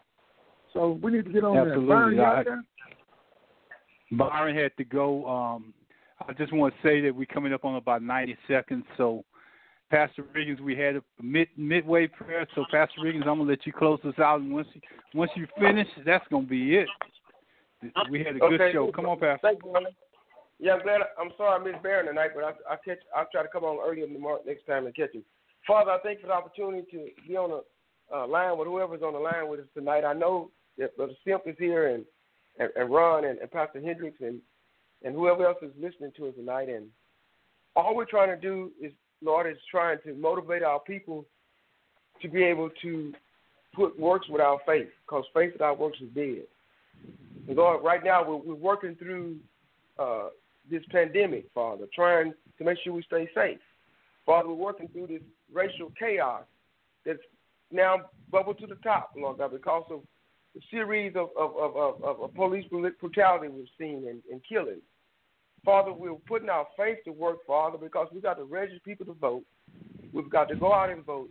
Speaker 3: So we need to get on
Speaker 2: Absolutely.
Speaker 3: there. Byron,
Speaker 2: I,
Speaker 3: there?
Speaker 2: Byron had to go. Um, I just want to say that we're coming up on about 90 seconds. So, Pastor Riggins, we had a mid midway prayer. So, Pastor Riggins, I'm gonna let you close us out, and once you once you finish, that's gonna be it. We had a good
Speaker 10: okay.
Speaker 2: show. Come on, Pastor.
Speaker 10: Thank you, man. Yeah, I'm glad. I'm sorry I missed Baron tonight, but I I catch. I'll try to come on the morning next time and catch him. Father, I thank you for the opportunity to be on the uh, line with whoever's on the line with us tonight. I know that Brother Simp is here and and, and Ron and, and Pastor Hendricks and and whoever else is listening to us tonight. And all we're trying to do is, Lord, is trying to motivate our people to be able to put works without faith, because faith without works is dead. And Lord, right now we're, we're working through uh, this pandemic, Father, trying to make sure we stay safe. Father, we're working through this racial chaos that's now bubbled to the top, Lord God, because of the series of, of, of, of, of police brutality we've seen and, and killing. Father, we're putting our faith to work, Father, because we've got to register people to vote. We've got to go out and vote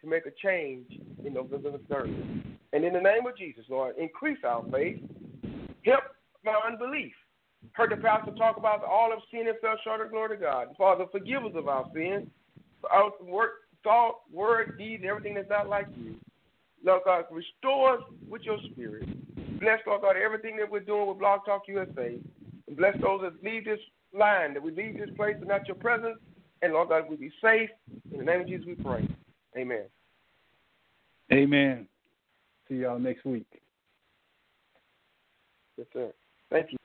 Speaker 10: to make a change in November the 3rd. And in the name of Jesus, Lord, increase our faith. Help my unbelief. Heard the pastor talk about all of sin and fell short of glory to God. Father, forgive us of our sins. Our work, thought, word, deed, and everything that's not like you. Lord God, restore us with your spirit. Bless, Lord God, everything that we're doing with Blog Talk USA. And bless those that leave this line, that we leave this place and not your presence. And Lord God, we be safe. In the name of Jesus we pray. Amen.
Speaker 2: Amen. See y'all next week.
Speaker 10: Yes, sir. Thank you.